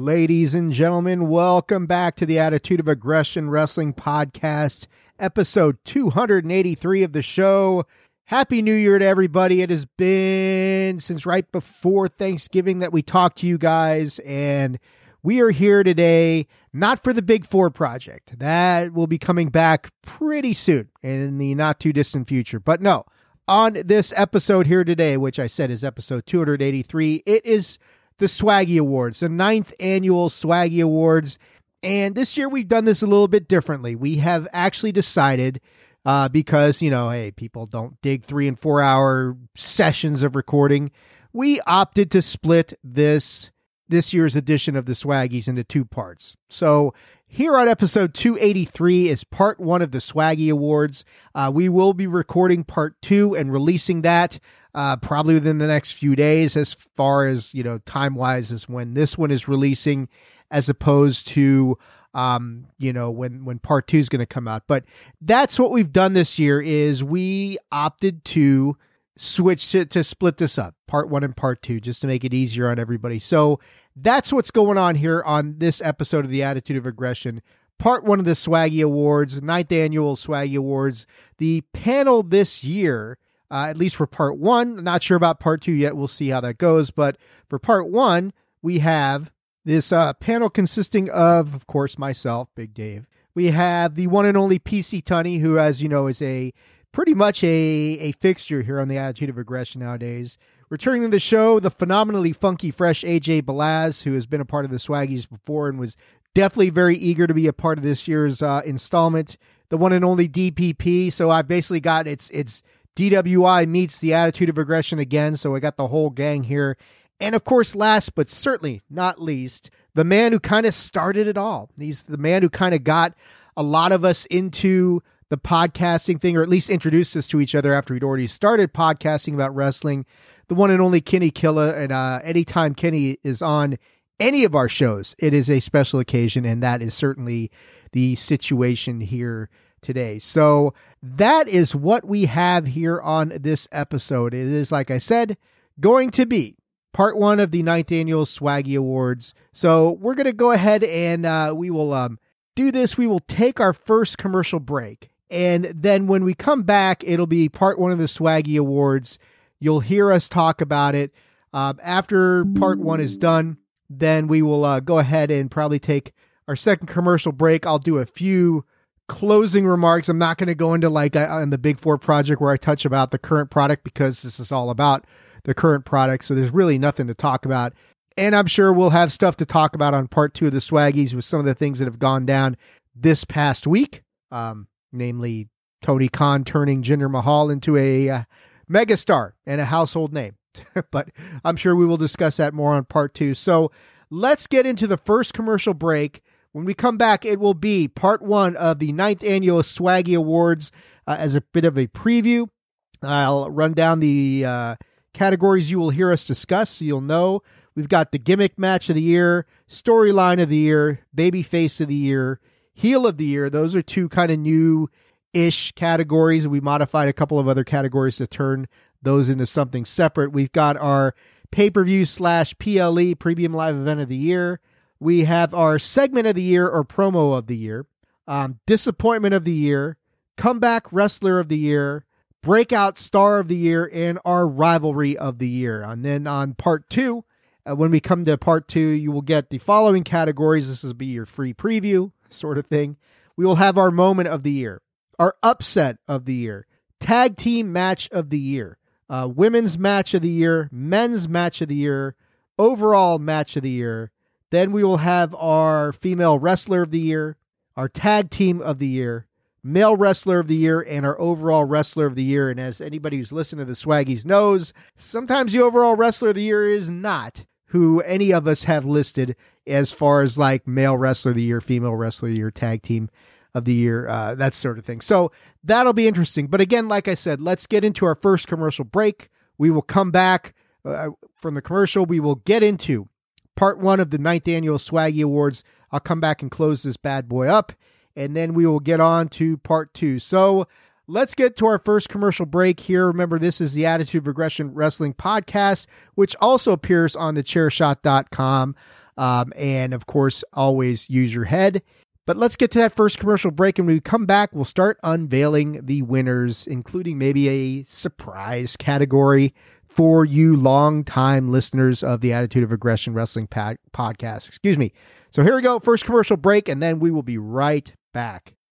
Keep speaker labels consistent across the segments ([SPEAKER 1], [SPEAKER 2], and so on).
[SPEAKER 1] Ladies and gentlemen, welcome back to the Attitude of Aggression Wrestling Podcast, episode 283 of the show. Happy New Year to everybody. It has been since right before Thanksgiving that we talked to you guys, and we are here today not for the Big Four project. That will be coming back pretty soon in the not too distant future. But no, on this episode here today, which I said is episode 283, it is the Swaggy Awards, the ninth annual Swaggy Awards. And this year we've done this a little bit differently. We have actually decided, uh, because, you know, hey, people don't dig three and four hour sessions of recording. We opted to split this this year's edition of the Swaggies into two parts. So here on episode 283 is part one of the Swaggy Awards. Uh, we will be recording part two and releasing that uh, probably within the next few days, as far as you know, time wise, is when this one is releasing, as opposed to um, you know, when when part two is going to come out. But that's what we've done this year. Is we opted to switch to, to split this up, part one and part two, just to make it easier on everybody. So that's what's going on here on this episode of the Attitude of Aggression. Part one of the Swaggy Awards, ninth annual Swaggy Awards. The panel this year uh, at least for part one. Not sure about part two yet. We'll see how that goes. But for part one, we have this uh, panel consisting of, of course, myself, Big Dave. We have the one and only PC Tunney, who, as you know, is a pretty much a, a fixture here on the Attitude of Aggression nowadays. Returning to the show, the phenomenally funky, fresh AJ Balaz, who has been a part of the Swaggies before and was definitely very eager to be a part of this year's uh, installment. The one and only DPP. So I basically got it's it's DWI meets the attitude of aggression again, so I got the whole gang here. And of course, last but certainly not least, the man who kind of started it all. He's the man who kind of got a lot of us into the podcasting thing, or at least introduced us to each other after we'd already started podcasting about wrestling. The one and only Kenny Killa. And uh, anytime Kenny is on any of our shows, it is a special occasion, and that is certainly the situation here today. So that is what we have here on this episode. It is, like I said, going to be part one of the ninth annual Swaggy Awards. So we're going to go ahead and uh, we will um, do this. We will take our first commercial break. And then when we come back, it'll be part one of the Swaggy Awards. You'll hear us talk about it. Uh, after part one is done, then we will uh, go ahead and probably take our second commercial break. I'll do a few closing remarks. I'm not going to go into like uh, on the Big Four project where I touch about the current product because this is all about the current product. So there's really nothing to talk about. And I'm sure we'll have stuff to talk about on part two of the Swaggies with some of the things that have gone down this past week, um, namely Tony Khan turning Jinder Mahal into a uh, megastar and a household name. but I'm sure we will discuss that more on part two. So let's get into the first commercial break. When we come back, it will be part one of the ninth annual Swaggy Awards uh, as a bit of a preview. I'll run down the uh, categories you will hear us discuss so you'll know. We've got the gimmick match of the year, storyline of the year, baby face of the year, heel of the year. Those are two kind of new ish categories. We modified a couple of other categories to turn those into something separate. We've got our pay per view slash PLE premium live event of the year. We have our segment of the year or promo of the year, um, disappointment of the year, comeback wrestler of the year, breakout star of the year, and our rivalry of the year. And then on part two, uh, when we come to part two, you will get the following categories. This will be your free preview sort of thing. We will have our moment of the year, our upset of the year, tag team match of the year, uh, women's match of the year, men's match of the year, overall match of the year. Then we will have our female wrestler of the year, our tag team of the year, male wrestler of the year, and our overall wrestler of the year. And as anybody who's listened to the Swaggies knows, sometimes the overall wrestler of the year is not who any of us have listed as far as like male wrestler of the year, female wrestler of the year, tag team of the year, uh, that sort of thing. So that'll be interesting. But again, like I said, let's get into our first commercial break. We will come back uh, from the commercial. We will get into part one of the ninth annual Swaggy Awards. I'll come back and close this bad boy up, and then we will get on to part two. So let's get to our first commercial break here. Remember, this is the Attitude of Aggression Wrestling podcast, which also appears on the chairshot.com. Um, and of course, always use your head. But let's get to that first commercial break. And when we come back, we'll start unveiling the winners, including maybe a surprise category for you long-time listeners of the Attitude of Aggression Wrestling podcast. Excuse me. So here we go. First commercial break, and then we will be right back.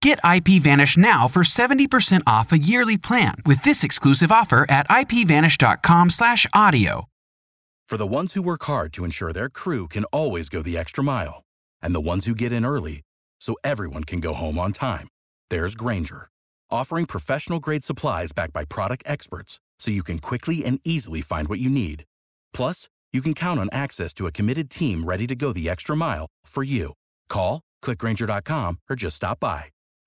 [SPEAKER 2] Get IPVanish now for 70% off a yearly plan with this exclusive offer at ipvanish.com/audio.
[SPEAKER 3] For the ones who work hard to ensure their crew can always go the extra mile, and the ones who get in early so everyone can go home on time, there's Grainger, offering professional grade supplies backed by product experts so you can quickly and easily find what you need. Plus, you can count on access to a committed team ready to go the extra mile for you. Call, clickgrainger.com, or just stop by.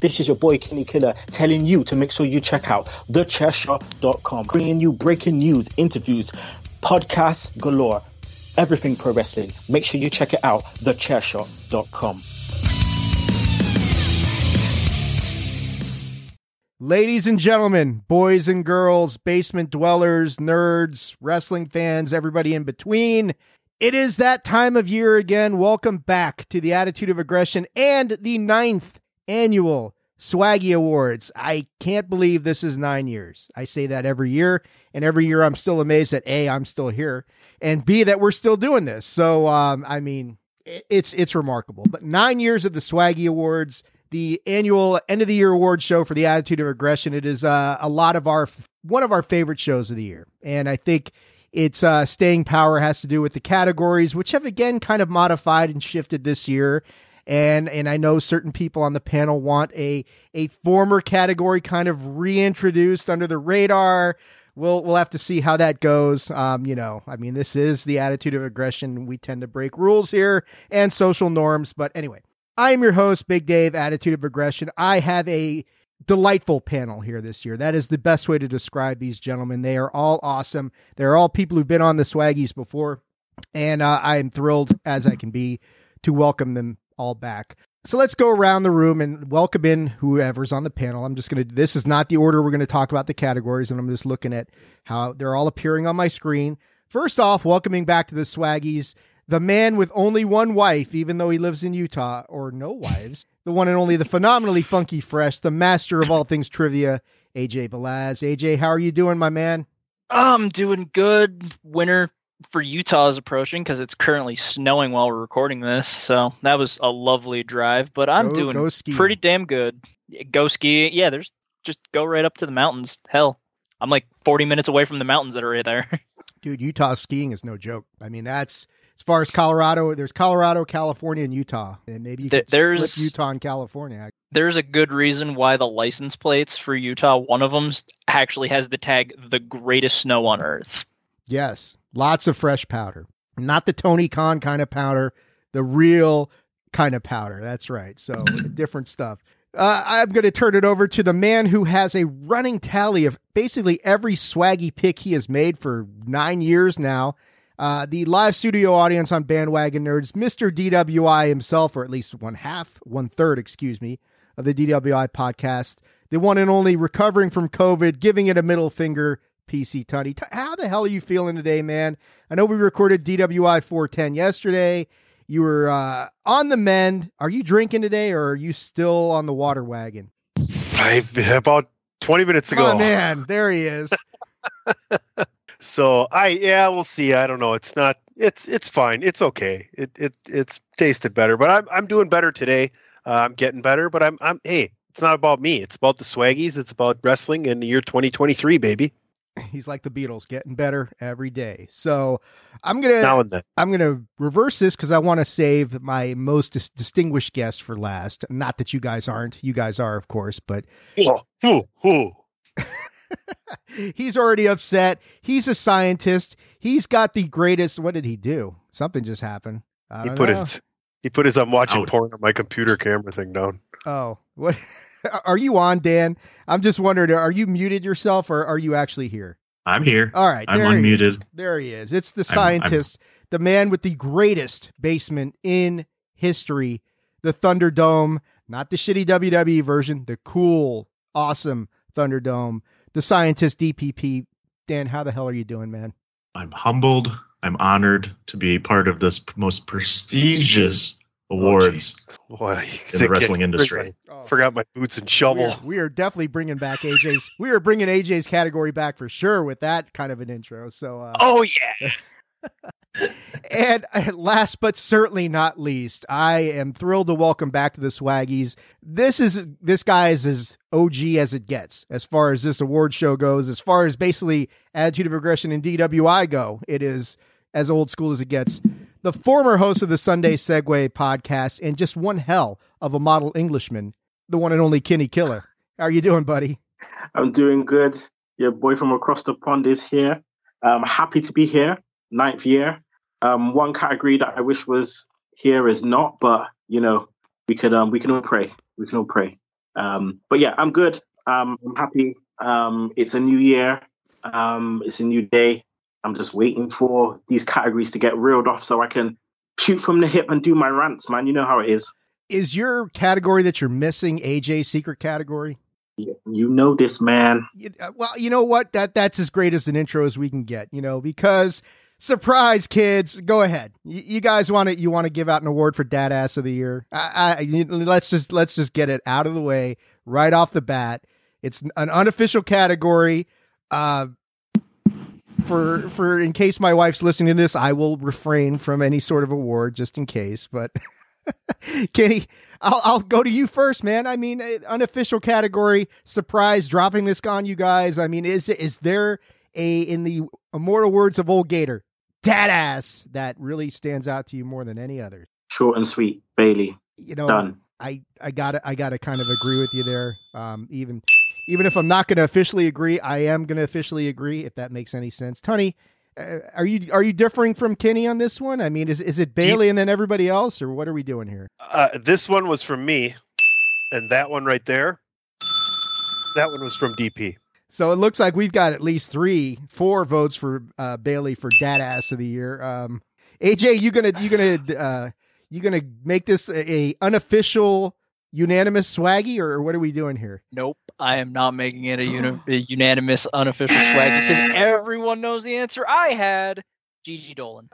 [SPEAKER 4] This is your boy Kenny Killa telling you to make sure you check out thechairshot.com, bringing you breaking news, interviews, podcasts galore, everything pro wrestling. Make sure you check it out, thechairshot.com.
[SPEAKER 1] Ladies and gentlemen, boys and girls, basement dwellers, nerds, wrestling fans, everybody in between, it is that time of year again. Welcome back to the Attitude of Aggression and the ninth annual Swaggy Awards. I can't believe this is nine years. I say that every year, and every year I'm still amazed that A, I'm still here, and B, that we're still doing this. So, um, I mean, it's it's remarkable. But nine years of the Swaggy Awards, the annual end of the year award show for the Attitude of Aggression. It is uh, a lot of our one of our favorite shows of the year, and I think its uh, staying power has to do with the categories, which have again kind of modified and shifted this year. And and I know certain people on the panel want a a former category kind of reintroduced under the radar. We'll we'll have to see how that goes. Um, you know, I mean, this is the attitude of aggression. We tend to break rules here and social norms, but anyway. I am your host, Big Dave, Attitude of Aggression. I have a delightful panel here this year. That is the best way to describe these gentlemen. They are all awesome. They're all people who've been on the Swaggies before, and uh, I am thrilled as I can be to welcome them all back. So let's go around the room and welcome in whoever's on the panel. I'm just going to, this is not the order we're going to talk about the categories, and I'm just looking at how they're all appearing on my screen. First off, welcoming back to the Swaggies, the man with only one wife, even though he lives in Utah, or no wives, the one and only, the phenomenally funky fresh, the master of all things trivia, AJ Balaz. AJ, how are you doing, my man?
[SPEAKER 5] I'm doing good. Winter for Utah is approaching because it's currently snowing while we're recording this. So that was a lovely drive, but I'm
[SPEAKER 1] Go-
[SPEAKER 5] doing
[SPEAKER 1] go
[SPEAKER 5] pretty damn good. Go ski. Yeah, there's just go right up to the mountains. Hell, I'm like 40 minutes away from the mountains that are right there.
[SPEAKER 1] Dude, Utah skiing is no joke. I mean, that's as far as Colorado. There's Colorado, California, and Utah, and maybe you
[SPEAKER 5] There-
[SPEAKER 1] flip
[SPEAKER 5] there's-
[SPEAKER 1] Utah and California.
[SPEAKER 5] there's a good reason why the license plates for Utah, one of them actually has the tag "the greatest snow on earth."
[SPEAKER 1] Yes, lots of fresh powder, not the Tony Khan kind of powder, the real kind of powder. That's right. So different stuff. Uh, I'm going to turn it over to the man who has a running tally of basically every swaggy pick he has made for nine years now. Uh, the live studio audience on Bandwagon Nerds, Mr. DWI himself, or at least one half, one third, excuse me, of the DWI podcast. The one and only recovering from COVID, giving it a middle finger, PC Tunney. How the hell are you feeling today, man? I know we recorded DWI 410 yesterday. You were uh, on the mend. Are you drinking today, or are you still on the water wagon?
[SPEAKER 6] I about 20 minutes ago.
[SPEAKER 1] Oh man, there he is.
[SPEAKER 6] So I yeah, we'll see. I don't know. It's not it's it's fine. It's okay. It it it's tasted better, but I'm I'm doing better today. Uh, I'm getting better, but I'm I'm hey, it's not about me. It's about the swaggies. It's about wrestling in the year 2023, baby.
[SPEAKER 1] He's like the Beatles, getting better every day. So I'm gonna
[SPEAKER 6] Now and then.
[SPEAKER 1] I'm gonna reverse this because I want to save my most dis- distinguished guest for last. Not that you guys aren't. You guys are, of course, but
[SPEAKER 6] Oh, ooh, ooh.
[SPEAKER 1] he's already upset. He's a scientist. He's got the greatest. What did he do? Something just happened. I
[SPEAKER 6] He
[SPEAKER 1] don't
[SPEAKER 6] put
[SPEAKER 1] know.
[SPEAKER 6] his he put his I'm watching
[SPEAKER 7] Out.
[SPEAKER 6] porn on my computer camera thing down.
[SPEAKER 1] Oh, what? Are you on, Dan? I'm just wondering. Are you muted yourself, or are you actually here?
[SPEAKER 7] I'm here.
[SPEAKER 1] All right,
[SPEAKER 7] I'm
[SPEAKER 1] there he-
[SPEAKER 7] unmuted.
[SPEAKER 1] There he is. It's the
[SPEAKER 7] I'm- I'm-
[SPEAKER 1] scientist, the man with the greatest basement in history, the Thunderdome, not the shitty WWE version, the cool, awesome Thunderdome, the scientist DPP. Dan, how the hell are you doing, man?
[SPEAKER 7] I'm humbled. I'm honored to be part of this most prestigious awards.
[SPEAKER 6] Boy,
[SPEAKER 7] In the wrestling industry.
[SPEAKER 6] Forgot my boots and
[SPEAKER 1] We
[SPEAKER 6] shovel.
[SPEAKER 1] are, we are definitely bringing back AJ's. We are bringing AJ's category back for sure with that kind of an intro. So, uh,
[SPEAKER 5] Oh yeah.
[SPEAKER 1] and uh, last but certainly not least, I am thrilled to welcome back to the Swaggies. This is this guy is as OG as it gets, as far as this award show goes. As far as basically attitude of aggression and DWI go, it is as old school as it gets. The former host of the Sunday Segway podcast and just one hell of a model Englishman, the one and only Kenny Killa. How are you doing, buddy?
[SPEAKER 4] I'm doing good. Your boy from across the pond is here. I'm happy to be here. Ninth year. Um, one category that I wish was here is not, but you know, we could um, we can all pray. We can all pray. Um, but yeah, I'm good. Um, I'm happy. Um, it's a new year. Um, it's a new day. I'm just waiting for these categories to get reeled off so I can shoot from the hip and do my rants, man. You know how it is.
[SPEAKER 1] Is your category that you're missing AJ's secret category?
[SPEAKER 4] You you know this, man.
[SPEAKER 1] Uh, well, you know what? That that's as great as an intro as we can get. You know, because surprise, kids, go ahead. You, you guys want to you want to give out an award for Dad Ass of the Year? I, I you- let's just let's just get it out of the way right off the bat. It's an unofficial category. Uh, for for in case my wife's listening to this, I will refrain from any sort of award just in case. But Kenny, I'll I'll go to you first, man. I mean, uh, unofficial category surprise dropping this on you guys. I mean, is is there a in the immortal words of old Gator, dad ass that really stands out to you more than any other?
[SPEAKER 4] Short and sweet, Bailey.
[SPEAKER 1] You know,
[SPEAKER 4] Done.
[SPEAKER 1] I I got to I got to kind of agree with you there. Um, even even if I'm not going to officially agree, I am going to officially agree if that makes any sense. Tony, uh, are you are you differing from Kenny on this one? I mean, is is it Bailey and then everybody else, or what are we doing here?
[SPEAKER 6] Uh, this one was from me, and that one right there, that one was from DP.
[SPEAKER 1] So it looks like we've got at least three, four votes for uh, Bailey for dad ass of the year. Um, AJ, you gonna you gonna uh, you gonna make this a, a unofficial unanimous swaggy, or what are we doing here?
[SPEAKER 5] Nope, I am not making it a, uni- a unanimous unofficial swag because everyone knows the answer. I had Gigi Dolan.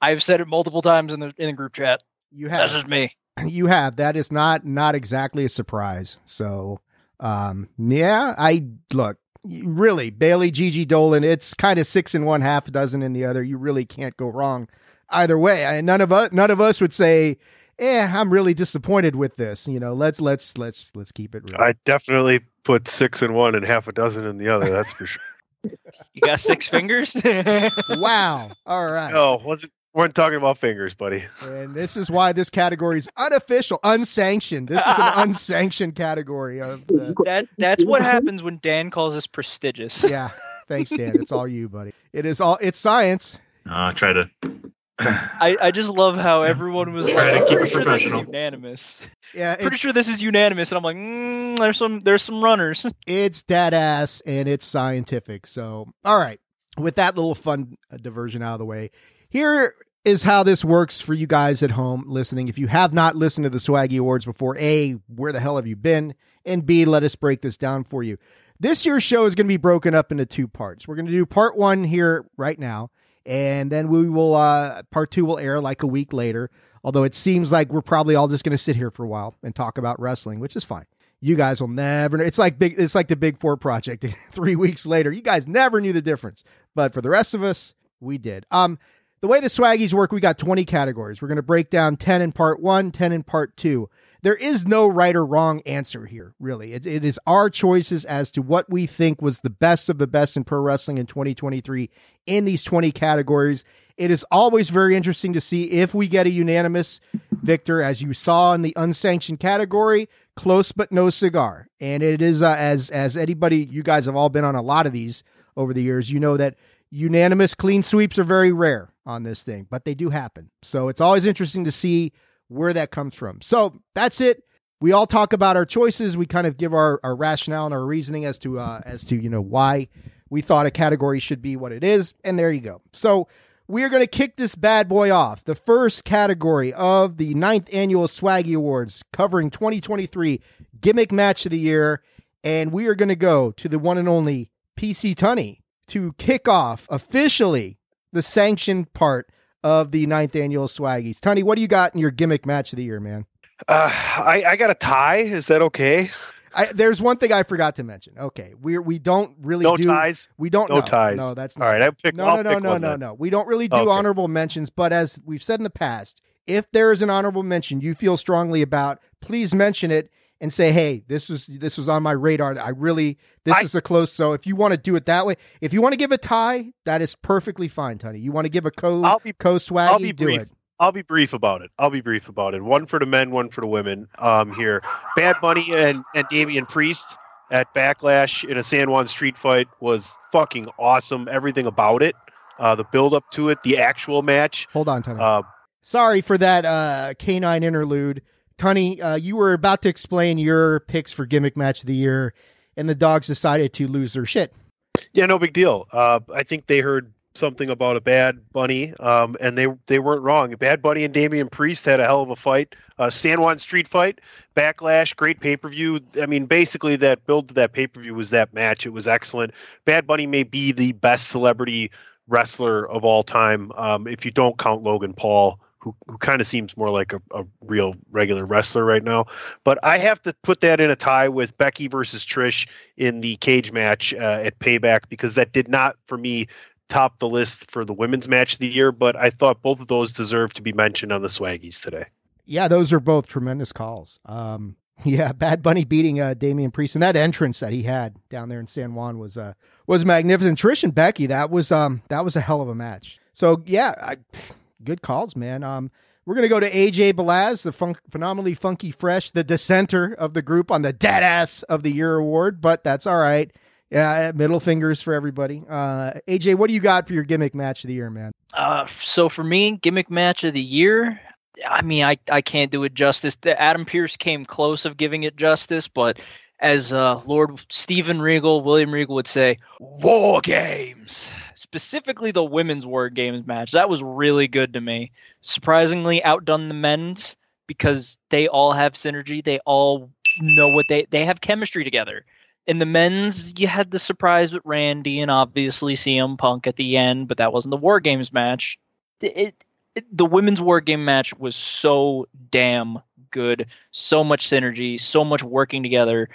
[SPEAKER 5] I've said it multiple times in the in the group chat.
[SPEAKER 1] You have.
[SPEAKER 5] That's just me.
[SPEAKER 1] you have that is not not exactly a surprise. So um, yeah, I look really Bailey, Gigi Dolan. It's kind of six in one, half a dozen in the other. You really can't go wrong either way. I, none of us none of us would say. Eh, I'm really disappointed with this. You know, let's let's let's let's keep it real.
[SPEAKER 6] I definitely put six in one and half a dozen in the other. That's for sure.
[SPEAKER 5] You got six fingers.
[SPEAKER 1] wow. All right.
[SPEAKER 6] No, wasn't weren't talking about fingers, buddy.
[SPEAKER 1] And this is why this category is unofficial, unsanctioned. This is an unsanctioned category of the,
[SPEAKER 5] that that's what happens when Dan calls us prestigious.
[SPEAKER 1] yeah. Thanks, Dan. It's all you, buddy. It is all it's science.
[SPEAKER 7] Uh, try to.
[SPEAKER 5] I, I just love how everyone was
[SPEAKER 7] Try
[SPEAKER 5] like,
[SPEAKER 7] to keep
[SPEAKER 5] "Pretty
[SPEAKER 7] it
[SPEAKER 5] sure
[SPEAKER 7] professional."
[SPEAKER 5] unanimous."
[SPEAKER 1] Yeah,
[SPEAKER 5] Pretty sure this is unanimous, and I'm like, mm, "There's some, there's some runners."
[SPEAKER 1] it's dead ass and it's scientific. So, all right. With that little fun uh, diversion out of the way, here is how this works for you guys at home listening. If you have not listened to the Swaggy Awards before, A, where the hell have you been? And B, let us break this down for you. This year's show is going to be broken up into two parts. We're going to do part one here right now, and then we will, uh, part two will air like a week later. Although it seems like we're probably all just going to sit here for a while and talk about wrestling, which is fine. You guys will never know. It's like big. It's like the Big Four project. Three weeks later, you guys never knew the difference. But for the rest of us, we did. Um, the way the swaggies work, we got 20 categories. We're going to break down 10 in part one, 10 in part two. There is no right or wrong answer here, really. It, it is our choices as to what we think was the best of the best in pro wrestling in 2023 in these 20 categories. It is always very interesting to see if we get a unanimous victor, as you saw in the unsanctioned category. Close but no cigar, and it is uh, as as anybody you guys have all been on a lot of these over the years. You know that unanimous clean sweeps are very rare on this thing, but they do happen. So it's always interesting to see where that comes from. So that's it. We all talk about our choices. We kind of give our, our rationale and our reasoning as to uh, as to you know why we thought a category should be what it is, and there you go. So we are going to kick this bad boy off. The first category of the ninth annual Swaggy Awards, covering 2023 gimmick match of the year, and we are going to go to the one and only PC Tunney to kick off officially the sanctioned part of the ninth annual Swaggies. Tony, what do you got in your gimmick match of the year, man?
[SPEAKER 6] Uh, I, I got a tie. Is that okay?
[SPEAKER 1] I, there's one thing I forgot to mention. Okay, we we don't really
[SPEAKER 6] No
[SPEAKER 1] do
[SPEAKER 6] ties.
[SPEAKER 1] we don't
[SPEAKER 6] No
[SPEAKER 1] know.
[SPEAKER 6] ties.
[SPEAKER 1] No, that's
[SPEAKER 6] All right, I pick.
[SPEAKER 1] no
[SPEAKER 6] I'll
[SPEAKER 1] no no no no
[SPEAKER 6] then.
[SPEAKER 1] no. We don't really do
[SPEAKER 6] Okay.
[SPEAKER 1] honorable mentions, but as we've said in the past, if there is an honorable mention you feel strongly about, please mention it and say, "Hey, this was this was on my radar. I really this
[SPEAKER 6] I-
[SPEAKER 1] is a close." So if you want to do it that way, if you want to give a tie, that is perfectly fine, Tony. You want to give a co
[SPEAKER 6] I'll be-
[SPEAKER 1] co swaggy,
[SPEAKER 6] I'll be
[SPEAKER 1] do
[SPEAKER 6] brief.
[SPEAKER 1] it.
[SPEAKER 6] I'll be brief about it. I'll be brief about it. One for the men, one for the women. Um, here, Bad Bunny and and Damian Priest at Backlash in a San Juan street fight was fucking awesome. Everything about it, uh, the build up to it, the actual match.
[SPEAKER 1] Hold on, Tony.
[SPEAKER 6] Uh,
[SPEAKER 1] Sorry for that uh, canine interlude. Tunney, uh, you were about to explain your picks for gimmick match of the year, and the dogs decided to lose their shit.
[SPEAKER 6] yeah, no big deal. Uh, I think they heard something about a Bad Bunny, um, and they they weren't wrong. Bad Bunny and Damian Priest had a hell of a fight. Uh, San Juan street fight, Backlash, great pay per view. I mean, basically that build to that pay per view was that match. It was excellent. Bad Bunny may be the best celebrity wrestler of all time, um, if you don't count Logan Paul, who, who kind of seems more like a, a real regular wrestler right now. But I have to put that in a tie with Becky versus Trish in the cage match uh, at Payback because that did not, for me, top the list for the women's match of the year. But I thought both of those deserve to be mentioned on the Swaggies today.
[SPEAKER 1] Yeah, those are both tremendous calls. Um, yeah, Bad Bunny beating uh, Damian Priest and that entrance that he had down there in San Juan was uh was magnificent. Trish and Becky, that was um that was a hell of a match. So yeah, I, good calls, man. Um, we're gonna go to AJ Balaz, the fun- phenomenally funky fresh, the dissenter of the group on the Dead Ass of the Year award, but that's all right. Yeah, middle fingers for everybody. Uh, AJ, what do you got for your gimmick match of the year, man?
[SPEAKER 5] Uh, so for me, gimmick match of the year, I mean, I, I can't do it justice. Adam Pearce came close of giving it justice, but as uh, Lord Steven Regal, William Regal would say, War Games. Specifically, the women's War Games match. That was really good to me. Surprisingly, outdone the men's because they all have synergy. They all know what they they have chemistry together. In the men's, you had the surprise with Randy and obviously CM Punk at the end, but that wasn't the War Games match. It, it, the women's War Game match was so damn good, so much synergy, so much working together.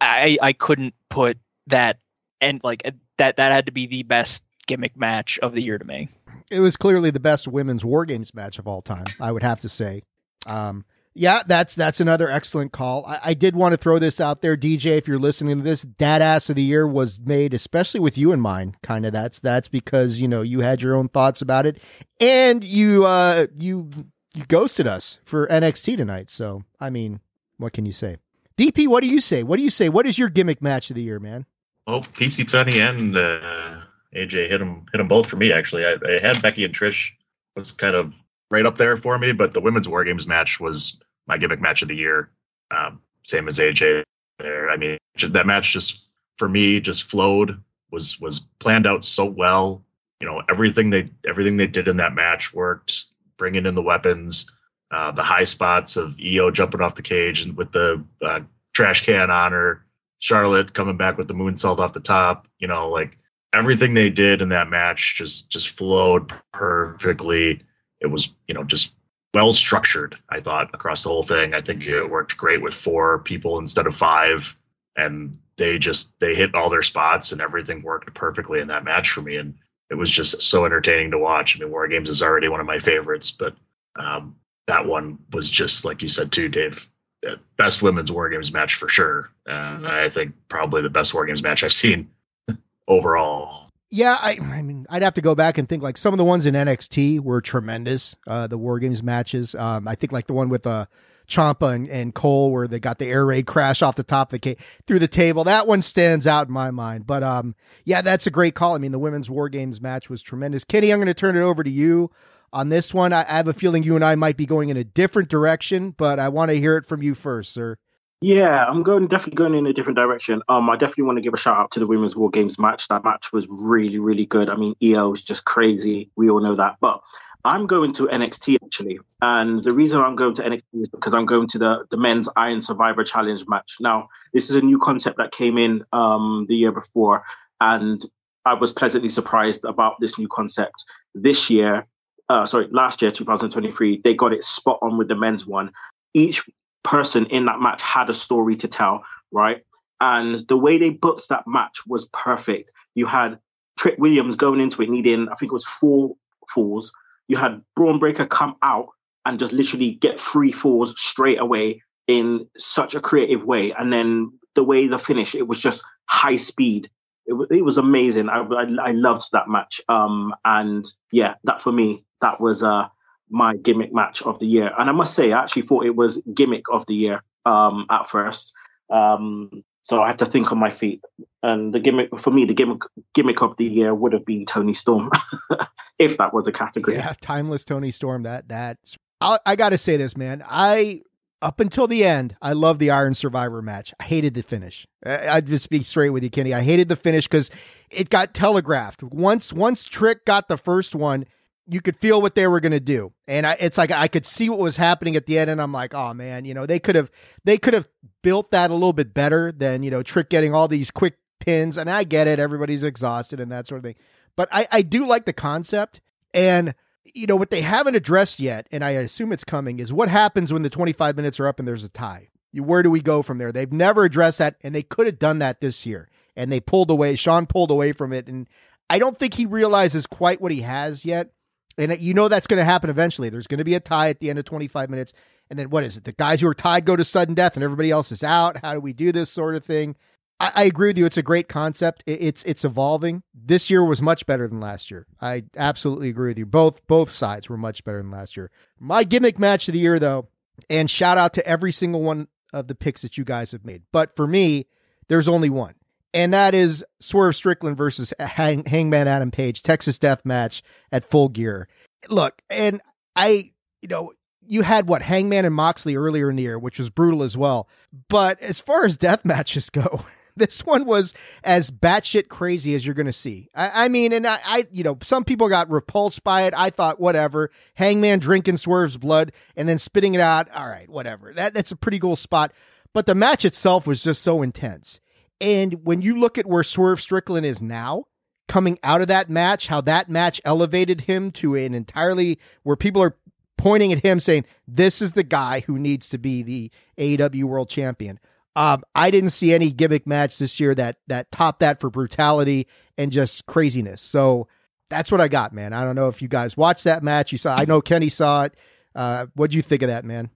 [SPEAKER 5] I I couldn't put that and like that that had to be the best gimmick match of the year to me.
[SPEAKER 1] It was clearly the best women's War Games match of all time. I would have to say. Um, yeah, that's that's another excellent call. I, I, did want to throw this out there, DJ. If you're listening to this, Dad Ass of the Year was made, especially with you in mind. Kind of that's that's because you know you had your own thoughts about it, and you uh you you ghosted us for NXT tonight. So I mean, what can you say? DP, what do you say? What do you say? What is your gimmick match of the year, man?
[SPEAKER 7] Well, PC Tunney and uh, AJ hit them hit them both for me. Actually, I, I had Becky and Trish was kind of right up there for me, but the women's War Games match was my gimmick match of the year. Um, same as AJ there. I mean, that match just for me just flowed was was planned out so well. You know, everything they everything they did in that match worked. Bringing in the weapons, uh, the high spots of Io jumping off the cage and with the uh, trash can on her, Charlotte coming back with the moonsault off the top. You know, like everything they did in that match just just flowed perfectly. It was you know just well structured, I thought, across the whole thing. I think it worked great with four people instead of five. And they just they hit all their spots and everything worked perfectly in that match for me. And it was just so entertaining to watch. I mean, War Games is already one of my favorites, but um, that one was just like you said too, Dave. Uh, best women's War Games match for sure. And I think probably the best War Games match I've seen overall.
[SPEAKER 1] Yeah, I, I mean, I'd have to go back and think like some of the ones in NXT were tremendous. Uh, the War Games matches. Um, I think like the one with uh, Ciampa and, and Cole where they got the air raid crash off the top of the through the table. That one stands out in my mind. But um, yeah, that's a great call. I mean, the women's War Games match was tremendous. Kenny, I'm going to turn it over to you on this one. I, I have a feeling you and I might be going in a different direction, but I want to hear it from you first, sir.
[SPEAKER 4] Yeah, I'm going definitely going in a different direction. Um, I definitely want to give a shout out to the women's war games match. That match was really, really good. I mean, Io is just crazy. We all know that. But I'm going to NXT actually, and the reason I'm going to NXT is because I'm going to the the men's Iron Survivor Challenge match. Now, this is a new concept that came in um the year before, and I was pleasantly surprised about this new concept this year. Uh, sorry, last year, 2023, they got it spot on with the men's one. Each person in that match had a story to tell, right? And the way they booked that match was perfect. You had Trick Williams going into it needing, I think it was four falls. You had Bron Breakker come out and just literally get three falls straight away in such a creative way. And then the way the finish, it was just high speed. It, it was amazing. I, I, I loved that match. Um, and yeah, that for me, that was uh, my gimmick match of the year. And I must say, I actually thought it was gimmick of the year um, at first. Um, so I had to think on my feet. And the gimmick for me, the gimmick gimmick of the year would have been Toni Storm, if that was a category.
[SPEAKER 1] Yeah, timeless Toni Storm. That that's. I, I got to say this, man. I up until the end, I love the Iron Survivor match. I hated the finish. I, I just be straight with you, Kenny. I hated the finish because it got telegraphed. Once once Trick got the first one, you could feel what they were going to do. And I, it's like I could see what was happening at the end, and I'm like, oh man, you know, they could have they could have built that a little bit better than you know Trick getting all these quick pins. And I get it, everybody's exhausted and that sort of thing. But I, I do like the concept, and you know, what they haven't addressed yet, and I assume it's coming, is what happens when the 25 minutes are up and there's a tie. Where do we go from there? They've never addressed that, and they could have done that this year, and they pulled away. Sean pulled away from it, and I don't think he realizes quite what he has yet. And you know that's going to happen eventually. There's going to be a tie at the end of 25 minutes. And then what is it? The guys who are tied go to sudden death and everybody else is out. How do we do this sort of thing? I, I agree with you. It's a great concept. It, it's it's evolving. This year was much better than last year. I absolutely agree with you. Both both sides were much better than last year. My gimmick match of the year, though, and shout out to every single one of the picks that you guys have made. But for me, there's only one and that is Swerve Strickland versus Hang, Hangman Adam Page Texas Death Match at Full Gear. Look, and I, you know, you had what Hangman and Moxley earlier in the year, which was brutal as well. But as far as death matches go, this one was as batshit crazy as you're going to see. I, I, mean, and I, I, you know, some people got repulsed by it. I thought, whatever. Hangman drinking Swerve's blood and then spitting it out. All right, whatever. That that's a pretty cool spot. But the match itself was just so intense. And when you look at where Swerve Strickland is now, coming out of that match, how that match elevated him to an entirely where people are pointing at him saying, This is the guy who needs to be the AEW world champion. Um, I didn't see any gimmick match this year that that topped that for brutality and just craziness. So that's what I got, man. I don't know if you guys watched that match. You saw I know Kenny saw it. Uh, what do you think of that, man?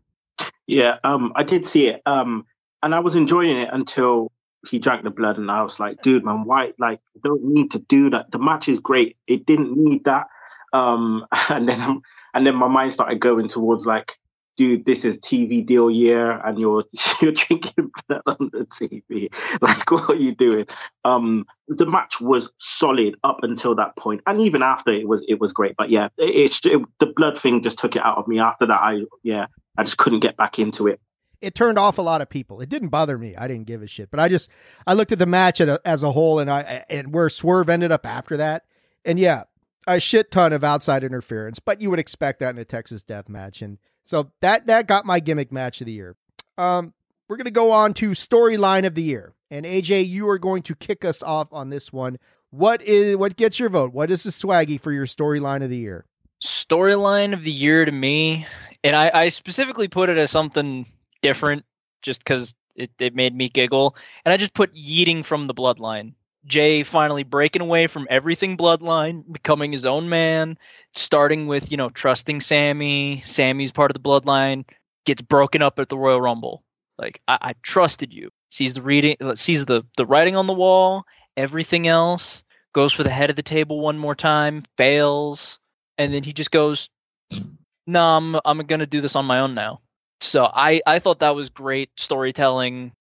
[SPEAKER 4] Yeah, um, I did see it. Um, and I was enjoying it until he drank the blood, and I was like, dude, man, why? Like, don't need to do that. The match is great. It didn't need that. Um, and then I'm, and then my mind started going towards like, dude, this is TV deal year, and you're you're drinking blood on the TV. Like, what are you doing? Um, the match was solid up until that point, and even after it was it was great. But yeah, it, it's it, the blood thing just took it out of me. After that, I yeah, I just couldn't get back into it
[SPEAKER 1] it turned off a lot of people. It didn't bother me. I didn't give a shit. But I just I looked at the match a, as a whole, and I and where Swerve ended up after that, and yeah, a shit ton of outside interference. But you would expect that in a Texas Death Match, and so that that got my gimmick match of the year. Um, we're gonna go on to storyline of the year, and AJ, you are going to kick us off on this one. What is what gets your vote? What is the swaggy for your storyline of the year?
[SPEAKER 5] Storyline of the year to me, and I, I specifically put it as something different just because it, it made me giggle. And I just put yeeting from the bloodline. Jey finally breaking away from everything bloodline, becoming his own man, starting with, you know, trusting Sami. Sami's part of the bloodline, gets broken up at the Royal Rumble. Like, I, I trusted you. Sees the reading uh, sees the, the writing on the wall, everything else, goes for the head of the table one more time, fails, and then he just goes, No, nah, I'm I'm gonna do this on my own now. So I I thought that was great storytelling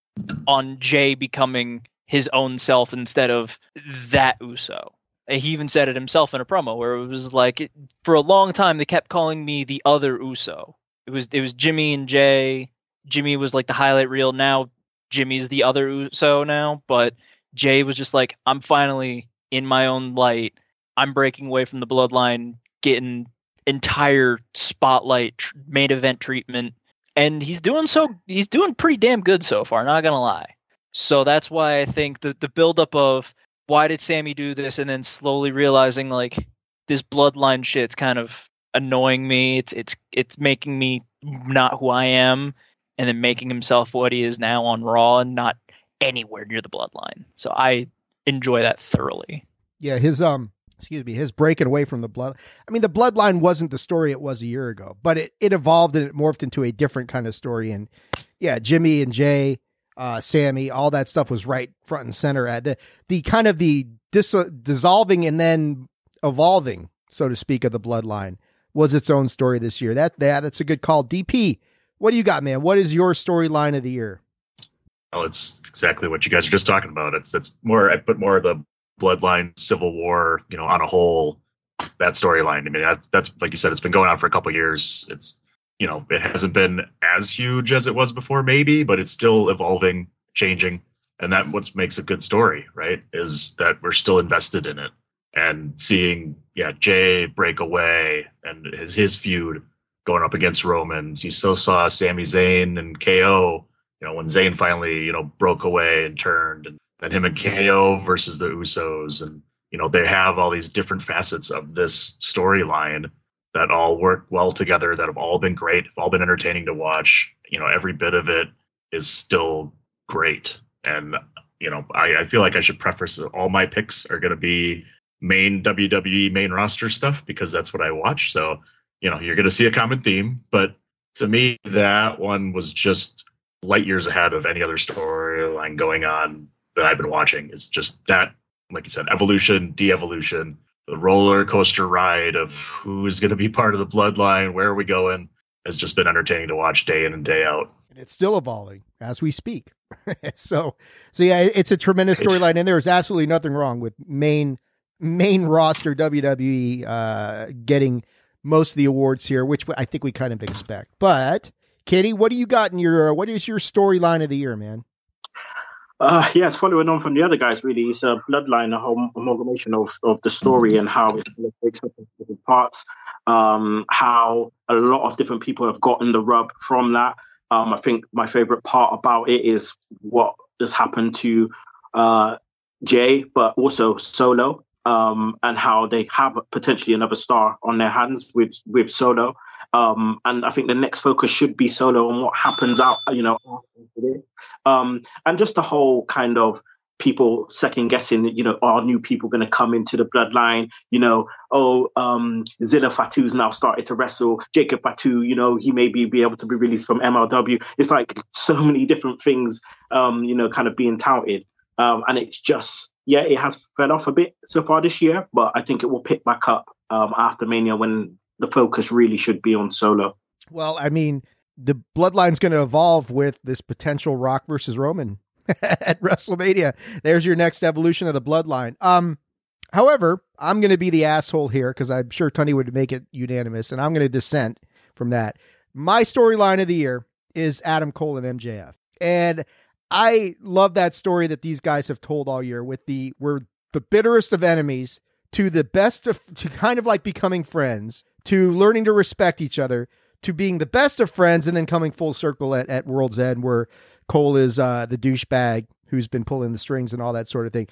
[SPEAKER 5] on Jey becoming his own self instead of that Uso. He even said it himself in a promo where it was like for a long time they kept calling me the other Uso. It was it was Jimmy and Jey. Jimmy was like the highlight reel. Now Jimmy's the other Uso now, but Jey was just like I'm finally in my own light. I'm breaking away from the bloodline, getting entire spotlight tr- main event treatment and he's doing so he's doing pretty damn good so far not gonna lie. So that's why i think the the buildup of why did Sami do this and then slowly realizing like this bloodline shit's kind of annoying me. It's it's it's making me not who i am and then making himself what he is now on raw and not anywhere near the bloodline. So i enjoy that thoroughly.
[SPEAKER 1] Yeah his um excuse me, his breaking away from the blood. I mean, the bloodline wasn't the story it was a year ago, but it, it evolved and it morphed into a different kind of story. And yeah, Jimmy and Jey, uh, Sami, all that stuff was right front and center at the, the kind of the dis- dissolving and then evolving, so to speak, of the bloodline was its own story this year. That, that that's a good call. DP, what do you got, man? What is your storyline of the year?
[SPEAKER 7] Oh, it's exactly what you guys are just talking about. It's that's more I put more of the bloodline civil war you know on a whole that storyline. I mean that's, that's like you said it's been going on for a couple years. It's you know it hasn't been as huge as it was before maybe but it's still evolving changing. And that what makes a good story right is that we're still invested in it. And seeing yeah Jey break away and his his feud going up against romans. You still saw Sami Zayn and KO you know when Zayn finally you know broke away and turned and and him and KO versus the Usos, and you know they have all these different facets of this storyline that all work well together, that have all been great, have all been entertaining to watch. You know, every bit of it is still great. And, you know, I, I feel like I should preface all my picks are going to be main WWE main roster stuff because that's what I watch. So, you know, you're going to see a common theme. But to me, that one was just light years ahead of any other storyline going on that I've been watching. is just that, like you said, evolution, de evolution, the roller coaster ride of who is going to be part of the bloodline, where are we going, has just been entertaining to watch day in and day out.
[SPEAKER 1] And it's still evolving as we speak. so, so yeah, it's a tremendous storyline, and there is absolutely nothing wrong with main main roster WWE uh, getting most of the awards here, which I think we kind of expect. But Kenny, what do you got in your what is your storyline of the year, man?
[SPEAKER 4] Uh, yeah, it's following on from the other guys. Really, it's a bloodline, a whole amalgamation of, of the story and how it breaks up into different parts. Um, how a lot of different people have gotten the rub from that. Um, I think my favorite part about it is what has happened to uh, Jey, but also Solo, um, and how they have potentially another star on their hands with with Solo. Um, and I think the next focus should be Solo and what happens out, you know, um, and just the whole kind of people second guessing, you know, are new people going to come into the bloodline? You know, oh, um, Zilla Fatu's now started to wrestle. Jacob Fatu, you know, he may be, be able to be released from MLW. It's like so many different things, um, you know, kind of being touted. Um, and it's just, yeah, it has fell off a bit so far this year, but I think it will pick back up um, after Mania when the focus really should be on Solo.
[SPEAKER 1] Well, I mean, the bloodline's going to evolve with this potential Rock versus Roman at WrestleMania. There's your next evolution of the bloodline. Um, however, I'm going to be the asshole here because I'm sure Tony would make it unanimous, and I'm going to dissent from that. My storyline of the year is Adam Cole and MJF, and I love that story that these guys have told all year. With the we're the bitterest of enemies to the best of to kind of like becoming friends to learning to respect each other to being the best of friends and then coming full circle at, at World's End where Cole is uh, the douchebag who's been pulling the strings and all that sort of thing.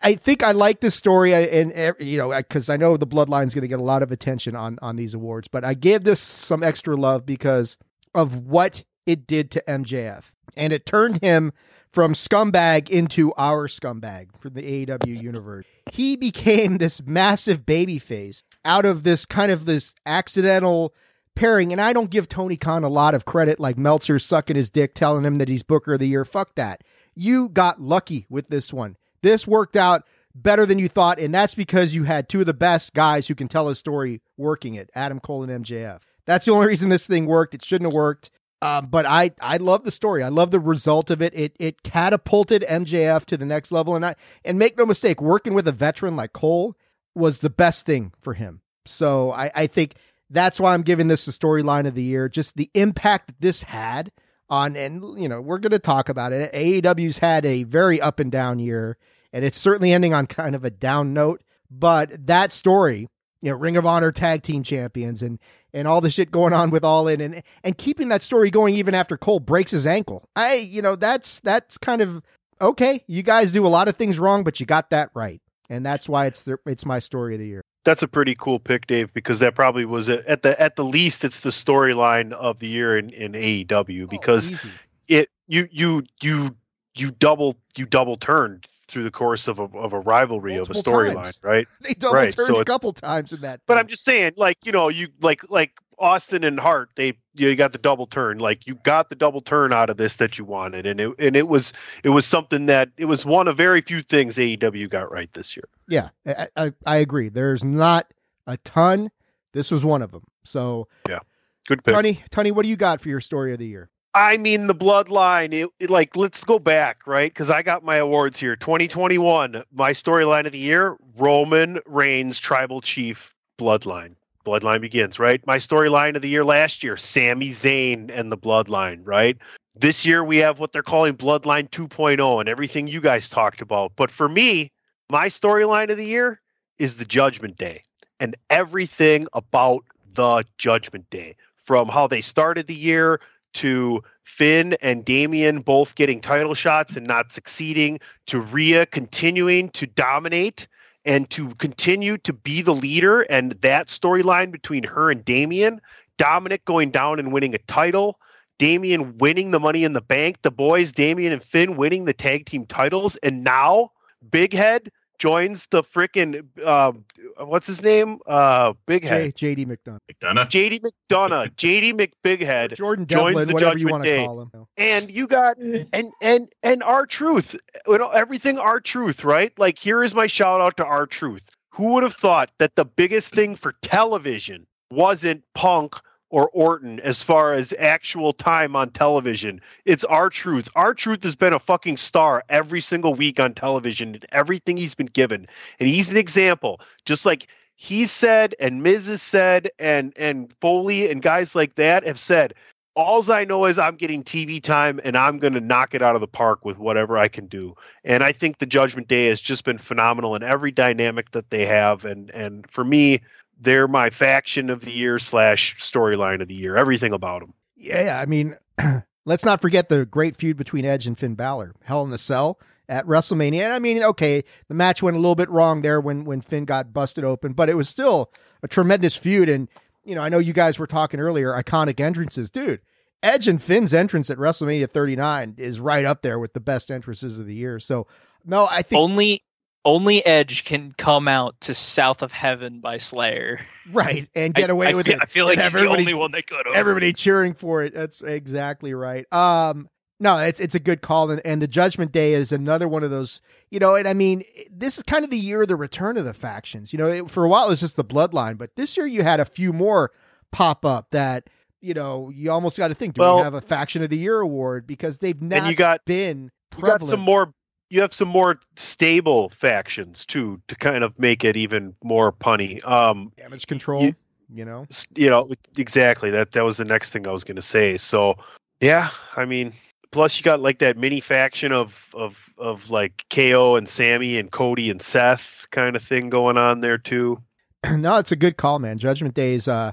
[SPEAKER 1] I, think I like this story and, you know, because I know the bloodline's going to get a lot of attention on, on these awards, but I gave this some extra love because of what it did to MJF. And it turned him from scumbag into our scumbag for the AEW universe. He became this massive baby face out of this kind of this accidental pairing. And I don't give Tony Khan a lot of credit, like Meltzer sucking his dick, telling him that he's Booker of the Year. Fuck that. You got lucky with this one. This worked out better than you thought, and that's because you had two of the best guys who can tell a story working it Adam Cole and MJF. That's the only reason this thing worked. It shouldn't have worked. Um, but I, I love the story. I love the result of it. It it catapulted MJF to the next level. And I and make no mistake, working with a veteran like Cole was the best thing for him. So I, I think that's why I'm giving this the storyline of the year. Just the impact that this had on, and you know, we're going to talk about it. AEW's had a very up and down year, and it's certainly ending on kind of a down note. But that story, you know, Ring of Honor tag team champions and and all the shit going on with All In and and keeping that story going even after Cole breaks his ankle. I you know that's that's kind of okay. You guys do a lot of things wrong, but you got that right, and that's why it's the it's my story of the year.
[SPEAKER 6] That's a pretty cool pick, Dave, because that probably was a, at the at the least it's the storyline of the year in, in AEW oh, because oh, it you you you you double you double turned through the course of a of a rivalry Multiple of a storyline, right?
[SPEAKER 1] They double right. turned so a couple times in that.
[SPEAKER 6] But I'm just saying, like you know, you like like Austin and Hart, they you got the double turn. Like you got the double turn out of this that you wanted, and it and it was it was something that it was one of very few things AEW got right this year.
[SPEAKER 1] Yeah, I I, I agree. There's not a ton. This was one of them. So
[SPEAKER 6] yeah, good pick.
[SPEAKER 1] Tony, Tony, what do you got for your story of the year?
[SPEAKER 6] I mean, the bloodline. It, it, like, let's go back, right? Because I got my awards here. 2021, my storyline of the year: Roman Reigns, Tribal Chief, Bloodline. Bloodline begins, right? My storyline of the year last year: Sami Zayn and the Bloodline, right? This year we have what they're calling Bloodline 2.0 and everything you guys talked about. But for me, my storyline of the year is the Judgment Day and everything about the Judgment Day, from how they started the year to Finn and Damian both getting title shots and not succeeding, to Rhea continuing to dominate and to continue to be the leader and that storyline between her and Damian, Dominik going down and winning a title, Damian winning the money in the bank, the boys, Damian and Finn winning the tag team titles, and now Big Head joins the freaking uh, what's his name? Uh, Big Head.
[SPEAKER 1] J- JD McDonagh.
[SPEAKER 7] McDonagh.
[SPEAKER 6] JD McDonagh, JD McBighead,
[SPEAKER 1] Jordan
[SPEAKER 6] joins the
[SPEAKER 1] whatever you want to
[SPEAKER 6] Day.
[SPEAKER 1] call him.
[SPEAKER 6] and you got and and and R-Truth you know everything R-Truth right like here is my shout out to R-Truth who would have thought that the biggest thing for television wasn't punk or orton as far as actual time on television it's R-Truth our truth has been a fucking star every single week on television and everything he's been given and he's an example just like he said and Miz has said and and Foley and guys like that have said alls I know is I'm getting TV time and I'm going to knock it out of the park with whatever I can do. And I think the Judgment Day has just been phenomenal in every dynamic that they have. And and for me, they're my faction of the year slash storyline of the year. Everything about them.
[SPEAKER 1] Yeah, I mean, let's not forget the great feud between Edge and Finn Balor, Hell in the Cell at WrestleMania. And I mean, okay, the match went a little bit wrong there when when Finn got busted open, but it was still a tremendous feud. And you know, I know you guys were talking earlier, iconic entrances, dude. Edge and Finn's entrance at WrestleMania 39 is right up there with the best entrances of the year. So, no, I think
[SPEAKER 5] Only only Edge can come out to South of Heaven by Slayer.
[SPEAKER 1] right and get away
[SPEAKER 5] I
[SPEAKER 1] with
[SPEAKER 5] feel,
[SPEAKER 1] it.
[SPEAKER 5] I feel like
[SPEAKER 1] And
[SPEAKER 5] he's the only one that could have.
[SPEAKER 1] everybody cheering for it. That's exactly right. Um, no, it's it's a good call, and, and the Judgment Day is another one of those. You know, and I mean, this is kind of the year of the return of the factions. You know, it, for a while it was just the Bloodline, but this year you had a few more pop up that you know you almost got to think. Do
[SPEAKER 6] Well-
[SPEAKER 1] we have a Faction of the Year award because they've not
[SPEAKER 6] you got
[SPEAKER 1] been
[SPEAKER 6] you got some more. You have some more stable factions too to kind of make it even more punny. Um,
[SPEAKER 1] damage control.
[SPEAKER 6] you-
[SPEAKER 1] You, know,
[SPEAKER 6] you know exactly that that was the next thing i was going to say so yeah i mean plus you got like that mini faction of of of like ko and Sami and cody and seth kind of thing going on there too
[SPEAKER 1] no, it's a good call, man. Judgment Days. Uh,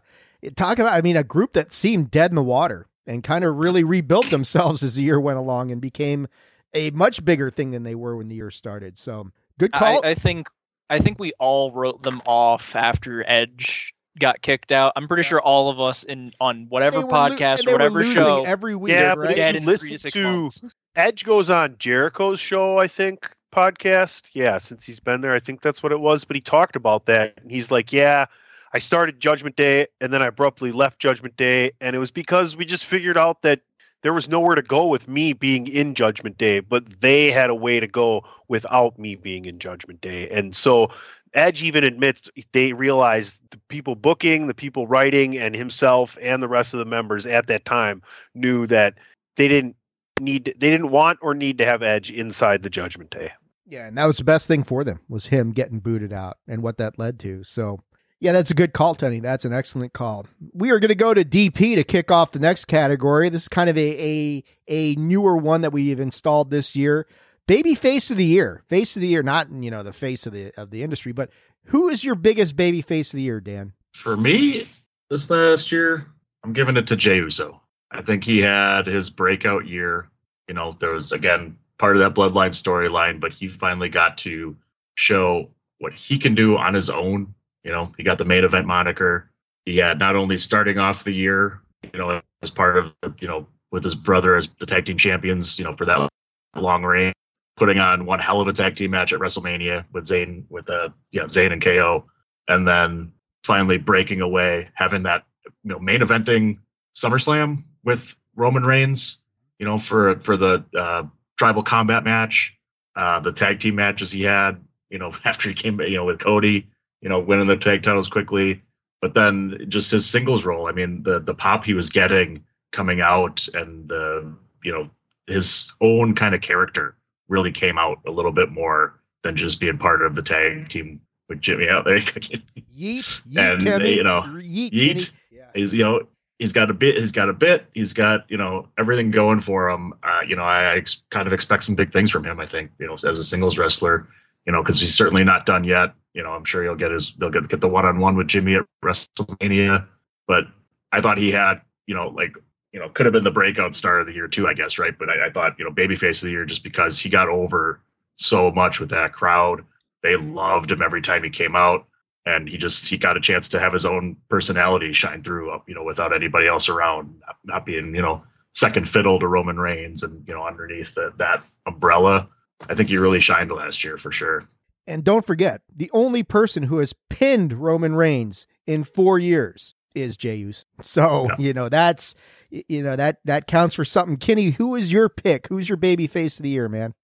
[SPEAKER 1] talk about. I mean, a group that seemed dead in the water and kind of really rebuilt themselves as the year went along and became a much bigger thing than they were when the year started. So good call.
[SPEAKER 5] I, I think I think we all wrote them off after Edge got kicked out. I'm pretty sure all of us in on whatever
[SPEAKER 1] They were lo-
[SPEAKER 5] podcast
[SPEAKER 1] and
[SPEAKER 5] or whatever
[SPEAKER 1] losing
[SPEAKER 5] show
[SPEAKER 1] every week,
[SPEAKER 6] Yeah, but
[SPEAKER 1] right?
[SPEAKER 6] if
[SPEAKER 5] dead
[SPEAKER 6] you
[SPEAKER 5] in
[SPEAKER 6] listen
[SPEAKER 5] three to
[SPEAKER 6] to-
[SPEAKER 5] months.
[SPEAKER 6] edge goes on jericho's show i think podcast yeah since he's been there i think that's what it was but he talked about that and he's like yeah i started judgment day and then i abruptly left judgment day and it was because we just figured out that there was nowhere to go with me being in Judgment Day, but they had a way to go without me being in Judgment Day. And so Edge even admits they realized the people booking, the people writing, and himself and the rest of the members at that time knew that they didn't need they didn't want or need to have Edge inside the Judgment Day.
[SPEAKER 1] Yeah, and that was the best thing for them was him getting booted out and what that led to. So, yeah, that's a good call, Tony. That's an excellent call. We are going to go to DP to kick off the next category. This is kind of a a, a newer one that we've installed this year. Baby face of the year, face of the year, not you know the face of the of the industry, but who is your biggest baby face of the year, Dan?
[SPEAKER 7] For me, this last year, I'm giving it to Jey Uso. I think he had his breakout year. You know, there was again part of that bloodline storyline, but he finally got to show what he can do on his own. You know, he got the main event moniker. He had not only starting off the year, you know, as part of you know with his brother as the tag team champions, you know, for that long reign, putting on one hell of a tag team match at WrestleMania with Zayn with uh yeah Zayn and KO, and then finally breaking away, having that you know main eventing SummerSlam with Roman Reigns, you know for for the uh, tribal combat match, uh, the tag team matches he had, you know after he came you know with Cody, you know winning the tag titles quickly, but then just his singles role. I mean the the pop he was getting coming out and the you know his own kind of character really came out a little bit more than just being part of the tag team with Jimmy out there.
[SPEAKER 1] Yeet, yeet,
[SPEAKER 7] And,
[SPEAKER 1] Kenny.
[SPEAKER 7] you know,
[SPEAKER 1] yeet,
[SPEAKER 7] yeet.
[SPEAKER 1] Yeah.
[SPEAKER 7] He's you know he's got a bit he's got a bit he's got you know everything going for him. Uh, you know I, I ex- kind of expect some big things from him. I think you know as a singles wrestler, you know because he's certainly not done yet. You know I'm sure he'll get his they'll get get the one on one with Jimmy at WrestleMania. But I thought he had you know like you know could have been the breakout star of the year too. I guess right. But I, I thought you know babyface of the year just because he got over so much with that crowd. they loved him every time he came out, and he just he got a chance to have his own personality shine through, uh, you know, without anybody else around, not, not being you know second fiddle to Roman Reigns, and you know underneath the, that umbrella. I think he really shined last year for sure.
[SPEAKER 1] And don't forget, the only person who has pinned Roman Reigns in four years is Jey Uso. So yeah. you know that's you know that that counts for something. Kenny, who is your pick? Who's your baby face of the year, man?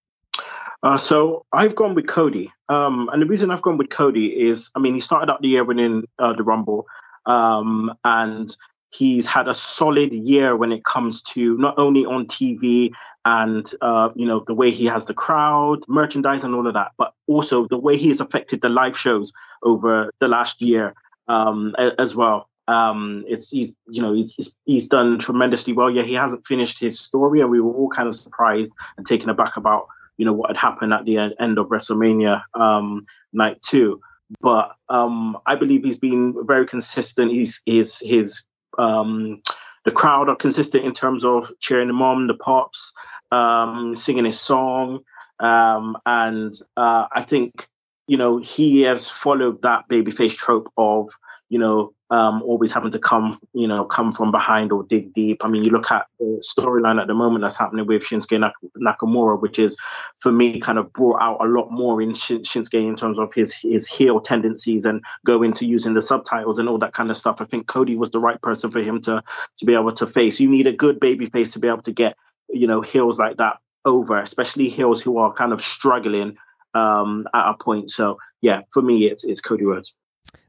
[SPEAKER 4] Uh, so I've gone with Cody, um, and the reason I've gone with Cody is, I mean, he started out the year winning uh, the Rumble, um, and he's had a solid year when it comes to not only on TV and uh, you know the way he has the crowd, merchandise, and all of that, but also the way he has affected the live shows over the last year um, as well. Um, it's he's you know he's he's done tremendously well. Yeah, he hasn't finished his story, and we were all kind of surprised and taken aback about you know what had happened at the end of WrestleMania um, night two. But um, I believe he's been very consistent. He's his his um, the crowd are consistent in terms of cheering him on, the pops, um, singing his song, um, and uh, I think you know he has followed that babyface trope of you know um, always having to come, you know, come from behind or dig deep. I mean, you look at the storyline at the moment that's happening with Shinsuke Nakamura, which is, for me, kind of brought out a lot more in Shinsuke in terms of his his heel tendencies and go into using the subtitles and all that kind of stuff. I think Cody was the right person for him to to be able to face. You need a good baby face to be able to get, you know, heels like that over, especially heels who are kind of struggling um, at a point. So, yeah, for me, it's it's Cody Rhodes.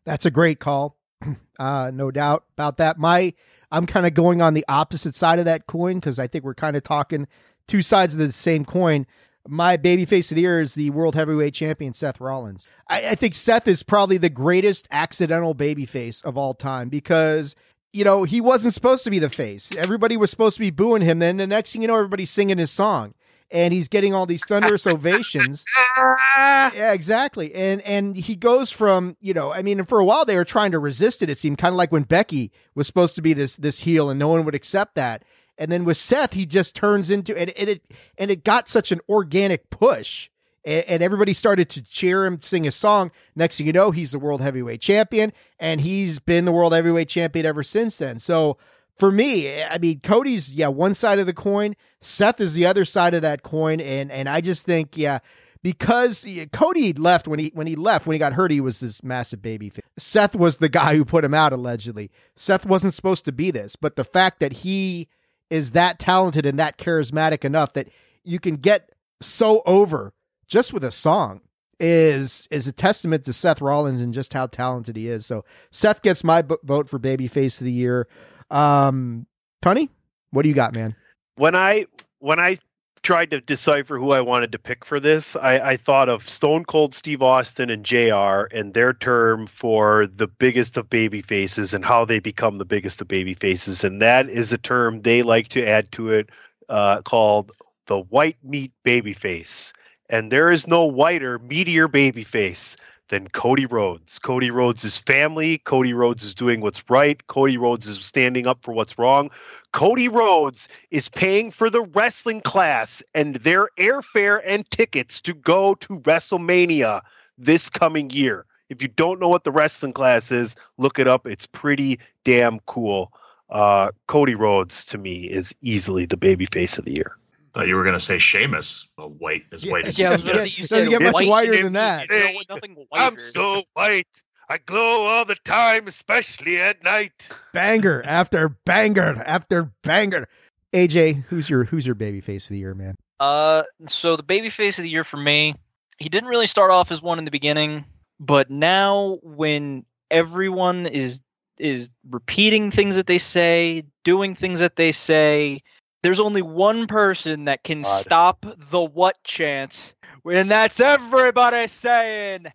[SPEAKER 1] That's a great call. Uh, no doubt about that. My, I'm kind of going on the opposite side of that coin because I think we're kind of talking two sides of the same coin. My baby face of the year is the world heavyweight champion Seth Rollins. I, I think Seth is probably the greatest accidental baby face of all time because you know he wasn't supposed to be the face. Everybody was supposed to be booing him. Then the next thing you know, everybody's singing his song and he's getting all these thunderous ovations. yeah, exactly. And and he goes from, you know, I mean, for a while they were trying to resist it. It seemed kind of like when Becky was supposed to be this this heel and no one would accept that. And then with Seth, he just turns into and, and it and it got such an organic push. And, and everybody started to cheer him, sing a song. Next thing you know, he's the world heavyweight champion, and he's been the world heavyweight champion ever since then. So for me, I mean, Cody's yeah one side of the coin. Seth is the other side of that coin, and and I just think yeah because Cody left when he when he left when he got hurt he was this massive baby. Face. Seth was the guy who put him out allegedly. Seth wasn't supposed to be this, but the fact that he is that talented and that charismatic enough that you can get so over just with a song is is a testament to Seth Rollins and just how talented he is. So Seth gets my vote for babyface of the year. Um, Tony, what do you got, man?
[SPEAKER 6] When I when I tried to decipher who I wanted to pick for this, I, I thought of Stone Cold Steve Austin and JR and their term for the biggest of baby faces and how they become the biggest of baby faces. And that is a term they like to add to it uh, called the white meat baby face. And there is no whiter, meatier baby face than Cody Rhodes. Cody Rhodes is family. Cody Rhodes is doing what's right. Cody Rhodes is standing up for what's wrong. Cody Rhodes is paying for the wrestling class and their airfare and tickets to go to WrestleMania this coming year. If you don't know what the wrestling class is, look it up. It's pretty damn cool. Uh, Cody Rhodes to me is easily the baby face of the year.
[SPEAKER 7] Thought you were going to say Sheamus, a white as
[SPEAKER 5] yeah,
[SPEAKER 7] white as
[SPEAKER 5] yeah, you,
[SPEAKER 1] you said get much whiter than that.
[SPEAKER 6] nothing I'm so white. I glow all the time, especially at night.
[SPEAKER 1] Banger after banger after banger. AJ, who's your who's your baby face of the year, man?
[SPEAKER 5] Uh, so the baby face of the year for me, he didn't really start off as one in the beginning, but now when everyone is is repeating things that they say, doing things that they say, there's only one person that can God. stop the what chant, and that's everybody saying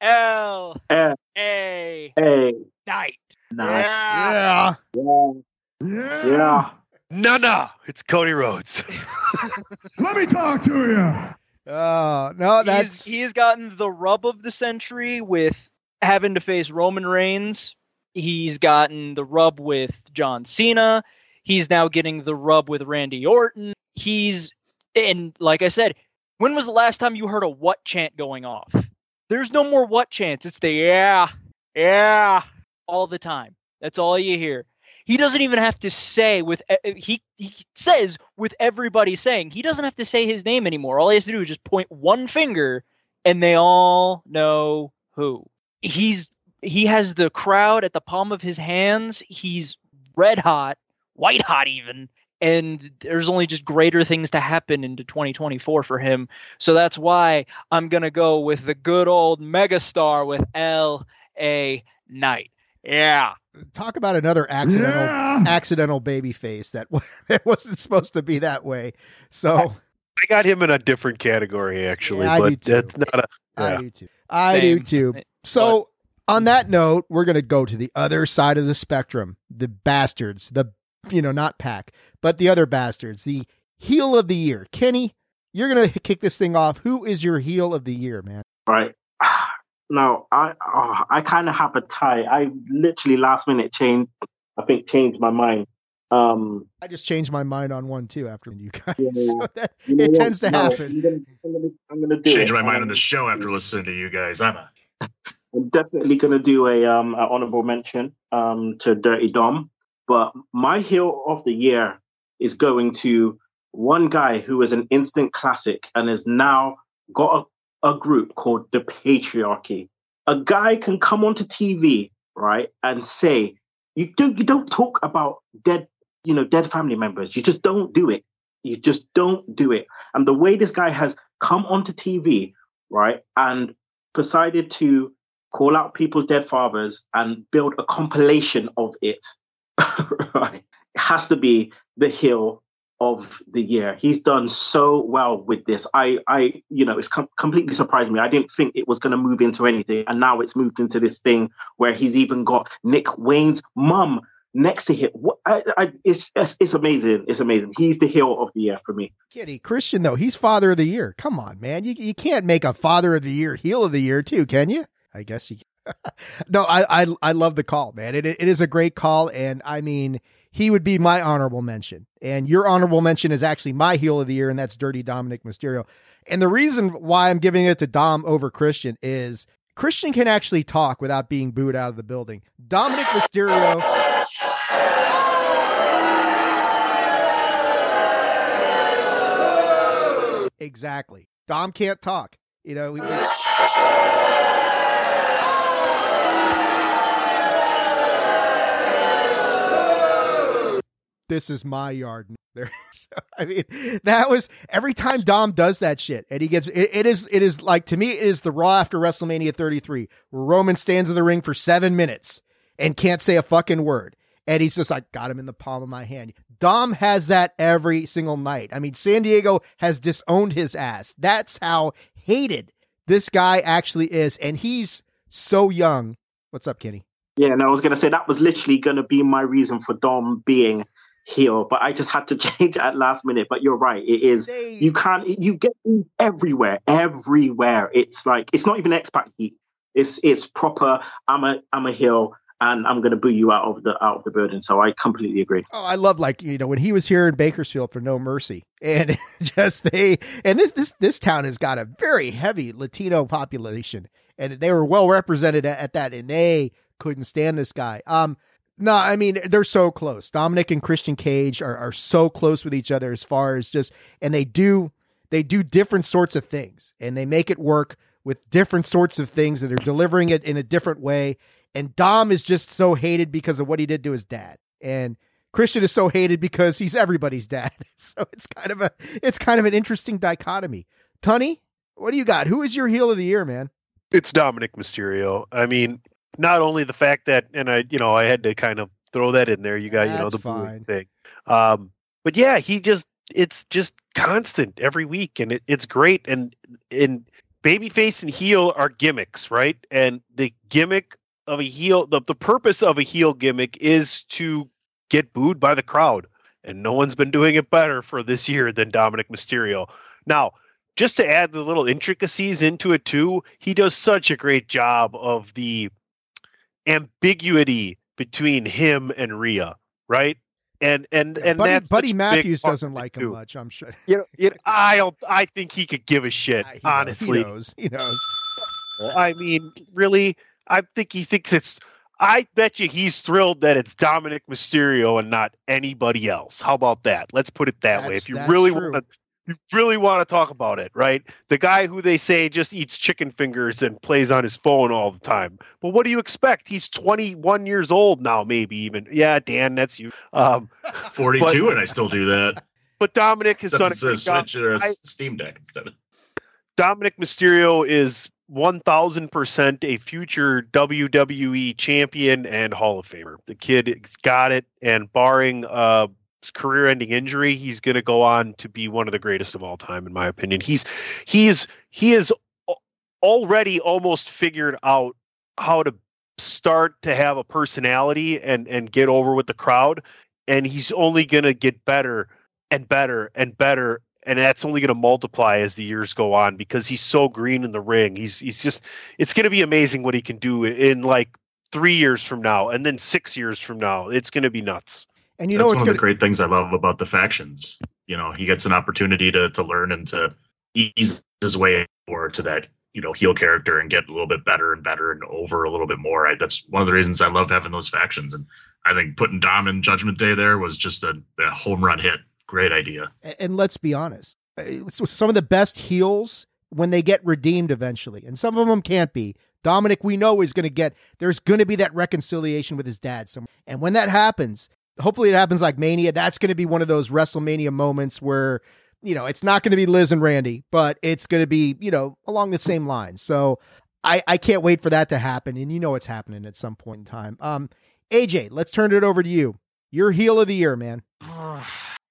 [SPEAKER 5] L A A night.
[SPEAKER 4] Yeah. Yeah. Yeah. yeah.
[SPEAKER 6] No, no, it's Cody Rhodes.
[SPEAKER 8] Let me talk to you.
[SPEAKER 1] Oh no, that's
[SPEAKER 5] he's, he's gotten the rub of the century with having to face Roman Reigns. He's gotten the rub with John Cena. He's now getting the rub with Randy Orton. He's and like I said, when was the last time you heard a what chant going off? There's no more what chance. It's the yeah, yeah, all the time. That's all you hear. He doesn't even have to say with he he says with everybody saying he doesn't have to say his name anymore. All he has to do is just point one finger, and they all know who. He's he has the crowd at the palm of his hands. He's red hot, white hot even, and there's only just greater things to happen into 2024 for him. So that's why I'm going to go with the good old megastar with L.A. Knight. Yeah.
[SPEAKER 1] Talk about another accidental yeah. accidental baby face that that wasn't supposed to be that way. So
[SPEAKER 6] I got him in a different category actually, yeah, but that's not a
[SPEAKER 1] yeah. I do too. I Same. do too. So but, on that note, we're going to go to the other side of the spectrum. The bastards, the you know, not Pack, but the other bastards, the heel of the year. Kenny, you're gonna kick this thing off. Who is your heel of the year, man?
[SPEAKER 4] Right. No, I oh, I kind of have a tie. I literally last minute changed. I think changed my mind. Um,
[SPEAKER 1] I just changed my mind on one too after you guys. Yeah, so that, you know it tends to no, happen.
[SPEAKER 7] I'm gonna, I'm gonna, I'm gonna do change it. my mind um, on the show after listening to you guys. I'm a.
[SPEAKER 4] I'm definitely gonna do a um an honorable mention um to Dirty Dom. But my heel of the year is going to one guy who is an instant classic and has now got a, a group called The Patriarchy. A guy can come onto TV, right, and say, you don't you don't talk about dead, you know, dead family members. You just don't do it. You just don't do it. And the way this guy has come onto TV, right, and decided to call out people's dead fathers and build a compilation of it right, has to be the heel of the year. He's done so well with this. I, I, you know, it's com- completely surprised me. I didn't think it was going to move into anything, and now it's moved into this thing where he's even got Nick Wayne's mum next to him. I, I, it's, it's, it's amazing. It's amazing. He's the heel of the year for me.
[SPEAKER 1] Kenny Christian though, he's father of the year. Come on, man. You you can't make a father of the year heel of the year too, can you? I guess you no, I, I I love the call, man. It it is a great call, and I mean he would be my honorable mention, and your honorable mention is actually my heel of the year, and that's Dirty Dominik Mysterio. And the reason why I'm giving it to Dom over Christian is Christian can actually talk without being booed out of the building. Dominik Mysterio. Exactly. Dom can't talk. You know, we, this is my yard. There, so, I mean, that was every time Dom does that shit, and he gets it, it is it is like to me it is the Raw after WrestleMania 33, where Roman stands in the ring for seven minutes and can't say a fucking word, and he's just like, got him in the palm of my hand. Dom has that every single night. I mean, San Diego has disowned his ass. That's how hated this guy actually is, and he's so young. What's up, Kenny?
[SPEAKER 4] Yeah, and I was gonna say that was literally gonna be my reason for Dom being heel, but I just had to change at last minute. But you're right, it is. You can't. You get everywhere, everywhere. It's like it's not even X Pac heat. It's it's proper. I'm a I'm a heel. And I'm going to boo you out of the out of the building. So I completely agree.
[SPEAKER 1] Oh, I love like you know when he was here in Bakersfield for No Mercy, and just they and this this this town has got a very heavy Latino population, and they were well represented at, at that, and they couldn't stand this guy. Um, no, I mean they're so close. Dominik and Christian Cage are, are so close with each other as far as just and they do they do different sorts of things and they make it work with different sorts of things that are delivering it in a different way. And Dom is just so hated because of what he did to his dad. And Christian is so hated because he's everybody's dad. So it's kind of a it's kind of an interesting dichotomy. Tunney, what do you got? Who is your heel of the year, man?
[SPEAKER 6] It's Dominik Mysterio. I mean, not only the fact that, and I, you know, I had to kind of throw that in there. You got, That's you know, the fine. thing. Um, but yeah, he just, it's just constant every week, and it, it's great. And in babyface and heel are gimmicks, right? And the gimmick of a heel, the, the purpose of a heel gimmick is to get booed by the crowd, and no one's been doing it better for this year than Dominik Mysterio. Now, just to add the little intricacies into it too, he does such a great job of the ambiguity between him and Rhea, right? And and
[SPEAKER 1] yeah,
[SPEAKER 6] and
[SPEAKER 1] Buddy, Buddy Matthews doesn't like him too. much. I'm sure.
[SPEAKER 6] You know, you know, I I think he could give a shit. honestly,
[SPEAKER 1] he knows. He knows.
[SPEAKER 6] I mean, really, I think he thinks it's. I bet you he's thrilled that it's Dominik Mysterio and not anybody else. How about that? Let's put it that way. If you really
[SPEAKER 1] true.
[SPEAKER 6] want to, you really want to talk about it, right? The guy who they say just eats chicken fingers and plays on his phone all the time. But what do you expect? He's 21 years old now, maybe even. Yeah, Dan, that's you. Um,
[SPEAKER 7] 42, and I still do that.
[SPEAKER 6] but Dominik has
[SPEAKER 7] Except
[SPEAKER 6] done a
[SPEAKER 7] it's a. Switch or a
[SPEAKER 6] I-
[SPEAKER 7] Steam Deck instead.
[SPEAKER 6] Dominik Mysterio is 1000% a future WWE champion and Hall of Famer. The kid's got it, and barring uh, career ending injury, he's going to go on to be one of the greatest of all time, in my opinion. He's he's he is already almost figured out how to start to have a personality and and get over with the crowd and he's only going to get better and better and better and that's only going to multiply as the years go on because he's so green in the ring. He's he's just it's going to be amazing what he can do in like 3 years from now and then 6 years from now. It's going to be nuts
[SPEAKER 1] And you
[SPEAKER 7] That's
[SPEAKER 1] know
[SPEAKER 7] one of the great things I love about the factions. You know, he gets an opportunity to to learn and to ease his way more to that you know heel character and get a little bit better and better and over a little bit more. I, that's one of the reasons I love having those factions. And I think putting Dom in Judgment Day there was just a, a home run hit. Great idea.
[SPEAKER 1] and let's be honest, uh, some of the best heels when they get redeemed eventually, and some of them can't be. Dominik, we know is going to get. There's going to be that reconciliation with his dad, some, and when that happens, hopefully it happens like Mania. That's going to be one of those WrestleMania moments where you know it's not going to be Liz and Randy, but it's going to be you know along the same lines. So I I can't wait for that to happen, and you know it's happening at some point in time. Um, AJ, let's turn it over to you. Your heel of the year, man.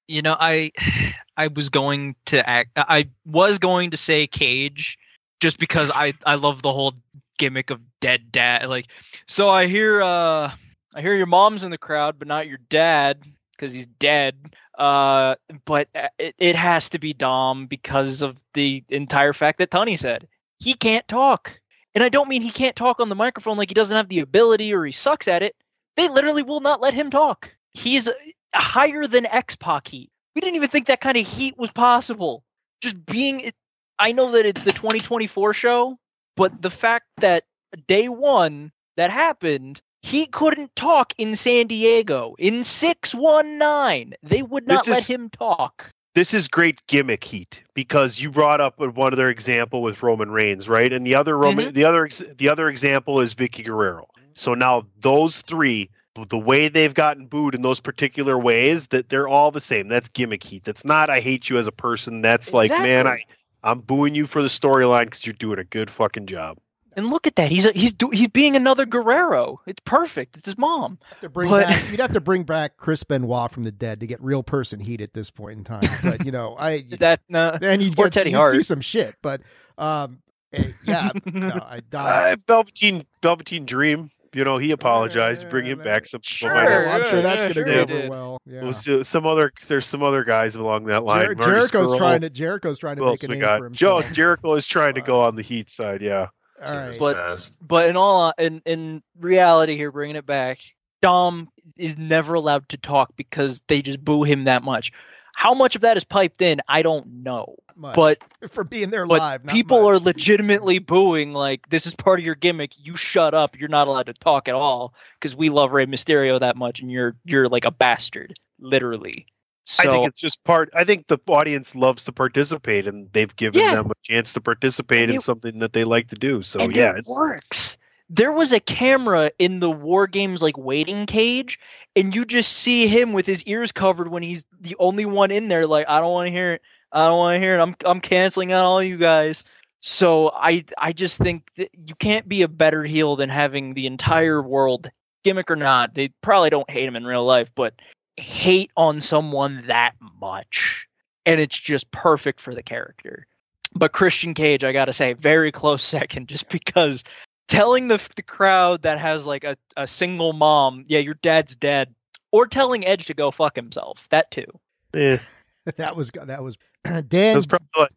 [SPEAKER 5] You know, I I was going to act I was going to say Cage just because I I love the whole gimmick of dead dad like so I hear uh I hear your mom's in the crowd but not your dad cuz he's dead. Uh but uh, it, it has to be Dom because of the entire fact that Tony said. He can't talk. And I don't mean he can't talk on the microphone like he doesn't have the ability or he sucks at it. They literally will not let him talk. He's higher than X Pac heat. We didn't even think that kind of heat was possible. Just being, I know that it's the 2024 show, but the fact that day one that happened, he couldn't talk in San Diego in 619. They would not
[SPEAKER 6] This
[SPEAKER 5] let
[SPEAKER 6] is-
[SPEAKER 5] him talk.
[SPEAKER 6] this is great gimmick heat because you brought up one other example with Roman Reigns, right? And the other Roman, mm-hmm. the other, the other example is Vickie Guerrero. So now those three, the way they've gotten booed in those particular ways, that they're all the same. That's gimmick heat. That's not I hate you as a person. That's like, man, I, I'm booing you for the storyline because you're doing a good fucking job.
[SPEAKER 5] And look at that. He's a, he's do, he's being another Guerrero. It's perfect. It's his mom.
[SPEAKER 1] to bring
[SPEAKER 5] But-
[SPEAKER 1] back you'd have to bring back Chris Benoit from the dead to get real person heat at this point in time. But you know, I
[SPEAKER 5] That uh,
[SPEAKER 1] then you'd get
[SPEAKER 5] Teddy
[SPEAKER 1] you'd see some shit. But um, eh, yeah, no, I
[SPEAKER 6] Uh,
[SPEAKER 1] died.
[SPEAKER 6] Velveteen, Velveteen Dream. You know, he apologized, bring him back. Some people might
[SPEAKER 5] Sure,
[SPEAKER 1] I'm sure that's
[SPEAKER 5] yeah,
[SPEAKER 1] going to
[SPEAKER 5] sure
[SPEAKER 1] go over well. Yeah.
[SPEAKER 6] Well, so- some other there's some other guys along that line.
[SPEAKER 1] Jer-
[SPEAKER 6] Marty
[SPEAKER 1] Jericho's
[SPEAKER 6] Scurll,
[SPEAKER 1] trying to Jericho's trying to
[SPEAKER 6] who else
[SPEAKER 1] make a
[SPEAKER 6] we
[SPEAKER 1] name
[SPEAKER 6] got?
[SPEAKER 1] for
[SPEAKER 6] Joe. Jericho is trying to go on the Heat side. Yeah,
[SPEAKER 1] All right.
[SPEAKER 5] But-
[SPEAKER 7] Best.
[SPEAKER 5] But in all uh, in in reality here, bringing it back, Dom is never allowed to talk because they just boo him that much. How much of that is piped in, I don't know.
[SPEAKER 1] Much.
[SPEAKER 5] But
[SPEAKER 1] for being there
[SPEAKER 5] but
[SPEAKER 1] live, not
[SPEAKER 5] people are legitimately booing like this is part of your gimmick. You shut up. You're not allowed to talk at all because we love Rey Mysterio that much, and you're you're like a bastard, literally. So
[SPEAKER 6] I think it's just part. I think the audience loves to participate, and they've given
[SPEAKER 5] Yeah.
[SPEAKER 6] them a chance to participate in something that they like to do. So yeah,
[SPEAKER 5] it works. There was a camera in the War Games like waiting cage, and you just see him with his ears covered when he's the only one in there. Like, I don't want to hear it. I don't want to hear it. I'm I'm canceling out all you guys. So I I just think that you can't be a better heel than having the entire world, gimmick or not. They probably don't hate him in real life, but hate on someone that much, and it's just perfect for the character. But Christian Cage, I gotta say, very close second, just because telling the the crowd that has like a, a single mom, yeah, your dad's dead, or telling Edge to go fuck himself, that too.
[SPEAKER 6] Yeah.
[SPEAKER 1] that was that was
[SPEAKER 6] it
[SPEAKER 1] Dan.
[SPEAKER 6] was probably like.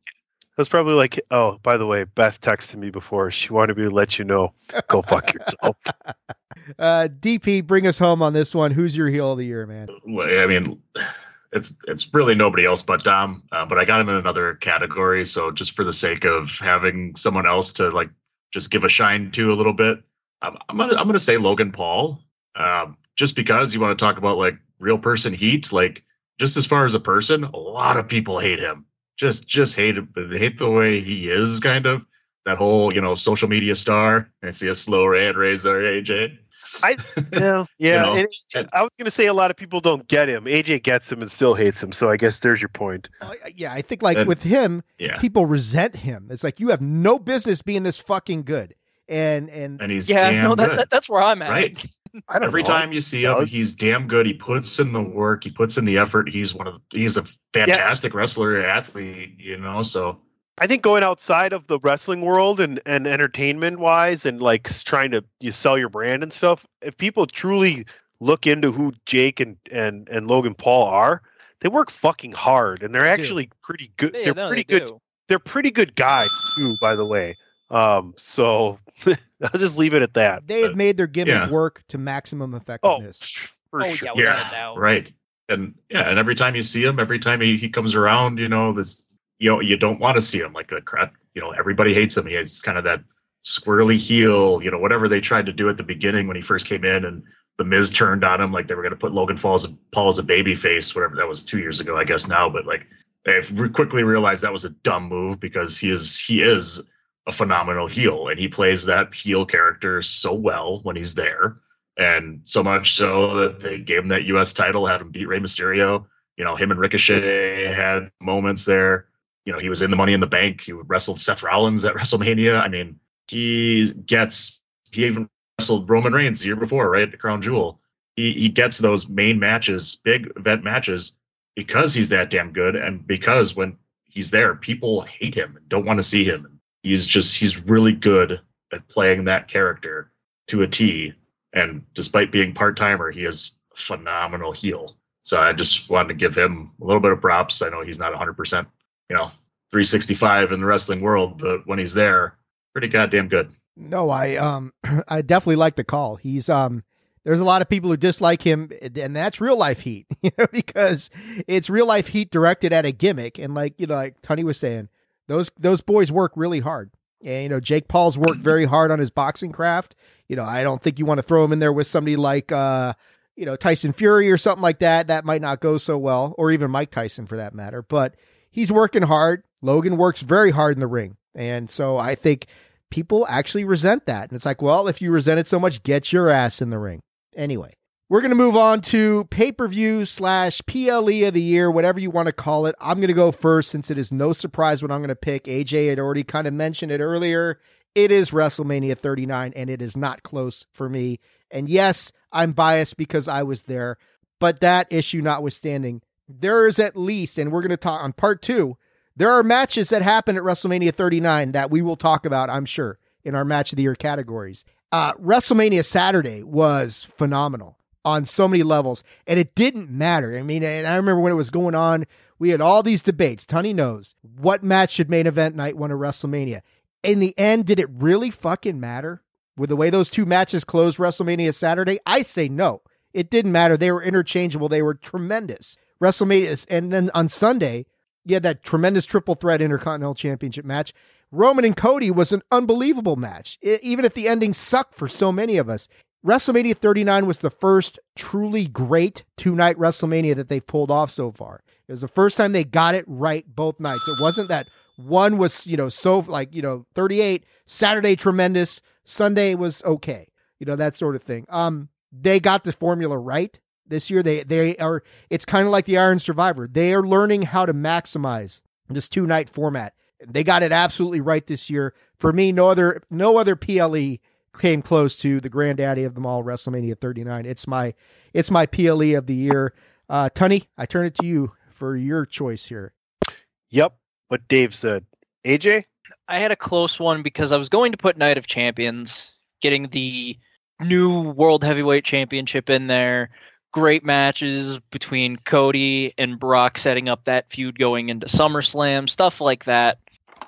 [SPEAKER 6] It was probably like, oh, by the way, Beth texted me before. She wanted me to let you know. Go fuck yourself.
[SPEAKER 1] Uh, DP, bring us home on this one. Who's your heel of the year, man?
[SPEAKER 7] I mean, it's it's really nobody else but Dom. Uh, but I got him in another category. So just for the sake of having someone else to like just give a shine to a little bit. I'm, I'm gonna I'm gonna say Logan Paul, um, just because you want to talk about like real person heat. Like just as far as a person, a lot of people hate him. Just just hate him. Hate the way he is, kind of that whole you know social media star. I see a slow hand raise there, AJ.
[SPEAKER 6] I yeah yeah.
[SPEAKER 7] know,
[SPEAKER 6] and-
[SPEAKER 7] and-
[SPEAKER 6] I was going to say a lot of people don't get him. AJ gets him and still hates him. So I guess there's your point.
[SPEAKER 1] Uh, yeah, I think like
[SPEAKER 7] And-
[SPEAKER 1] with him,
[SPEAKER 7] Yeah,
[SPEAKER 1] people resent him. It's like you have no business being this fucking good. And and
[SPEAKER 7] and he's
[SPEAKER 5] Yeah,
[SPEAKER 7] damn
[SPEAKER 5] no, that,
[SPEAKER 7] good.
[SPEAKER 5] that, that's where I'm at.
[SPEAKER 7] Right.
[SPEAKER 6] I don't
[SPEAKER 7] Every
[SPEAKER 6] know.
[SPEAKER 7] time you see him, he's damn good. He puts in the work. He puts in the effort. He's one of he's a fantastic wrestler, athlete. You know, so
[SPEAKER 6] I think going outside of the wrestling world and, and entertainment wise and like trying to you sell your brand and stuff, if people truly look into who Jake and, and, and Logan Paul are, they work fucking hard and they're actually pretty good.
[SPEAKER 5] Yeah,
[SPEAKER 6] they're
[SPEAKER 5] no,
[SPEAKER 6] pretty
[SPEAKER 5] they
[SPEAKER 6] good.
[SPEAKER 5] do.
[SPEAKER 6] They're pretty good guys too, by the way. Um, so I'll just leave it at that.
[SPEAKER 1] they have made their gimmick
[SPEAKER 7] yeah.
[SPEAKER 1] work to maximum
[SPEAKER 6] Oh,
[SPEAKER 1] effectiveness.
[SPEAKER 6] for
[SPEAKER 5] Oh,
[SPEAKER 6] sure.
[SPEAKER 5] yeah,
[SPEAKER 7] yeah, right. And yeah, and every time you see him, every time he, he comes around, you know, this you know, you don't want to see him like the crap. You know, everybody hates him. He has kind of that squirrely heel. You know, whatever they tried to do at the beginning when he first came in, and the Miz turned on him like they were going to put Logan a, Paul as a baby face. Whatever that was two years ago, I guess now. But like, re- quickly realized that was a dumb move because he is he is a phenomenal heel, and he plays that heel character so well when he's there and so much so that they gave him that U.S. title, had him beat Rey Mysterio. You know, him and Ricochet had moments there. You know, he was in the Money in the Bank. He wrestled Seth Rollins at WrestleMania. I mean, he gets. He even wrestled Roman Reigns the year before, right at Crown Jewel. He he gets those main matches, big event matches, because he's that damn good, and because when he's there, people hate him and don't want to see him. He's just he's really good at playing that character to a T and despite being part timer, he is phenomenal heel. So I just wanted to give him a little bit of props. I know he's not 100%, you know, 365 in the wrestling world, but when he's there, pretty goddamn good.
[SPEAKER 1] No, I um I definitely like the call. He's um there's a lot of people who dislike him and that's real life heat, you know, because it's real life heat directed at a gimmick and like, you know, like Tony was saying, those those boys work really hard. And you know, Jake Paul's worked very hard on his boxing craft. You know, I don't think you want to throw him in there with somebody like uh you know, Tyson Fury or something like that. That might not go so well, or even Mike Tyson for that matter. But he's working hard. Logan works very hard in the ring. And so I think people actually resent that. And it's like, well, if you resent it so much, get your ass in the ring. Anyway, we're going to move on to pay per view slash PLE of the year, whatever you want to call it. I'm going to go first since it is no surprise what I'm going to pick. AJ had already kind of mentioned it earlier. It is WrestleMania 39, and it is not close for me. And yes, I'm biased because I was there, but that issue notwithstanding, there is at least, and we're going to talk on part two, there are matches that happen at WrestleMania 39 that we will talk about, I'm sure, in our match of the year categories. Uh, WrestleMania Saturday was phenomenal on so many levels, and it didn't matter. I mean, and I remember when it was going on, we had all these debates. Tony knows what match should main event night one of WrestleMania. In the end, did it really fucking matter with the way those two matches closed WrestleMania Saturday? I say no. It didn't matter. They were interchangeable. They were tremendous. WrestleMania, and then on Sunday, you had that tremendous triple threat Intercontinental Championship match. Roman and Cody was an unbelievable match, even if the ending sucked for so many of us. WrestleMania 39 was the first truly great two night WrestleMania that they've pulled off so far. It was the first time they got it right both nights. It wasn't that one was, you know, so like, you know, 38, Saturday tremendous, Sunday was okay, you know, that sort of thing. Um, they got the formula right this year. They they are it's kind of like the Iron Survivor. They are learning how to maximize this two night format. They got it absolutely right this year. For me, no other no other PLE came close to the granddaddy of them all, WrestleMania 39. It's my it's my PLE of the year. Uh Tunney, I turn it to you for your choice here.
[SPEAKER 6] Yep. What Dave said. AJ?
[SPEAKER 5] I had a close one because I was going to put Night of Champions, getting the new World Heavyweight Championship in there. Great matches between Cody and Brock setting up that feud going into SummerSlam, stuff like that.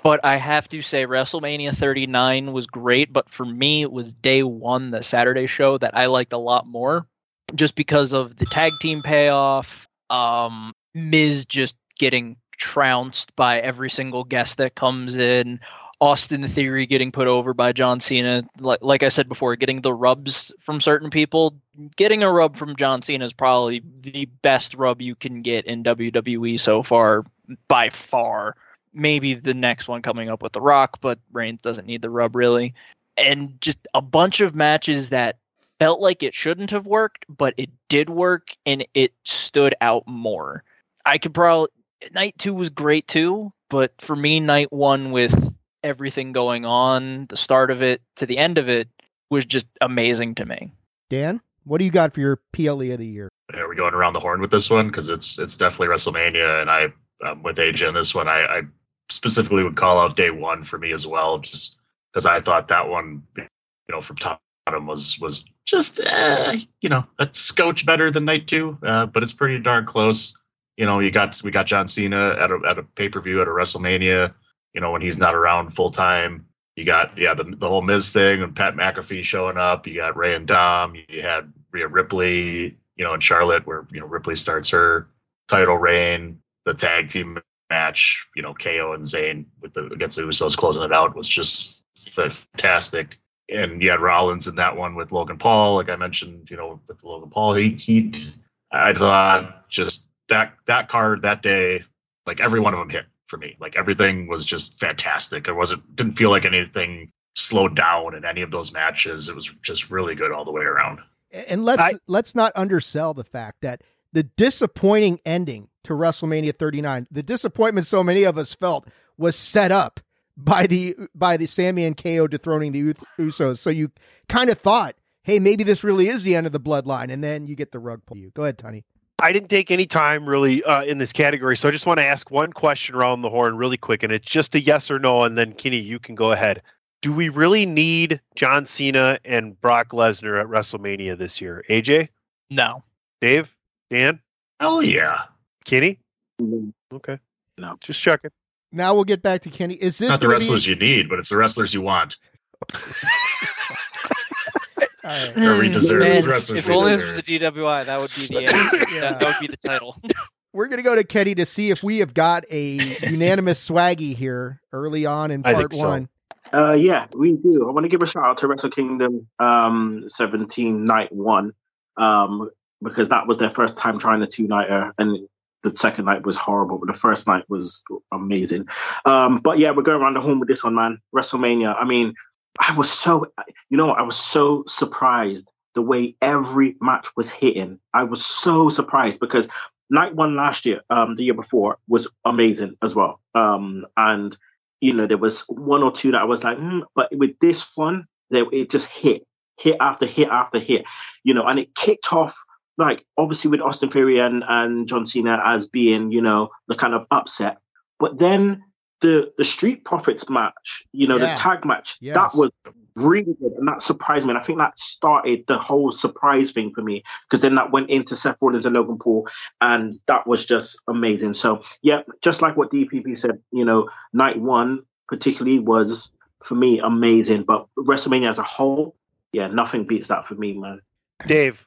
[SPEAKER 5] But I have to say, WrestleMania 39 was great, but for me, it was day one, the Saturday show, that I liked a lot more just because of the tag team payoff. Um, Miz just getting trounced by every single guest that comes in. Austin Theory getting put over by John Cena. Like, like I said before, getting the rubs from certain people. Getting a rub from John Cena is probably the best rub you can get in WWE so far, by far. Maybe the next one coming up with The Rock, but Reigns doesn't need the rub really. And just a bunch of matches that felt like it shouldn't have worked, but it did work and it stood out more. I could probably night two was great too, but for me, night one with everything going on, the start of it to the end of it was just amazing to me.
[SPEAKER 1] Dan, what do you got for your PLE of the year?
[SPEAKER 7] Are we going around the horn with this one? Because it's it's definitely WrestleMania, and I um, with AJ on this one, I, I specifically would call out day one for me as well, just because I thought that one, you know, from top to bottom was was just uh, you know a scotch better than night two, uh, but it's pretty darn close. You know, you got we got John Cena at a at a pay per view at a WrestleMania you know, when he's not around full time. You got yeah the the whole Miz thing and Pat McAfee showing up. You got Rey and Dom. You had Rhea Ripley, you know, in Charlotte where you know Ripley starts her title reign. The tag team match, you know, KO and Zayn with the against the Usos closing it out was just fantastic. And you had Rollins in that one with Logan Paul, like I mentioned, you know, with the Logan Paul heat I thought just that that card that day, like every one of them hit for me. Like everything was just fantastic. There wasn't didn't feel like anything slowed down in any of those matches. It was just really good all the way around.
[SPEAKER 1] And let's I, let's not undersell the fact that the disappointing ending to WrestleMania 39, the disappointment so many of us felt was set up by the by the Sami and KO dethroning the Usos. So you kind of thought, hey, maybe this really is the end of the bloodline, and then you get the rug pull. You go ahead, Tony.
[SPEAKER 6] I didn't take any time really uh, in this category, so I just want to ask one question around the horn really quick, and it's just a yes or no, and then Kenny, you can go ahead. Do we really need John Cena and Brock Lesnar at WrestleMania this year? AJ?
[SPEAKER 5] No.
[SPEAKER 6] Dave? Dan?
[SPEAKER 7] Hell yeah.
[SPEAKER 6] Kenny? Okay. No. Just checking.
[SPEAKER 1] Now we'll get back to Kenny. Is this
[SPEAKER 7] not the wrestlers be... you need, but it's the wrestlers you want?
[SPEAKER 5] Right. Or we deserve Man, wrestlers. If only this was a DWI, that would be the yeah. that, that would be the title.
[SPEAKER 1] We're gonna go to Kenny to see if we have got a unanimous swaggy here early on in part one.
[SPEAKER 4] So. Uh, yeah, we do. I want to give a shout out to Wrestle Kingdom um, 17 night one um, because that was their first time trying the two nighter, and the second night was horrible, but the first night was amazing. Um, but yeah, we're going around the horn with this one, man. WrestleMania. I mean, I was so, you know, I was so surprised the way every match was hitting. I was so surprised because night one last year, um, the year before, was amazing as well. Um, and you know, there was one or two that I was like, mm, but with this one, it just hit, hit after hit after hit, you know, and it kicked off like obviously with Austin Theory and, and John Cena as being, you know, the kind of upset. But then the the Street Profits match, you know, yeah. the tag match, yes. that was really good, and that surprised me. And I think that started the whole surprise thing for me because then that went into Seth Rollins and Logan Paul, and that was just amazing. So yeah, just like what DPP said, you know, night one particularly was for me amazing, but WrestleMania as a whole, yeah, nothing beats that for me, man.
[SPEAKER 6] Dave.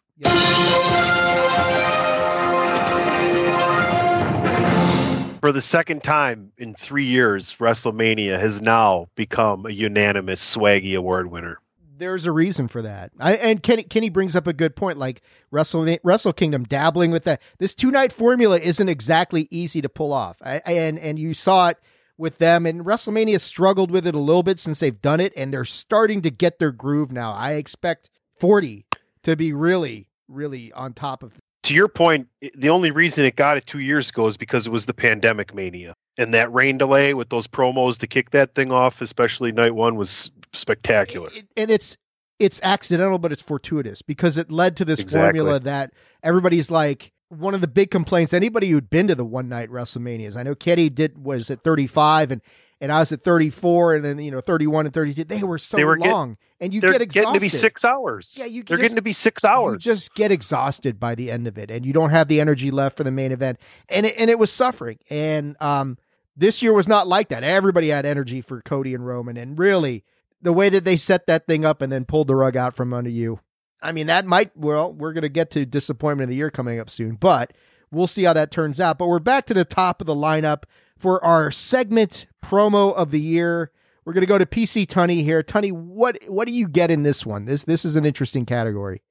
[SPEAKER 6] For the second time in three years, WrestleMania has now become a unanimous Swaggy Award winner.
[SPEAKER 1] There's a reason for that. I, and Kenny, Kenny brings up a good point. Like Wrestle, Wrestle Kingdom dabbling with that. This two night formula isn't exactly easy to pull off. I, and and you saw it with them. And WrestleMania struggled with it a little bit since they've done it, and they're starting to get their groove now. I expect 40 to be really, really on top of
[SPEAKER 6] to your point, the only reason it got it two years ago is because it was the pandemic mania. And that rain delay with those promos to kick that thing off, especially night one, was spectacular.
[SPEAKER 1] And it's it's accidental, but it's fortuitous because it led to this exactly. formula that everybody's like one of the big complaints. Anybody who'd been to the one night WrestleManias, I know Kenny did was at 35 and and I was at 34 and then you know 31 and 32 they were so they were long get, and you get exhausted.
[SPEAKER 6] getting to be 6 hours.
[SPEAKER 1] Yeah, you
[SPEAKER 6] They're just, getting to be 6 hours.
[SPEAKER 1] You just get exhausted by the end of it and you don't have the energy left for the main event. And it, and it was suffering. And um this year was not like that. Everybody had energy for Cody and Roman and really the way that they set that thing up and then pulled the rug out from under you. I mean, that might well, we're going to get to disappointment of the year coming up soon, but we'll see how that turns out. But we're back to the top of the lineup for our segment promo of the year. We're gonna go to PC Tunney here. Tunney, what what do you get in this one? This this is an interesting category.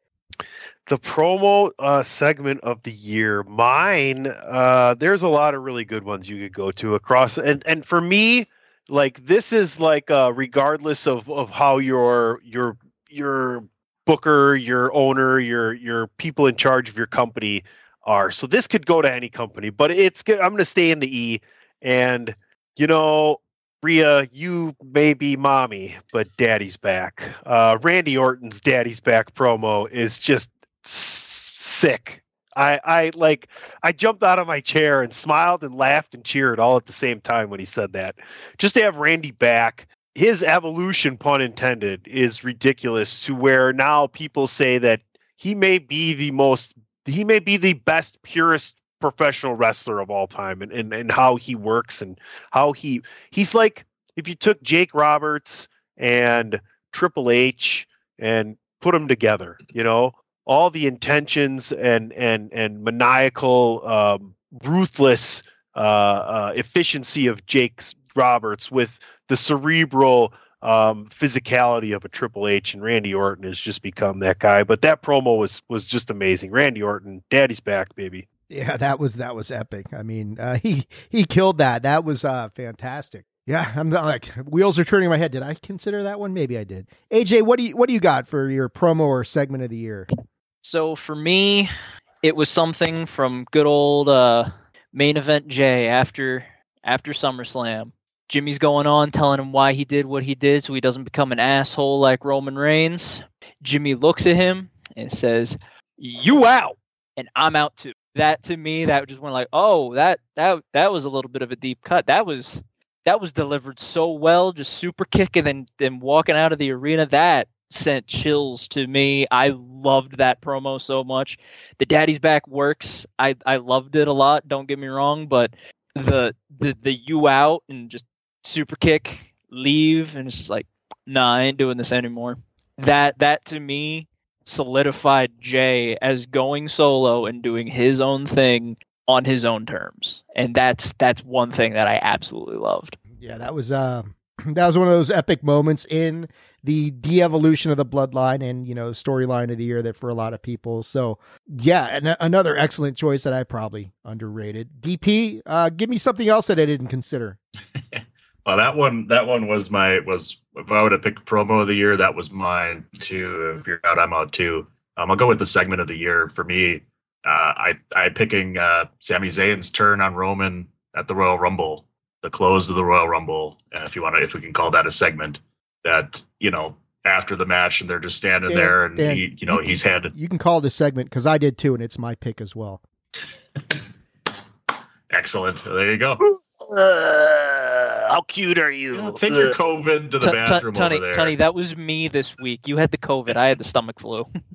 [SPEAKER 6] The promo uh, segment of the year, mine. Uh, there's a lot of really good ones you could go to across, and and for me, like this is like uh, regardless of of how your your your booker, your owner, your your people in charge of your company are. So this could go to any company, but it's. I'm going to stay in the E, and you know, Rhea, you may be mommy, but daddy's back. Uh, Randy Orton's daddy's back promo is just sick. I, I like I jumped out of my chair and smiled and laughed and cheered all at the same time when he said that. Just to have Randy back, his evolution, pun intended, is ridiculous to where now people say that he may be the most he may be the best purest professional wrestler of all time and, and, and how he works and how he he's like if you took Jake Roberts and Triple H and put them together, you know, all the intentions and and and maniacal, um, ruthless uh, uh, efficiency of Jake Roberts with the cerebral um, physicality of a Triple H and Randy Orton has just become that guy. But that promo was was just amazing. Randy Orton, Daddy's back, baby.
[SPEAKER 1] Yeah, that was that was epic. I mean, uh, he he killed that. That was uh, fantastic. Yeah, I'm not, like wheels are turning in my head. Did I consider that one? Maybe I did. AJ, what do you what do you got for your promo or segment of the year?
[SPEAKER 5] So for me, it was something from good old uh, main event Jey after after SummerSlam. Jimmy's going on telling him why he did what he did so he doesn't become an asshole like Roman Reigns. Jimmy looks at him and says, "You out, and I'm out too." That to me, that just went like, "Oh, that that that was a little bit of a deep cut. That was that was delivered so well, just super kicking and then walking out of the arena. That sent chills to me. I loved that promo so much. The Daddy's Back works. I I loved it a lot. Don't get me wrong, but the the the you out and just super kick, leave, and it's just like, nah, I ain't doing this anymore. That that to me solidified Jey as going solo and doing his own thing on his own terms. And that's that's one thing that I absolutely loved.
[SPEAKER 1] Yeah, that was uh that was one of those epic moments in the de-evolution of the bloodline and you know storyline of the year that for a lot of people so yeah an- another excellent choice that i probably underrated dp uh give me something else that i didn't consider
[SPEAKER 7] Well, that one, that one was my was. If I would have picked promo of the year, that was mine too. If you're out, I'm out too. Um, I'll go with the segment of the year for me. Uh, I I picking uh, Sami Zayn's turn on Roman at the Royal Rumble, the close of the Royal Rumble, and if you want to, if we can call that a segment, that you know after the match and they're just standing
[SPEAKER 1] Dan-
[SPEAKER 7] there and
[SPEAKER 1] Dan,
[SPEAKER 7] he, you know
[SPEAKER 1] you
[SPEAKER 7] he's had
[SPEAKER 1] you can call it a segment because i did too and it's my pick as well
[SPEAKER 7] excellent. There you go.
[SPEAKER 6] Uh, how cute are you?
[SPEAKER 7] You know, take your COVID to the
[SPEAKER 5] Tu- tu-
[SPEAKER 7] bathroom
[SPEAKER 5] Tunney,
[SPEAKER 7] over there.
[SPEAKER 5] Tunney, that was me this week. You had the COVID. I had the stomach flu.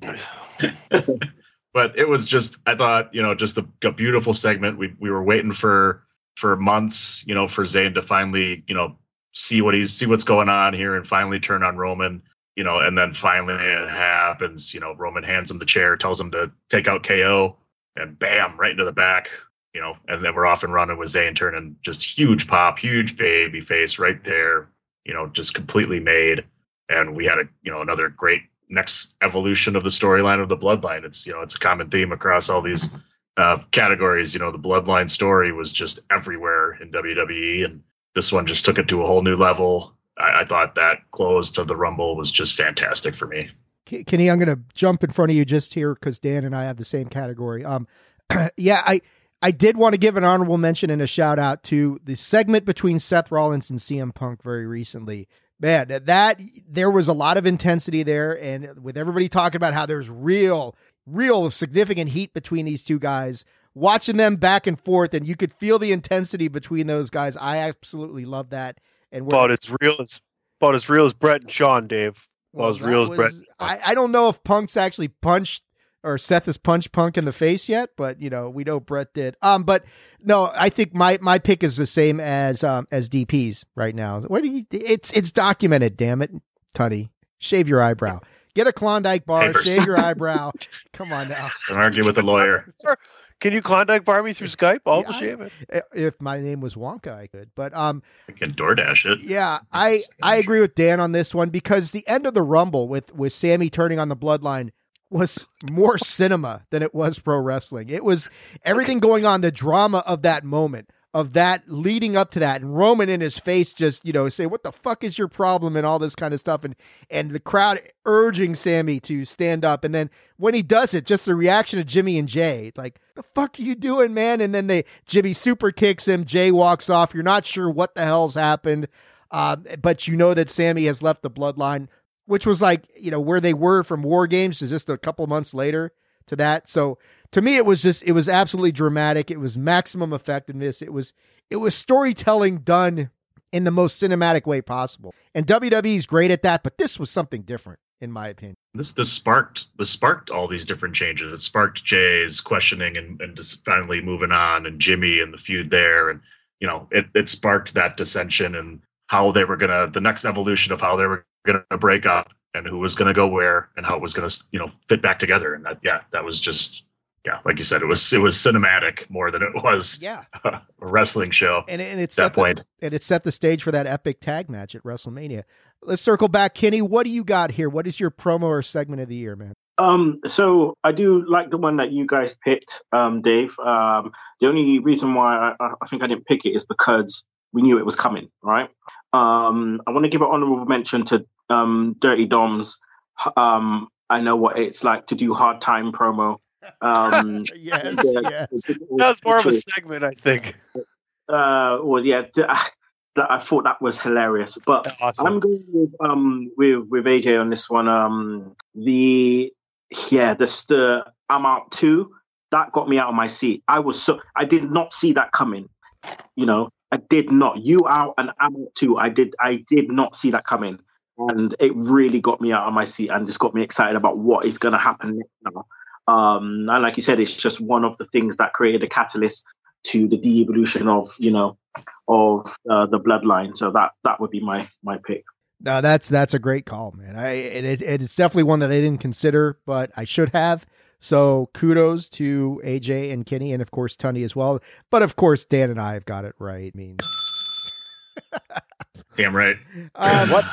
[SPEAKER 7] but it was just I thought you know just a, a beautiful segment. We we were waiting for for months, you know, for Zayn to finally you know see what he's see what's going on here and finally turn on Roman, you know, and then finally it happens. You know, Roman hands him the chair, tells him to take out KO, and bam, right into the back. You know, and then we're off and running with Zayn turning just huge pop, huge baby face right there. You know, just completely made, and we had a you know another great next evolution of the storyline of the bloodline. It's you know it's a common theme across all these uh, categories. You know the bloodline story was just everywhere in WWE, and this one just took it to a whole new level. I, I thought that close to the Rumble was just fantastic for me.
[SPEAKER 1] Kenny, I'm going to jump in front of you just here because Dan and I have the same category. Um, yeah, I I did want to give an honorable mention and a shout out to the segment between Seth Rollins and CM Punk very recently. Man, that, there was a lot of intensity there, and with everybody talking about how there's real, real significant heat between these two guys. Watching them back and forth, and you could feel the intensity between those guys. I absolutely love that. And
[SPEAKER 6] about as real as about as real as Brett and Sean, Dave. About as real as Brett.
[SPEAKER 1] I, I don't know if Punk's actually punched or Seth has punched Punk in the face yet, but you know we know Brett did. Um, but no, I think my my pick is the same as um as DP's right now. What do you? It's it's documented. Damn it, Tunney, shave your eyebrow. Get a Klondike bar,
[SPEAKER 7] Papers.
[SPEAKER 1] shave your eyebrow. Come on now.
[SPEAKER 7] Don't argue with the lawyer.
[SPEAKER 6] Can you Klondike bar me through Skype? I'll
[SPEAKER 1] Yeah, I-
[SPEAKER 6] shave it.
[SPEAKER 1] If my name was Wonka, I could. But um,
[SPEAKER 7] I can DoorDash it.
[SPEAKER 1] Yeah, I I agree with Dan on this one because the end of the Rumble with with Sami turning on the Bloodline was more cinema than it was pro wrestling. It was everything going on, the drama of that moment, of that leading up to that, and Roman in his face just you know say, "What the fuck is your problem?" and all this kind of stuff, and and the crowd urging Sami to stand up, and then when he does it, just the reaction of Jimmy and Jey, like, "The fuck are you doing, man?" And then they Jimmy super kicks him, Jey walks off. You're not sure what the hell's happened. Uh, but you know that Sami has left the bloodline, which was like, you know, where they were from War Games to just a couple months later to that. So to me, it was just, it was absolutely dramatic. It was maximum effectiveness. It was, it was storytelling done in the most cinematic way possible. And WWE's great at that, but this was something different, in my opinion.
[SPEAKER 7] This this sparked this sparked all these different changes. It sparked Jey's questioning and, and just finally moving on, and Jimmy and the feud there, and you know it it sparked that dissension and how they were gonna the next evolution of how they were gonna break up and who was gonna go where and how it was gonna you know fit back together. And that yeah, that was just yeah, like you said, it was it was cinematic more than it was
[SPEAKER 1] Yeah.
[SPEAKER 7] a wrestling show.
[SPEAKER 1] And, and it's
[SPEAKER 7] that
[SPEAKER 1] set the- and it set the stage for that epic tag match at WrestleMania. Let's circle back, Kenny. What do you got here? What is your promo or segment of the year, man?
[SPEAKER 4] Um, so I do like the one that you guys picked, um, Dave. Um, the only reason why I, I think I didn't pick it is because we knew it was coming, right? Um, I want to give an honorable mention to um, Dirty Dom's. Um, I know what it's like to do hard time promo. Um,
[SPEAKER 1] yes,
[SPEAKER 4] yeah.
[SPEAKER 6] That was more of a segment, I think.
[SPEAKER 4] uh, well, yeah, th- I thought that was hilarious. But
[SPEAKER 6] Awesome.
[SPEAKER 4] I'm going with um with with AJ on this one. Um, the yeah, the the I'm out two that got me out of my seat. I was so I did not see that coming. You know, I did not. You out and I'm out two. I did I did not see that coming. And it really got me out of my seat and just got me excited about what is going to happen next now. Um, and like you said, it's just one of the things that created a catalyst to the de-evolution of you know of uh, the bloodline. So that that would be my my pick.
[SPEAKER 1] No, that's that's a great call, man. I and it, it's definitely one that I didn't consider, but I should have. So kudos to AJ and Kenny, and of course Tunney as well. But of course Dan and I have got it right. I mean,
[SPEAKER 7] Damn right.
[SPEAKER 1] um,
[SPEAKER 6] What?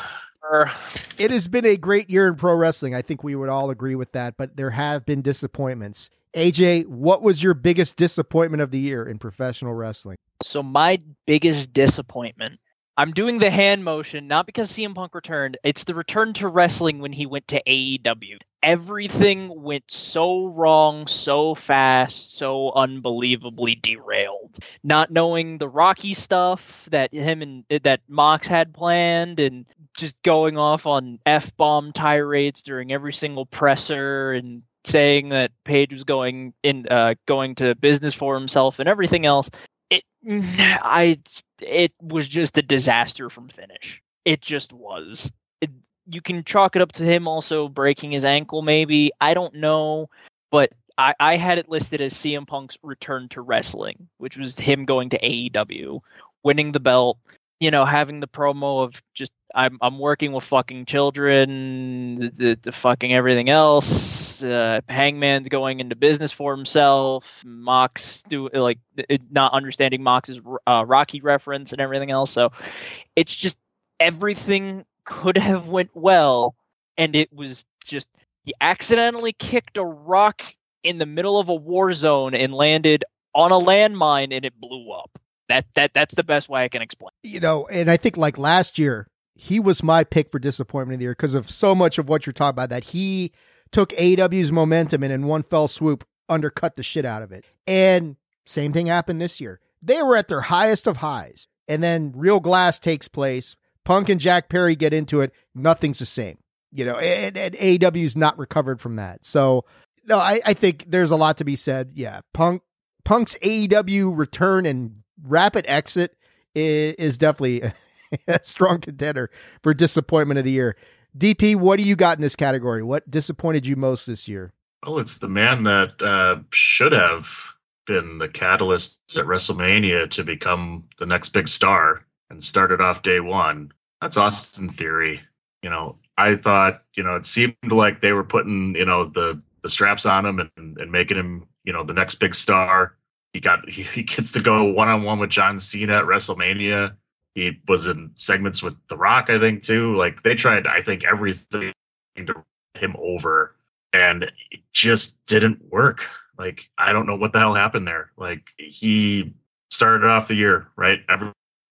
[SPEAKER 1] It has been a great year in pro wrestling. I think we would all agree with that. But there have been disappointments. AJ, what was your biggest disappointment of the year in professional wrestling?
[SPEAKER 5] So my biggest disappointment. I'm doing the hand motion not because CM Punk returned. It's the return to wrestling when he went to AEW. Everything went so wrong, so fast, so unbelievably derailed. Not knowing the Rocky stuff that him and that Mox had planned, and just going off on f bomb tirades during every single presser, and saying that Page was going in, uh, going to business for himself, and everything else it I it was just a disaster from finish. It just was. It, you can chalk it up to him also breaking his ankle, maybe. I don't know, but I, I had it listed as CM Punk's return to wrestling, which was him going to AEW, winning the belt, you know, having the promo of just I'm I'm working with fucking children, the, the, the fucking everything else. Uh, Hangman's going into business for himself. Mox do like not understanding Mox's uh, Rocky reference and everything else. So it's just everything could have went well, and it was just he accidentally kicked a rock in the middle of a war zone and landed on a landmine, and it blew up. That that that's the best way I can explain.
[SPEAKER 1] You know, and I think like last year, he was my pick for disappointment of the year because of so much of what you're talking about that he took AW's momentum and in one fell swoop undercut the shit out of it. And same thing happened this year. They were at their highest of highs. And then Real Glass takes place. Punk and Jack Perry get into it. Nothing's the same. You know, and, and AEW's not recovered from that. So no, I, I think there's a lot to be said. Yeah. Punk Punk's AEW return and rapid exit is, is definitely a strong contender for disappointment of the year. DP, what do you got in this category? What disappointed you most this year?
[SPEAKER 7] Well, it's the man that uh, should have been the catalyst at WrestleMania to become the next big star and started off day one. That's Austin Theory. You know, I thought, you know, it seemed like they were putting, you know, the the straps on him and, and making him you know the next big star. He got he, he gets to go one on one with John Cena at WrestleMania. He was in segments with The Rock, I think, too. Like they tried, I think, everything to him over, and it just didn't work. Like I don't know what the hell happened there. Like he started off the year right,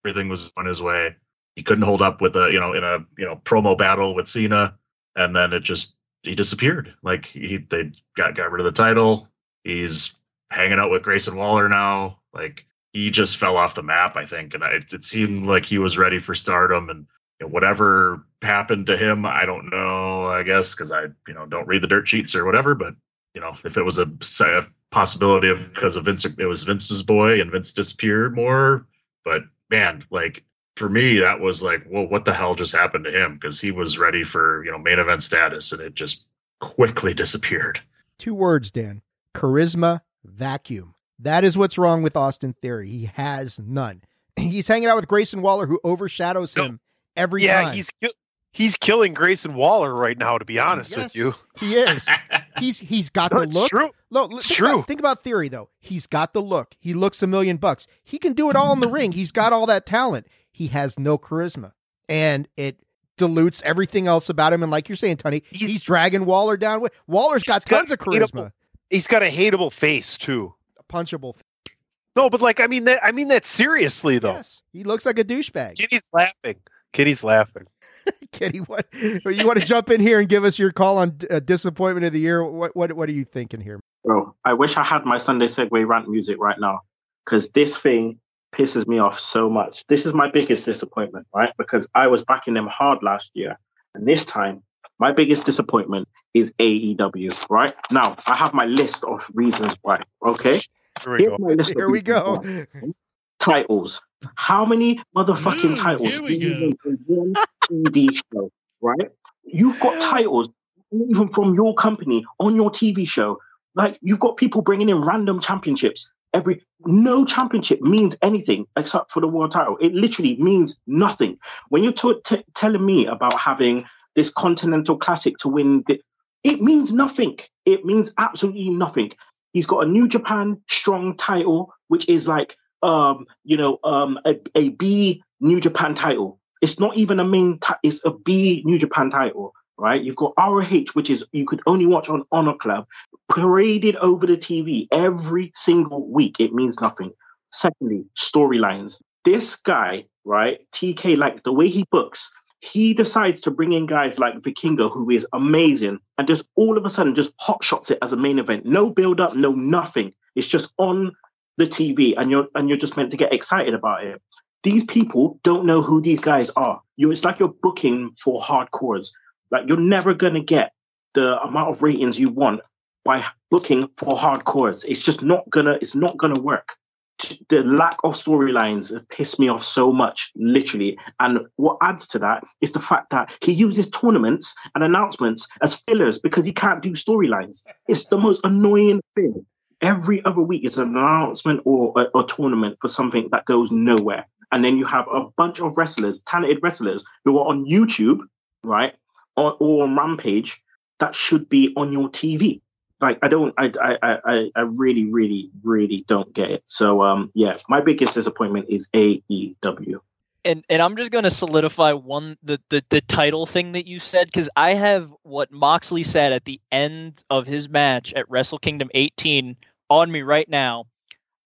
[SPEAKER 7] everything was on his way. He couldn't hold up with a you know in a you know promo battle with Cena, and then it just he disappeared. Like he they got got rid of the title. He's hanging out with Grayson Waller now. Like he just fell off the map, I think, and I, it seemed like he was ready for stardom. And you know, whatever happened to him, I don't know. I guess because I you know don't read the dirt sheets or whatever. But you know, if it was a, a possibility of because of Vince, it was Vince's boy, and Vince disappeared more. But man, like for me, that was like, well, what the hell just happened to him? Because he was ready for you know main event status, and it just quickly disappeared.
[SPEAKER 1] Two words, Dan: charisma vacuum. That is what's wrong with Austin Theory. He has none. He's hanging out with Grayson Waller, who overshadows him every
[SPEAKER 6] yeah,
[SPEAKER 1] time.
[SPEAKER 6] he's ki- he's killing Grayson Waller right now. To be honest
[SPEAKER 1] Yes,
[SPEAKER 6] with you,
[SPEAKER 1] He is. He's he's got
[SPEAKER 6] No,
[SPEAKER 1] the look.
[SPEAKER 6] true.
[SPEAKER 1] Look, think
[SPEAKER 6] true.
[SPEAKER 1] About, think about theory though. He's got the look. He looks a million bucks. He can do it all in the ring. He's got all that talent. He has no charisma, and it dilutes everything else about him. And like you're saying, Tony, he's, dragging Waller down. with Waller's got
[SPEAKER 6] He's got
[SPEAKER 1] tons of charisma.
[SPEAKER 6] He's got a hateable face too.
[SPEAKER 1] A punchable. Face.
[SPEAKER 6] No, but like I mean that I mean that seriously though.
[SPEAKER 1] Yes, he looks like a douchebag.
[SPEAKER 6] Kitty's laughing. Kitty's laughing.
[SPEAKER 1] Kitty, what you want to jump in here and give us your call on uh, disappointment of the year? What what what are you thinking here?
[SPEAKER 4] Bro, I wish I had my Sunday Segway rant music right now because this thing pisses me off so much. This is my biggest disappointment, right? Because I was backing them hard last year. And this time, my biggest disappointment is AEW, right? Now, I have my list of reasons why, okay?
[SPEAKER 6] Here we go.
[SPEAKER 4] my list of
[SPEAKER 1] Here we go.
[SPEAKER 4] Titles. How many motherfucking mm, titles
[SPEAKER 8] here we
[SPEAKER 4] do you need in one TV show, right? You've got titles even from your company on your TV show. Like you've got people bringing in random championships. Every no championship means anything except for the world title. It literally means nothing. When you're t- t- telling me about having this continental classic to win, the, it means nothing. It means absolutely nothing. He's got a New Japan strong title, which is like um, you know, um, a, a B New Japan title. It's not even a main. It's a B New Japan title, right? You've got ROH, which is you could only watch on Honor Club, paraded over the TV every single week. It means nothing. Secondly, storylines. This guy, right? TK, like the way he books, he decides to bring in guys like Vikingo, who is amazing, and just all of a sudden just hot shots it as a main event. No build up, no nothing. It's just on the TV, and you're and you're just meant to get excited about it. These people don't know who these guys are. You, it's like you're booking for hardcores. Like you're never gonna get the amount of ratings you want by booking for hardcores. It's just not gonna. It's not gonna work. The lack of storylines piss me off so much, literally. And what adds to that is the fact that he uses tournaments and announcements as fillers because he can't do storylines. It's the most annoying thing every other week is an announcement or a, a tournament for something that goes nowhere. And then you have a bunch of wrestlers, talented wrestlers, who are on YouTube, right, or, or on Rampage, that should be on your TV. Like I don't, I, I, I, I really, really, really don't get it. So, um, yeah, my biggest disappointment is AEW.
[SPEAKER 5] and and I'm just gonna solidify one the the, the title thing that you said because I have what Moxley said at the end of his match at Wrestle Kingdom 18 on me right now.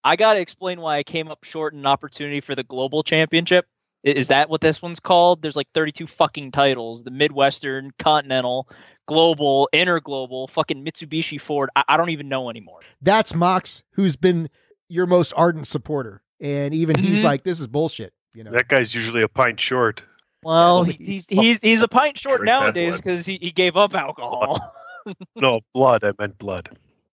[SPEAKER 5] I gotta explain why I came up short in an opportunity for the global championship. I- Is that what this one's called? There's like 32 fucking titles: the Midwestern, Continental, Global, Interglobal, fucking Mitsubishi Ford. I, I don't even know anymore.
[SPEAKER 1] That's Mox, who's been your most ardent supporter, and even he's
[SPEAKER 5] Mhm.
[SPEAKER 1] like, "This is bullshit." You know,
[SPEAKER 6] That guy's usually a pint short.
[SPEAKER 5] Well,
[SPEAKER 1] he's-
[SPEAKER 5] he's he's he's a pint short nowadays because he, he gave up alcohol.
[SPEAKER 6] No, blood. I meant blood.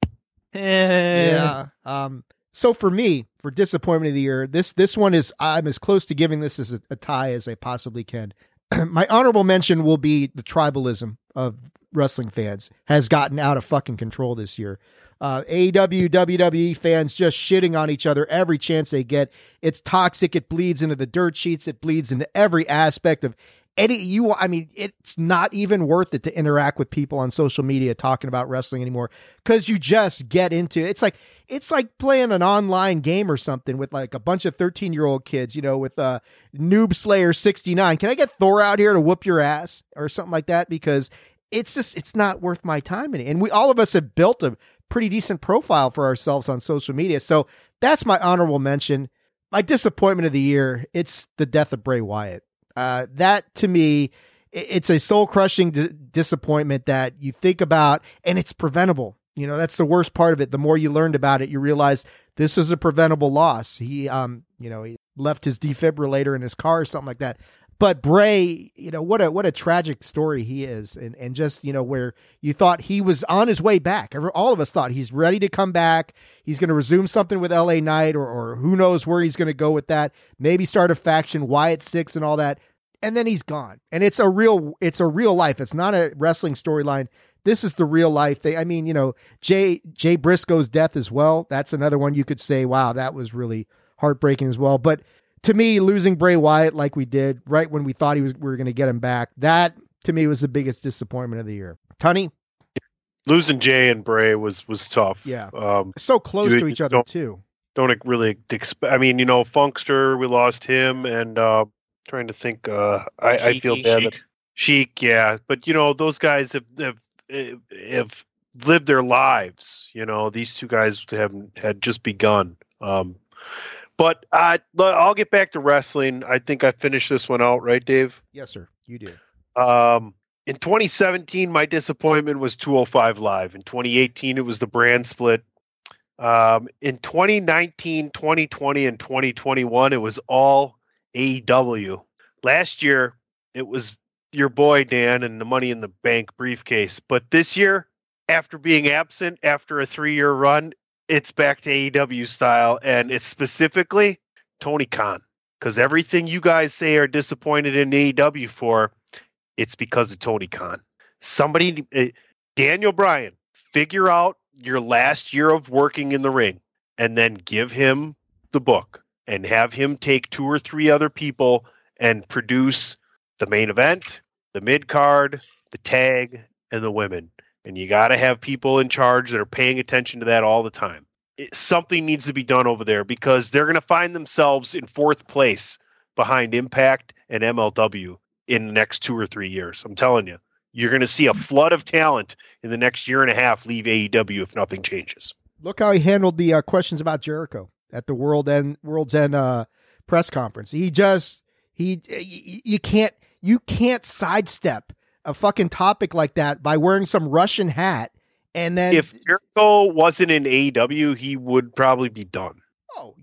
[SPEAKER 5] Eh.
[SPEAKER 1] yeah. Um. So for me, for disappointment of the year, this this one is I'm as close to giving this as a, a tie as I possibly can. My honorable mention will be the tribalism of wrestling fans has gotten out of fucking control this year. Uh, AEW, WWE fans just shitting on each other every chance they get. It's toxic. It bleeds into the dirt sheets. It bleeds into every aspect of any you I mean it's not even worth it to interact with people on social media talking about wrestling anymore cuz you just get into it's like it's like playing an online game or something with like a bunch of 13-year-old kids, you know, with uh Noob Slayer 69. Can I get Thor out here to whoop your ass or something like that because it's just it's not worth my time and we all of us have built a pretty decent profile for ourselves on social media. So that's my honorable mention. My disappointment of the year, it's the death of Bray Wyatt. Uh, that to me, it's a soul crushing d- disappointment that you think about and it's preventable. You know, that's the worst part of it. The more you learned about it, you realize this was a preventable loss. He, um, you know, he left his defibrillator in his car or something like that. But Bray, you know, what a what a tragic story he is, and and just you know where you thought he was on his way back. All of us thought he's ready to come back. He's going to resume something with L.A. Knight, or or who knows where he's going to go with that. Maybe start a faction, Wyatt Six, and all that and then he's gone. And it's a real it's a real life. It's not a wrestling storyline. This is the real life They I mean, you know, Jay Jay Briscoe's death as well. That's another one you could say, wow, that was really heartbreaking as well. But to me, losing Bray Wyatt like we did right when we thought he was we were going to get him back, that to me was the biggest disappointment of the year. Tunney,
[SPEAKER 6] losing Jay and Bray was was tough.
[SPEAKER 1] Yeah, um, so close to each other too.
[SPEAKER 6] Don't really expect. I mean, you know, Funkster, we lost him, and uh, trying to think. Uh, I, I feel bad. Sheik. That, Sheik, yeah, but you know those guys have, have have lived their lives. You know these two guys have had just begun. Um, but I, I'll get back to wrestling. I think I finished this one out, right, Dave?
[SPEAKER 1] Yes, sir. You did.
[SPEAKER 6] Um, in 2017, my disappointment was 205 Live. In 2018, it was the brand split. Um, in 2019, 2020, and 2021, it was all AEW. Last year, it was your boy Dan and the Money in the Bank briefcase. But this year, after being absent after a three year run, it's back to AEW style, and it's specifically Tony Khan. Because everything you guys say are disappointed in AEW for, it's because of Tony Khan. Somebody, uh, Daniel Bryan, figure out your last year of working in the ring and then give him the book and have him take two or three other people and produce the main event, the mid card, the tag, and the women. And you got to have people in charge that are paying attention to that all the time. It, something needs to be done over there because they're going to find themselves in fourth place behind Impact and MLW in the next two or three years. I'm telling you, you're going to see a flood of talent in the next year and a half leave AEW if nothing changes.
[SPEAKER 1] Look how he handled the uh, questions about Jericho at the World End World's End uh, press conference. He just he you can't you can't sidestep a fucking topic like that by wearing some Russian hat and then
[SPEAKER 6] if Jericho wasn't in AEW, he would probably be done.
[SPEAKER 1] Oh,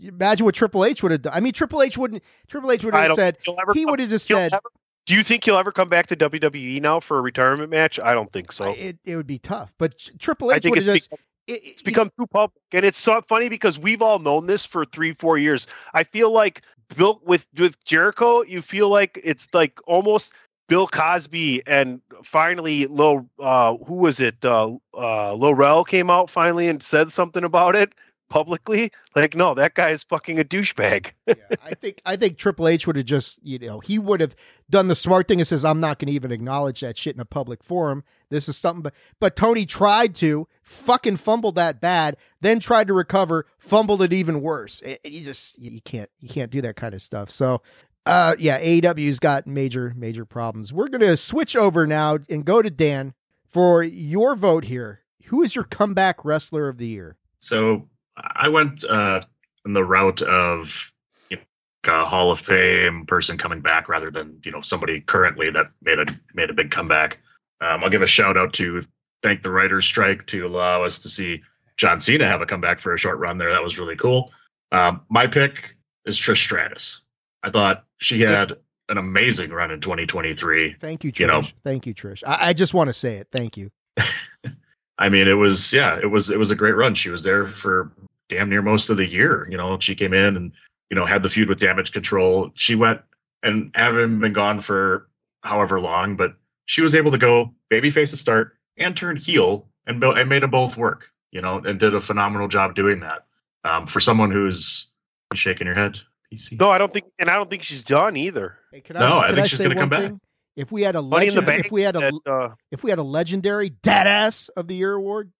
[SPEAKER 1] imagine what Triple H would have done. I mean, Triple H wouldn't. Triple H would have said he would have just said.
[SPEAKER 6] Ever, do you think he'll ever come back to WWE now for a retirement match? I don't think so.
[SPEAKER 1] It, it would be tough, but Triple H would have just.
[SPEAKER 6] It, it's become too public, and it's so funny because we've all known this for three, four years. I feel like built with with Jericho, you feel like it's like almost Bill Cosby and finally Lil uh who was it? Uh uh Lil Rel came out finally and said something about it publicly. Like, no, that guy is fucking a douchebag.
[SPEAKER 1] yeah, I think I think Triple H would have just, you know, he would have done the smart thing and says, I'm not gonna even acknowledge that shit in a public forum. This is something but but Tony tried to, fucking fumbled that bad, then tried to recover, fumbled it even worse. It, you just you can't you can't do that kind of stuff. So uh yeah, AEW's got major, major problems. We're gonna switch over now and go to Dan for your vote here. Who is your comeback wrestler of the year?
[SPEAKER 7] So I went uh, in the route of you know, a Hall of Fame person coming back rather than you know somebody currently that made a made a big comeback. Um, I'll give a shout out to thank the writers' strike to allow us to see John Cena have a comeback for a short run there. That was really cool. Um, my pick is Trish Stratus. I thought she had an amazing run in 2023.
[SPEAKER 1] Thank you, Trish. You know, Thank you, Trish. I, I just want to say it. Thank you.
[SPEAKER 7] I mean, it was yeah, it was it was a great run. She was there for damn near most of the year. You know, she came in and you know had the feud with Damage Control. She went and having been gone for however long, but she was able to go babyface to start and turn heel and, and made them both work. You know, and did a phenomenal job doing that. Um, for someone who's shaking your head PC.
[SPEAKER 6] No, I don't think, and I don't think she's done either.
[SPEAKER 1] Hey, can
[SPEAKER 7] No, I
[SPEAKER 1] can
[SPEAKER 7] think she's gonna come
[SPEAKER 1] one
[SPEAKER 7] back.
[SPEAKER 1] If we had a
[SPEAKER 6] Money in the
[SPEAKER 1] legend,
[SPEAKER 6] bank.
[SPEAKER 1] if we had a
[SPEAKER 6] that, uh,
[SPEAKER 1] if we had a legendary Dadass of the Year award,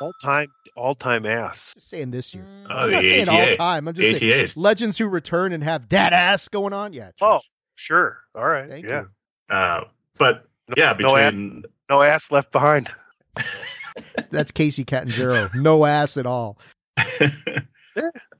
[SPEAKER 6] all time, all time ass.
[SPEAKER 1] just saying this year.
[SPEAKER 7] Uh,
[SPEAKER 1] I'm
[SPEAKER 7] the
[SPEAKER 1] not saying all time. I'm just saying legends who return and have dead ass going on. Yeah.
[SPEAKER 6] Oh, sure. All right.
[SPEAKER 1] thank
[SPEAKER 6] yeah.
[SPEAKER 1] you.
[SPEAKER 7] Uh, but yeah,
[SPEAKER 6] no ad-
[SPEAKER 7] between
[SPEAKER 6] No ass left behind.
[SPEAKER 1] That's Kacy Catanzaro. no ass at all.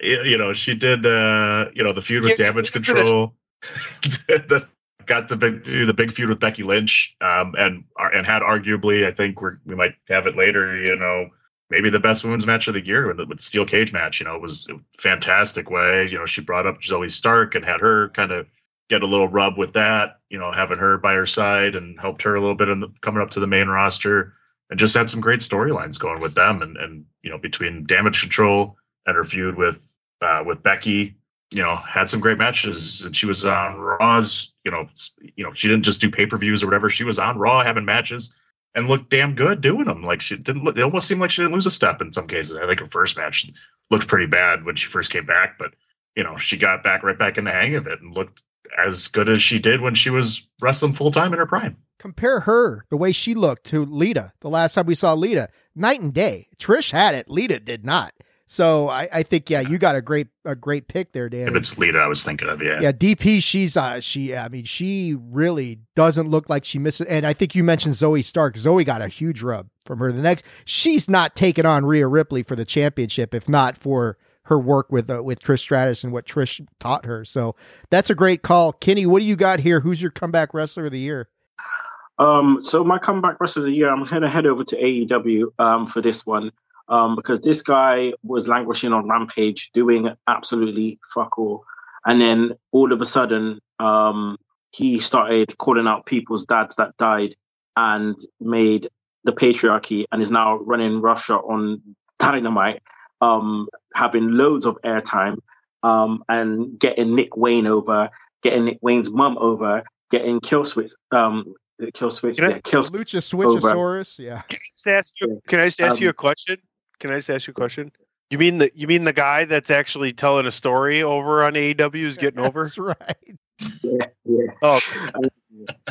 [SPEAKER 7] you you know, she did uh, you know, the feud with
[SPEAKER 6] Yeah,
[SPEAKER 7] damage control. the, got the big do the big feud with Becky Lynch, um, and and had arguably, I think we're, we might have it later. You know, maybe the best women's match of the year with the, with the steel cage match. You know, it was a fantastic way. You know, she brought up Zoey Stark and had her kind of get a little rub with that. You know, having her by her side and helped her a little bit in the, coming up to the main roster, and just had some great storylines going with them. And and you know, between Damage Control and her feud with uh, with Becky, you know, had some great matches. And she was on Raw's. You know, you know, she didn't just do pay per views or whatever. She was on Raw having matches and looked damn good doing them. Like she didn't. Look, it almost seemed like she didn't lose a step in some cases. I think her first match looked pretty bad when she first came back, but you know, she got back right back in the hang of it and looked as good as she did when she was wrestling full time in her prime.
[SPEAKER 1] Compare her, the way she looked, to Lita. The last time we saw Lita, night and day. Trish had it. Lita did not. So I, I think, yeah, you got a great a great pick there, Dan.
[SPEAKER 7] If it's Lita, I was thinking of yeah.
[SPEAKER 1] Yeah, DP, she's uh she I mean, she really doesn't look like she misses and I think you mentioned Zoey Stark. Zoey got a huge rub from her. The next she's not taking on Rhea Ripley for the championship if not for her work with uh, with Trish Stratus and what Trish taught her. So that's a great call. Kenny, what do you got here? Who's your comeback wrestler of the year?
[SPEAKER 4] Um, so my comeback rest of the year, I'm gonna head over to AEW um, for this one um, because this guy was languishing on Rampage, doing absolutely fuck all, and then all of a sudden, um, he started calling out people's dads that died and made the patriarchy, and is now running Russia on Dynamite, um, having loads of airtime, um, and getting Nick Wayne over, getting Nick Wayne's mum over, getting Killswitch, um, Killswitch,
[SPEAKER 6] Can I-
[SPEAKER 4] yeah, Kill
[SPEAKER 1] Lucha Switchosaurus. Yeah.
[SPEAKER 6] Can I just ask you? Can I just ask you
[SPEAKER 4] Um,
[SPEAKER 6] a question? Can I just ask you a question? You mean the you mean the guy that's actually telling a story over on AEW is getting over?
[SPEAKER 1] That's right.
[SPEAKER 4] Yeah, yeah.
[SPEAKER 6] Oh,
[SPEAKER 4] Um,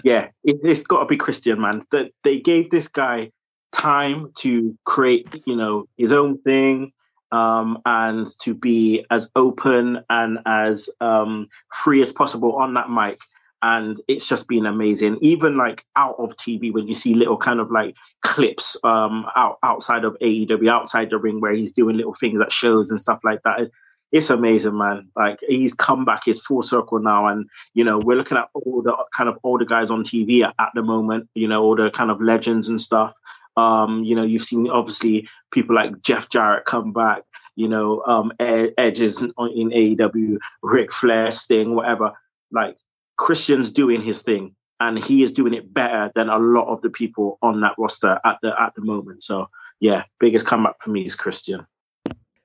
[SPEAKER 4] yeah, it, it's got to be Christian, man. That they gave this guy time to create, you know, his own thing, um, and to be as open and as um, free as possible on that mic. And it's just been amazing. Even like out of TV, when you see little kind of like clips um, out outside of AEW, outside the ring, where he's doing little things at shows and stuff like that. It's amazing, man. Like he's come back, he's full circle now, and you know, we're looking at all the kind of older guys on TV at, at the moment, you know, all the kind of legends and stuff. Um, you know, you've seen obviously people like Jeff Jarrett come back, you know, um, Ed, Edge is in, in AEW, Ric Flair, Sting, whatever. Like Christian's doing his thing, and he is doing it better than a lot of the people on that roster at the at the moment. So yeah, biggest comeback for me is Christian.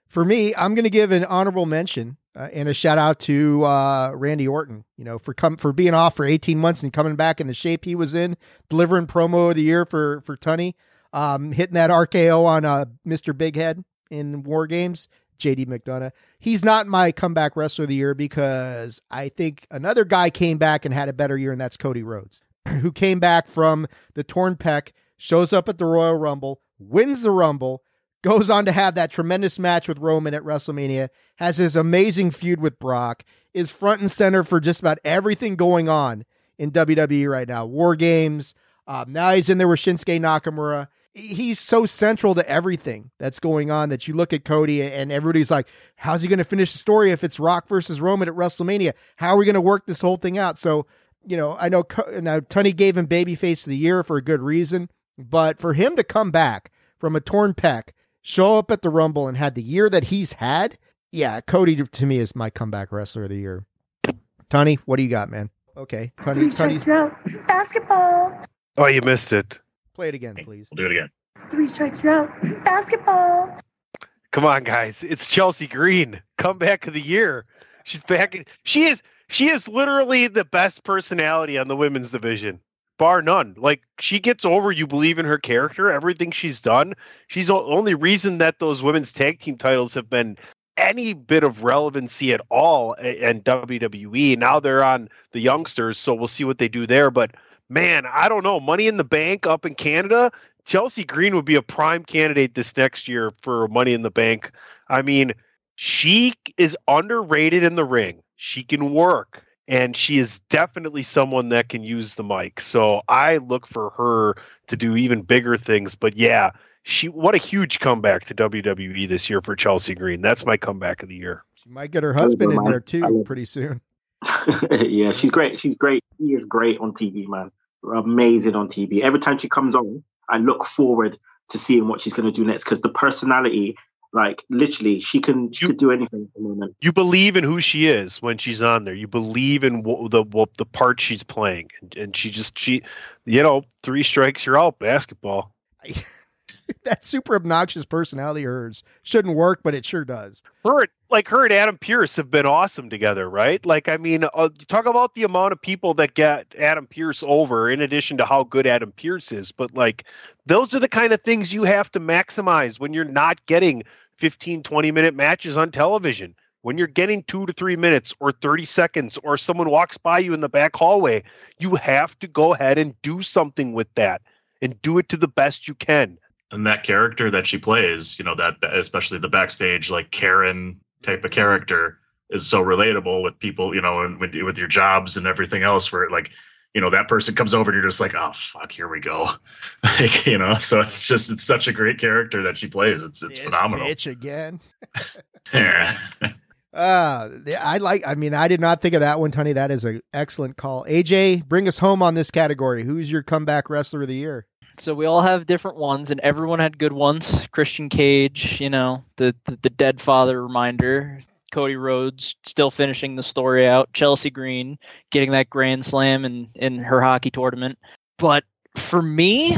[SPEAKER 1] For me, I'm going to give an honorable mention uh, and a shout out to uh, Randy Orton. You know, for come for being off for 18 months and coming back in the shape he was in, delivering promo of the year for for Tunney, um, hitting that RKO on uh, Mr. Big Head in War Games. JD McDonagh. He's not my comeback wrestler of the year because I think another guy came back and had a better year, and that's Cody Rhodes, who came back from the torn pec, shows up at the Royal Rumble, wins the Rumble, goes on to have that tremendous match with Roman at WrestleMania, has his amazing feud with Brock, is front and center for just about everything going on in WWE right now. War Games. Um, now he's in there with Shinsuke Nakamura. He's so central to everything that's going on that you look at Cody and everybody's like, how's he going to finish the story if it's Rock versus Roman at WrestleMania? How are we going to work this whole thing out? So, you know, I know now Tony gave him babyface of the year for a good reason, but for him to come back from a torn pec, show up at the Rumble and had the year that he's had, yeah, Cody to, to me is my comeback wrestler of the year. Tony, what do you got, man? Okay, Tony,
[SPEAKER 9] Three
[SPEAKER 1] Tony,
[SPEAKER 9] strikes, out. Basketball.
[SPEAKER 6] oh, you missed it.
[SPEAKER 1] Play it again, please.
[SPEAKER 7] We'll do it again.
[SPEAKER 9] Three strikes, you're out. Basketball.
[SPEAKER 6] Come on, guys. It's Chelsea Green, comeback of the year. She's back. She is. She is literally the best personality on the women's division, bar none. Like she gets over. You believe in her character. Everything she's done. She's the only reason that those women's tag team titles have been any bit of relevancy at all eh, in WWE. Now they're on the youngsters, so we'll see what they do there. But man, I don't know. Money in the Bank up in Canada, Chelsea Green would be a prime candidate this next year for Money in the Bank. I mean, she is underrated in the ring. She can work, and she is definitely someone that can use the mic. So I look for her to do even bigger things. But yeah, she what a huge comeback to WWE this year for Chelsea Green. That's my comeback of the year.
[SPEAKER 1] She might get her husband in there too pretty soon.
[SPEAKER 4] yeah, she's great. She's great. She is great on TV, man. Amazing on TV. Every time she comes on, I look forward to seeing what she's going to do next because the personality like literally, she can she you, could do anything at the moment.
[SPEAKER 6] You believe in who she is when she's on there. You believe in what, the what, the part she's playing, and, and she just she, you know, three strikes you're out. Basketball.
[SPEAKER 1] that super obnoxious personality of hers shouldn't work, but it sure does.
[SPEAKER 6] Her, like her and Adam Pearce have been awesome together, right? Like, I mean, uh, talk about the amount of people that get Adam Pearce over, in addition to how good Adam Pearce is. But like, those are the kind of things you have to maximize when you're not getting 15, 20 minute matches on television. When you're getting two to three minutes or 30 seconds, or someone walks by you in the back hallway, you have to go ahead and do something with that and do it to the best you can
[SPEAKER 7] and that character that she plays, you know, that, that especially the backstage like Karen type of character is so relatable with people, you know, and with, with your jobs and everything else where like, you know, that person comes over and you're just like, oh fuck, here we go. like, you know, so it's just it's such a great character that she plays. It's it's
[SPEAKER 1] this
[SPEAKER 7] phenomenal.
[SPEAKER 1] Bitch again.
[SPEAKER 7] yeah.
[SPEAKER 1] Uh, I like. I mean, I did not think of that one, Tony. That is an excellent call. AJ, bring us home on this category. Who's your comeback wrestler of the year?
[SPEAKER 5] So we all have different ones, and everyone had good ones. Christian Cage, you know, the the, the dead father reminder. Cody Rhodes still finishing the story out. Chelsea Green getting that grand slam in in her hockey tournament. But for me,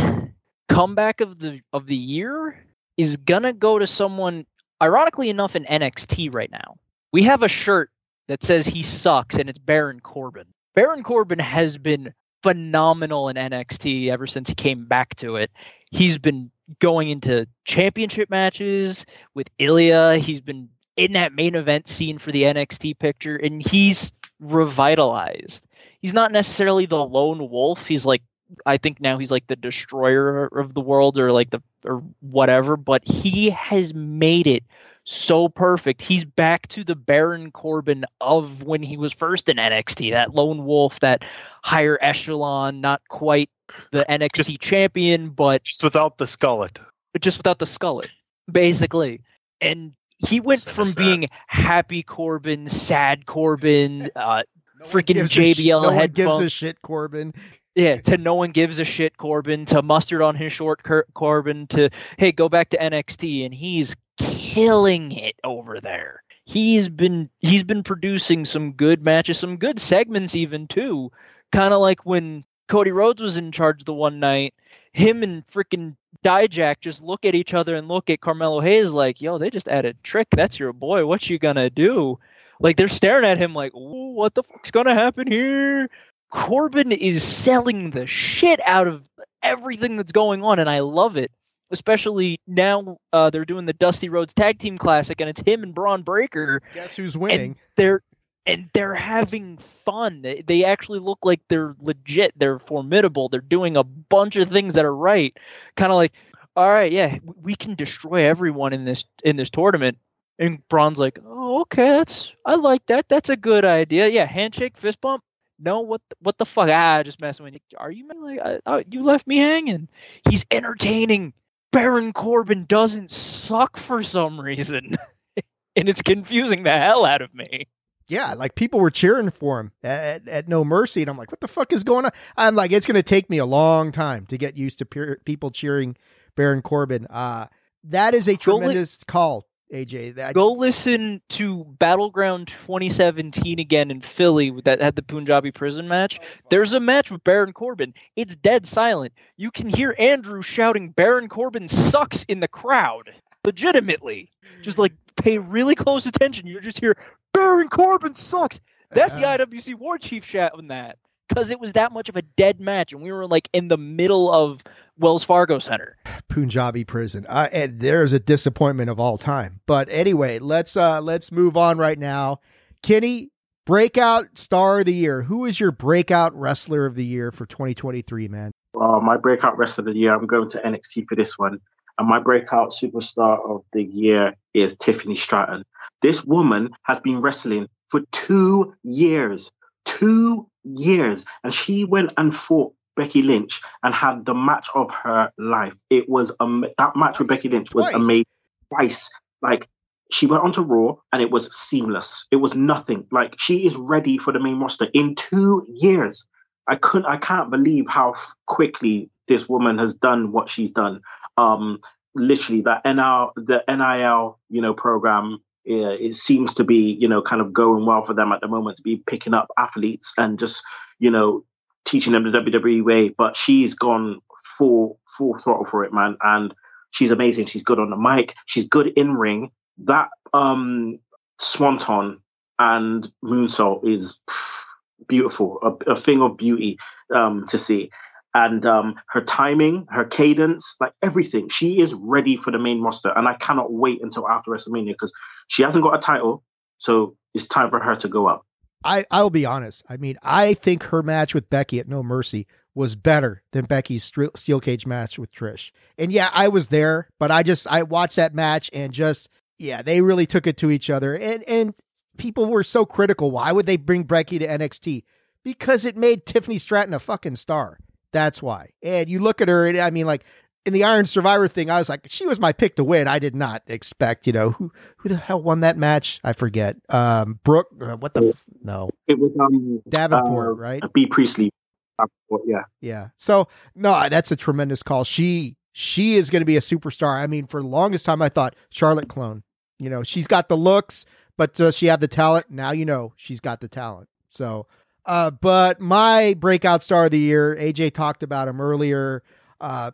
[SPEAKER 5] comeback of the of the year is gonna go to someone. Ironically enough, in NXT right now, we have a shirt that says he sucks, and it's Baron Corbin. Baron Corbin has been phenomenal in NXT ever since he came back to it. He's been going into championship matches with Ilja. He's been in that main event scene for the NXT picture, and he's revitalized. He's not necessarily the lone wolf. He's like I think now he's like the destroyer of the world or like the or whatever, but he has made it so perfect. He's back to the Baron Corbin of when he was first in NXT, that lone wolf, that higher echelon, not quite the NXT just, champion, but
[SPEAKER 6] just without the skullet.
[SPEAKER 5] But just without the skullet, basically. And he went from being happy Corbin, sad Corbin, uh, no freaking JBL sh- no headphones.
[SPEAKER 1] gives a shit Corbin.
[SPEAKER 5] Yeah, to no one gives a shit Corbin, to mustard on his short Corbin, to hey, go back to NXT, and he's killing it over there. He's been he's been producing some good matches, some good segments even too. Kind of like when Cody Rhodes was in charge the one night, him and freaking Dijak just look at each other and look at Carmelo Hayes like, yo, they just added Trick. That's your boy. What you gonna do? Like they're staring at him like, what the fuck's gonna happen here? Corbin is selling the shit out of everything that's going on, and I love it especially now uh, they're doing the Dusty Rhodes Tag Team Classic, and it's him and Bron Breakker.
[SPEAKER 1] Guess who's winning?
[SPEAKER 5] they're and they're having fun. They, they actually look like they're legit. They're formidable. They're doing a bunch of things that are right. Kind of like, all right, yeah, we can destroy everyone in this in this tournament. And Bron's like, oh, okay, that's I like that. That's a good idea. Yeah, handshake, fist bump. No, what the, what the fuck? Ah, just messing with you. Are you like I, I, you left me hanging? He's entertaining. Baron Corbin doesn't suck for some reason. and it's confusing the hell out of me.
[SPEAKER 1] Yeah, like people were cheering for him at, at No Mercy, and I'm like, what the fuck is going on? I'm like, it's going to take me a long time to get used to pe- people cheering Baron Corbin. Uh, that is a tremendous call AJ. That,
[SPEAKER 5] Go listen to Battleground 2017 again in Philly that had the Punjabi prison match. There's a match with Baron Corbin. It's dead silent. You can hear Andrew shouting Baron Corbin sucks in the crowd. Legitimately. Just like pay really close attention. You just hear Baron Corbin sucks. That's the. IWC War Chief shouting that. Because it was that much of a dead match, and we were like in the middle of Wells Fargo Center.
[SPEAKER 1] Punjabi prison. Uh, and there's a disappointment of all time. But anyway, let's uh let's move on right now. Kenny, breakout star of the year. Who is your breakout wrestler of the year for 2023, man?
[SPEAKER 4] Well, my breakout wrestler of the year, I'm going to NXT for this one. And my breakout superstar of the year is Tiffany Stratton. This woman has been wrestling for two years. Two years. And she went and fought Becky Lynch and had the match of her life. It was um, that match with Becky Lynch was
[SPEAKER 1] Twice.
[SPEAKER 4] amazing. Twice. Like she went onto Raw and it was seamless. It was nothing. Like she is ready for the main roster in two years. I couldn't. I can't believe how quickly this woman has done what she's done. Um, literally, that NL, the NIL, you know, program. uh, it seems to be, you know, kind of going well for them at the moment to be picking up athletes and just, you know, teaching them the WWE way. But she's gone full full throttle for it, man, and she's amazing. She's good on the mic. She's good in ring. That um swanton and moonsault is beautiful, a, a thing of beauty um, to see. And um, her timing, her cadence, like everything, she is ready for the main roster. And I cannot wait until after WrestleMania because she hasn't got a title, so it's time for her to go up.
[SPEAKER 1] I I'll be honest. I mean, I think her match with Becky at No Mercy was better than Becky's str- steel cage match with Trish. And yeah, I was there, but I just I watched that match and just yeah, they really took it to each other. And and people were so critical. Why would they bring Becky to NXT? Because it made Tiffany Stratton a fucking star. That's why. And you look at her, and I mean, like in the Iron Survivor thing, I was like, she was my pick to win. I did not expect, you know, who who the hell won that match? I forget. Um, Brooke, uh, what the f- no
[SPEAKER 4] It was um
[SPEAKER 1] Davenport,
[SPEAKER 4] uh,
[SPEAKER 1] right?
[SPEAKER 4] B Priestley. Yeah.
[SPEAKER 1] Yeah. So no, that's a tremendous call. She she is going to be a superstar. I mean, for the longest time, I thought Charlotte clone. You know, she's got the looks, but does she have the talent? Now you know she's got the talent. So, uh, but my breakout star of the year, AJ talked about him earlier. Uh,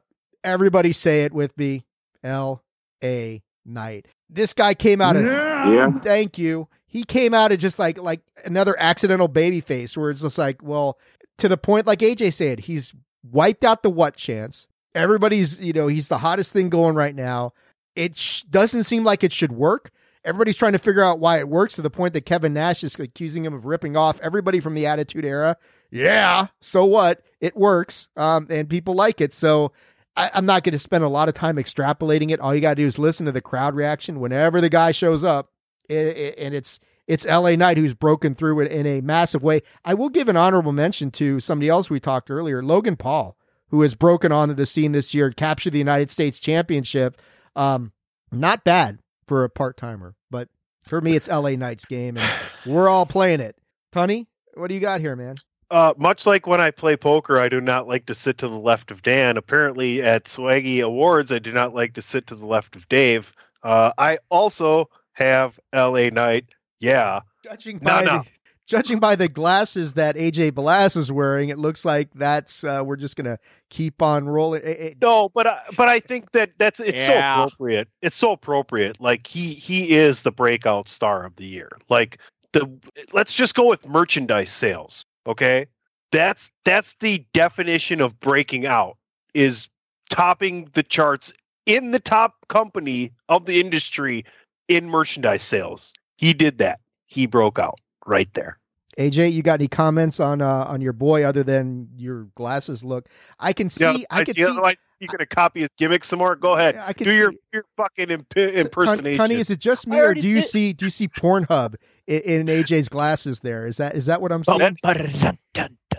[SPEAKER 1] everybody say it with me, L A Knight. This guy came out of
[SPEAKER 8] Yeah.
[SPEAKER 4] Yeah.
[SPEAKER 1] Thank you. He came out of just like like another accidental baby face where it's just like, well, to the point like AJ said, he's wiped out the what chance. Everybody's, you know, he's the hottest thing going right now. It sh- doesn't seem like it should work. Everybody's trying to figure out why it works to the point that Kevin Nash is accusing him of ripping off everybody from the Attitude Era. Yeah, so what? It works, um, and people like it. So I, I'm not going to spend a lot of time extrapolating it. All you got to do is listen to the crowd reaction whenever the guy shows up, i- i- and it's it's LA Knight who's broken through it in a massive way. I will give an honorable mention to somebody else we talked earlier, Logan Paul, who has broken onto the scene this year, captured the United States Championship. Um, not bad for a part timer, but for me, it's LA Knight's game, and we're all playing it. Tony, what do you got here, man?
[SPEAKER 6] Uh, much like when I play poker, I do not like to sit to the left of Dan. Apparently, at Swaggy Awards, I do not like to sit to the left of Dave. Uh, I also have LA Knight. Yeah.
[SPEAKER 1] Judging
[SPEAKER 6] No,
[SPEAKER 1] by
[SPEAKER 6] no.
[SPEAKER 1] The, judging by the glasses that AJ Balaz is wearing, it looks like that's uh, we're just gonna keep on rolling. It- it-
[SPEAKER 6] No, but I, but I think that that's it's
[SPEAKER 5] Yeah.
[SPEAKER 6] so appropriate. It's so appropriate. Like he he is the breakout star of the year. Like the let's just go with merchandise sales. Okay, that's that's the definition of breaking out is topping the charts in the top company of the industry in merchandise sales. He did that. He broke out right there.
[SPEAKER 1] AJ, you got any comments on uh, on your boy other than your glasses look? I can see.
[SPEAKER 6] Yeah,
[SPEAKER 1] I can
[SPEAKER 6] you
[SPEAKER 1] see.
[SPEAKER 6] know, like, you gonna copy his gimmick some more? Go ahead.
[SPEAKER 1] I can
[SPEAKER 6] Do your
[SPEAKER 1] see-
[SPEAKER 6] your fucking imp- impersonation.
[SPEAKER 1] Tony, is it just me, or do you
[SPEAKER 5] did.
[SPEAKER 1] see do you see Pornhub in, in AJ's glasses? There is that is that what I'm
[SPEAKER 6] Oh,
[SPEAKER 1] seeing?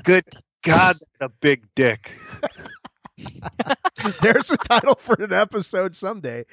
[SPEAKER 6] Good God, that's a big dick.
[SPEAKER 1] There's a title for an episode someday.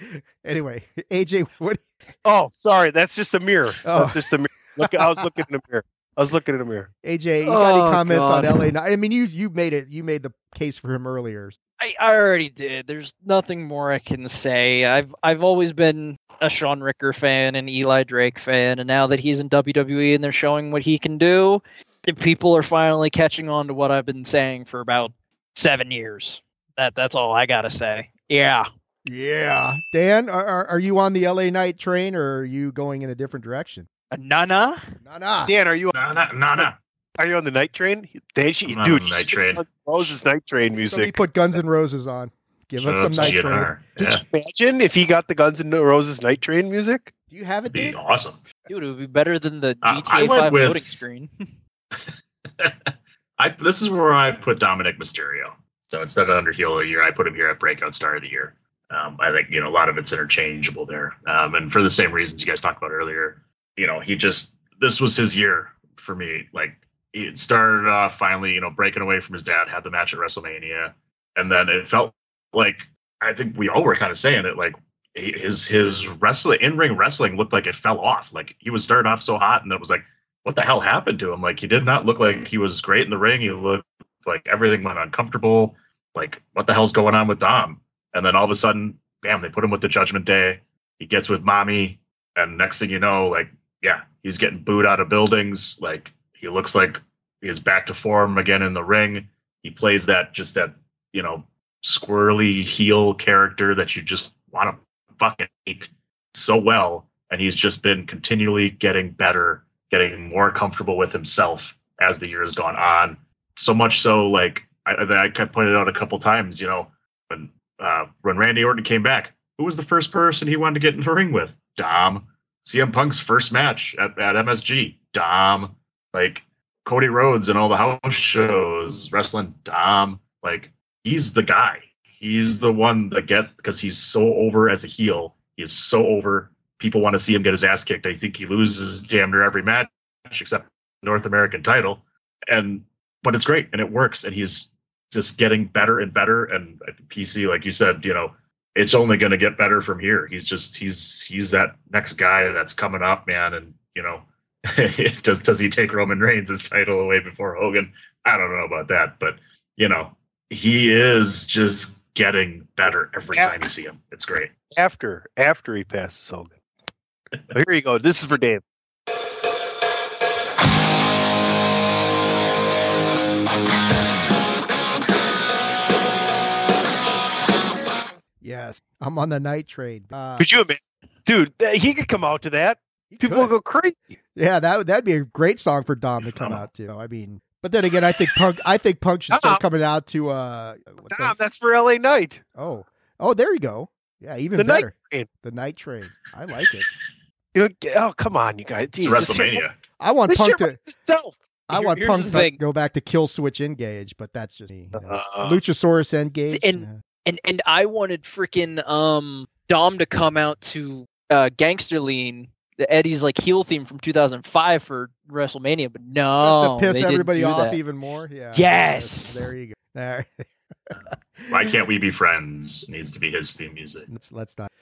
[SPEAKER 1] Anyway, AJ, what?
[SPEAKER 6] Oh, sorry, that's just a mirror.
[SPEAKER 1] Oh.
[SPEAKER 6] That's just a mirror. Look, I was looking in the mirror. I was looking in a mirror.
[SPEAKER 1] AJ, you got any
[SPEAKER 5] Oh,
[SPEAKER 1] comments
[SPEAKER 5] God.
[SPEAKER 1] on LA? Knight? I mean, you you made it. You made the case for him earlier.
[SPEAKER 5] I, I already did. There's nothing more I can say. I've I've always been a Shaun Ricker fan and Eli Drake fan, and now that he's in WWE and they're showing what he can do, the people are finally catching on to what I've been saying for about seven years. That that's all I gotta say. Yeah.
[SPEAKER 1] Yeah, Dan, are, are are you on the LA Knight train, or are you going in a different direction?
[SPEAKER 5] A Nana?
[SPEAKER 1] Nah, nah.
[SPEAKER 6] Dan, are you
[SPEAKER 7] Nah, nah, nah, nah.
[SPEAKER 6] are you on the night train? They, she,
[SPEAKER 7] I'm
[SPEAKER 6] dude,
[SPEAKER 7] on the night train.
[SPEAKER 6] put Moses night train music.
[SPEAKER 1] Somebody
[SPEAKER 6] music.
[SPEAKER 1] put Guns N' Roses on. Give
[SPEAKER 7] Shout
[SPEAKER 1] us
[SPEAKER 7] out
[SPEAKER 1] some
[SPEAKER 7] to
[SPEAKER 1] Night Train.
[SPEAKER 7] GNR.
[SPEAKER 6] Could you imagine if he got the Guns N' Roses Night Train music?
[SPEAKER 1] Do you have it,
[SPEAKER 7] it'd be
[SPEAKER 1] dude?
[SPEAKER 7] awesome.
[SPEAKER 5] Dude, it would be better than the
[SPEAKER 7] Uh,
[SPEAKER 5] GTA
[SPEAKER 7] I went
[SPEAKER 5] 5
[SPEAKER 7] with-
[SPEAKER 5] loading screen.
[SPEAKER 7] I this is where I put Dominik Mysterio. So instead of under heel of the year, I put him here at breakout star of the year. Um, I think you know a lot of it's interchangeable there, um, and for the same reasons you guys talked about earlier. You know, he just this was his year for me. Like it started off finally, you know, breaking away from his dad, had the match at WrestleMania, and then it felt like I think we all were kind of saying it like his his wrestling in ring wrestling looked like it fell off. Like he was starting off so hot, and then it was like, what the hell happened to him? Like he did not look like he was great in the ring. He looked like everything went uncomfortable. Like what the hell's going on with Dom? And then all of a sudden, bam, they put him with the Judgment Day. He gets with mommy, and next thing you know, like yeah, he's getting booed out of buildings. Like he looks like he's back to form again in the ring. He plays that just that you know squirrely heel character that you just want to fucking hate so well, and he's just been continually getting better, getting more comfortable with himself as the year has gone on. So much so, like I, I I pointed out a couple times, you know, when uh, when Randy Orton came back, who was the first person he wanted to get in the ring with? Dom. CM Punk's first match at, at MSG, Dom. Like Cody Rhodes and all the house shows, wrestling Dom. Like he's the guy. He's the one that get because he's so over as a heel. He is so over. People want to see him get his ass kicked. I think he loses damn near every match except North American title. And but it's great and it works. And he's just getting better and better. And PC, like you said, you know, it's only going to get better from here. He's just he's he's that next guy that's coming up, man. And you know, does does he take Roman Reigns' title away before Hogan? I don't know about that, but you know, he is just getting better every
[SPEAKER 6] Yeah.
[SPEAKER 7] time you see him. It's great.
[SPEAKER 6] After after he passes Hogan. Here you go. This is for Dave.
[SPEAKER 1] Yes, I'm on the Night Train. Uh,
[SPEAKER 6] Could you imagine, dude? He could come out to that. People
[SPEAKER 1] could.
[SPEAKER 6] will go crazy.
[SPEAKER 1] Yeah, that would that'd be a great song for Dom to come out to. I mean, but then again, I think Punk. I think Punk should start coming out to. uh what the-
[SPEAKER 6] Dom, that's for LA Knight.
[SPEAKER 1] Oh, oh, there you go. Yeah, even
[SPEAKER 6] The Night
[SPEAKER 1] better.
[SPEAKER 6] Train.
[SPEAKER 1] The Night Train. I like it.
[SPEAKER 6] You Oh, come on, you guys.
[SPEAKER 7] It's
[SPEAKER 6] Jeez, this shit
[SPEAKER 7] WrestleMania.
[SPEAKER 1] I want
[SPEAKER 6] This
[SPEAKER 1] Punk to.
[SPEAKER 6] writes itself.
[SPEAKER 1] I
[SPEAKER 5] Here-
[SPEAKER 1] want
[SPEAKER 5] here's
[SPEAKER 1] Punk to go back to Killswitch Engage, but that's just me. you know.
[SPEAKER 6] Uh,
[SPEAKER 1] Luchasaurus Engage.
[SPEAKER 5] And-
[SPEAKER 1] yeah.
[SPEAKER 5] And and I wanted freaking um Dom to come out to uh Gangster Lean, the Eddie's like heel theme from 2005 for WrestleMania, but no,
[SPEAKER 1] just to piss
[SPEAKER 5] they didn't
[SPEAKER 1] everybody
[SPEAKER 5] do
[SPEAKER 1] off
[SPEAKER 5] that.
[SPEAKER 1] even more. Yeah.
[SPEAKER 5] Yes.
[SPEAKER 1] There you go. There.
[SPEAKER 7] Why can't we be friends? Needs to be his theme music.
[SPEAKER 1] let's let's not.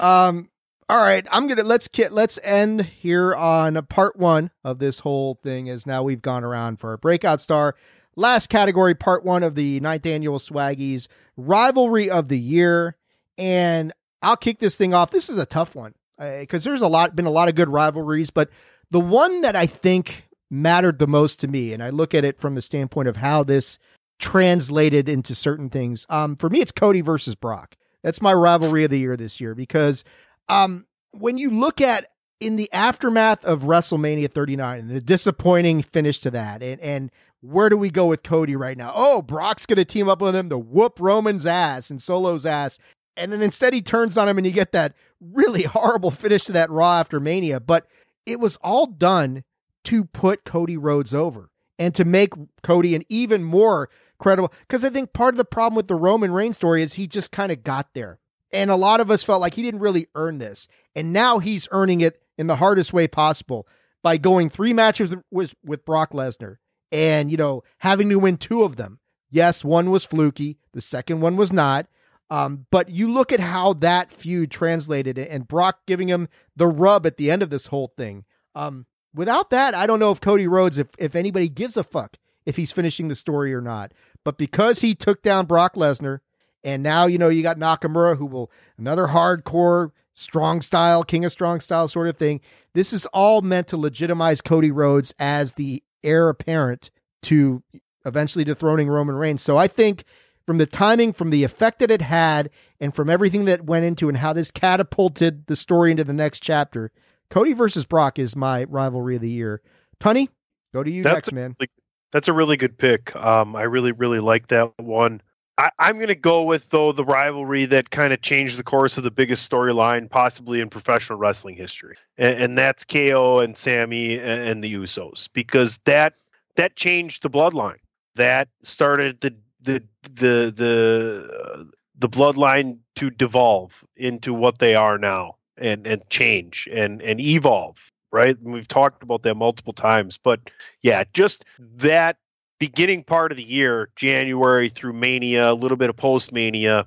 [SPEAKER 1] um. All right, I'm gonna let's get let's end here on part one of this whole thing. As now we've gone around for our breakout star. Last category, part one of the ninth annual Swaggies rivalry of the year, and I'll kick this thing off. This is a tough one because there's a lot been a lot of good rivalries, but the one that I think mattered the most to me, and I look at it from the standpoint of how this translated into certain things. Um, for me, it's Cody versus Brock. That's my rivalry of the year this year because um, when you look at in the aftermath of WrestleMania 39 and the disappointing finish to that, and and where do we go with Cody right now? Oh, Brock's going to team up with him to whoop Roman's ass and Solo's ass. And then instead he turns on him and you get that really horrible finish to that Raw after Mania. But it was all done to put Cody Rhodes over and to make Cody an even more credible. Because I think part of the problem with the Roman Reigns story is he just kind of got there. And a lot of us felt like he didn't really earn this. And now he's earning it in the hardest way possible by going three matches with, with Brock Lesnar and, you know, having to win two of them. Yes, one was fluky, the second one was not. Um, but you look at how that feud translated and Brock giving him the rub at the end of this whole thing. Um, without that, I don't know if Cody Rhodes, if, if anybody gives a fuck if he's finishing the story or not. But because he took down Brock Lesnar, and now, you know, you got Nakamura, who will another hardcore, strong style, king of strong style sort of thing. This is all meant to legitimize Cody Rhodes as the heir apparent to eventually dethroning Roman Reigns. So I think from the timing, from the effect that it had, and from everything that went into and how this catapulted the story into the next chapter, Cody versus Brock is my rivalry of the year. Tunney, go to you
[SPEAKER 6] That's
[SPEAKER 1] next,
[SPEAKER 6] a
[SPEAKER 1] man.
[SPEAKER 6] really- That's a really good pick. Um, I really, really like that one. I, I'm going to go with though the rivalry that kind of changed the course of the biggest storyline possibly in professional wrestling history, and, and that's KO and Sami and, and the Usos because that that changed the bloodline. That started the the the the the bloodline to devolve into what they are now and and change and and evolve right and we've talked about that multiple times but yeah just that beginning part of the year, January through Mania, a little bit of post Mania,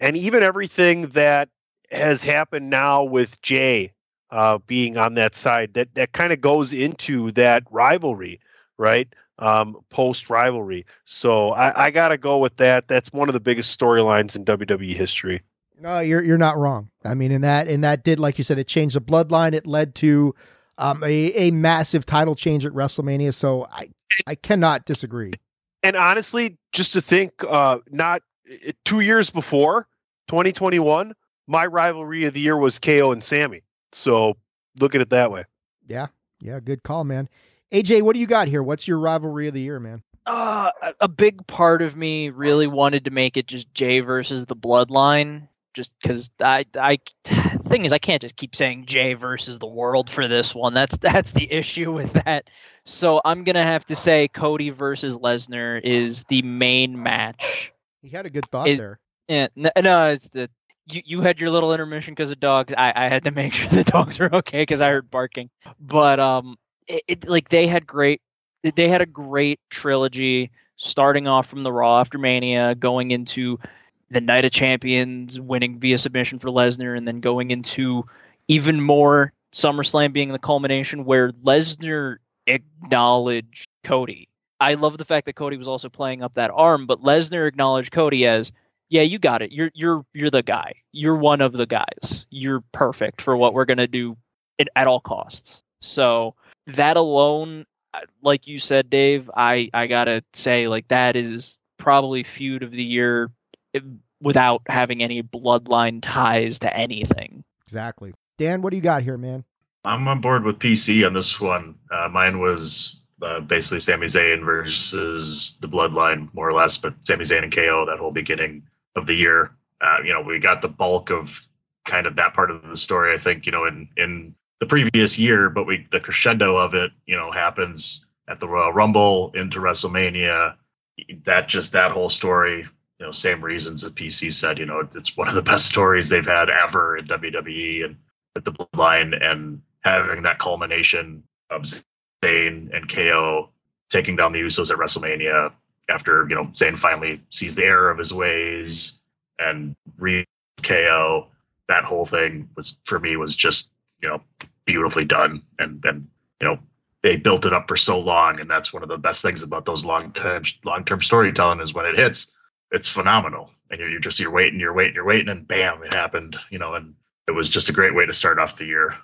[SPEAKER 6] and even everything that has happened now with Jey uh, being on that side, that that kind of goes into that rivalry, right? Um, post rivalry. So I, I got to go with that. That's one of the biggest storylines in WWE history.
[SPEAKER 1] No, you're you're not wrong. I mean, in that in that did like you said, it changed the bloodline. It led to um, a a massive title change at WrestleMania. So I I cannot disagree.
[SPEAKER 6] And honestly, just to think, uh, not two years before 2021, my rivalry of the year was KO and Sami. So look at it that way.
[SPEAKER 1] Yeah, yeah, good call, man. AJ, what do you got here? What's your rivalry of the year, man?
[SPEAKER 5] Uh, a big part of me really wanted to make it just Jey versus the Bloodline, just because I, I, thing is, I can't just keep saying Jey versus the world for this one. That's that's the issue with that. So I'm gonna have to say Cody versus Lesnar is the main match.
[SPEAKER 1] He had a good thought it, there.
[SPEAKER 5] Yeah, no, no, it's the you, you had your little intermission because of dogs. I, I had to make sure the dogs were okay because I heard barking. But um, it, it like they had great, they had a great trilogy starting off from the Raw after Mania, going into the Night of Champions, winning via submission for Lesnar, and then going into even more SummerSlam being the culmination where Lesnar acknowledged Cody. I love the fact that Cody was also playing up that arm, but Lesnar acknowledged Cody as, "Yeah, you got it. You're you're you're the guy. You're one of the guys. You're perfect for what we're gonna do at, all costs." So that alone, like you said, Dave, I I gotta say, like that is probably feud of the year without having any bloodline ties to anything.
[SPEAKER 1] Exactly. Dan, what do you got here, man?
[SPEAKER 7] I'm on board with PC on this one. Uh, mine was uh, basically Sami Zayn versus the Bloodline, more or less, but Sami Zayn and KO that whole beginning of the year. Uh, you know, we got the bulk of kind of that part of the story. I think you know in in the previous year, but we the crescendo of it, you know, happens at the Royal Rumble into WrestleMania. That just that whole story, you know, same reasons that PC said. You know, it's one of the best stories they've had ever in WWE and with the Bloodline and having that culmination of Zayn and KO taking down the Usos at WrestleMania after you know Zayn finally sees the error of his ways and re KO. That whole thing was for me was just you know beautifully done and and you know they built it up for so long and that's one of the best things about those long term long term storytelling is when it hits it's phenomenal and you're, you're just you're waiting you're waiting you're waiting and bam it happened you know and it was just a great way to start off the year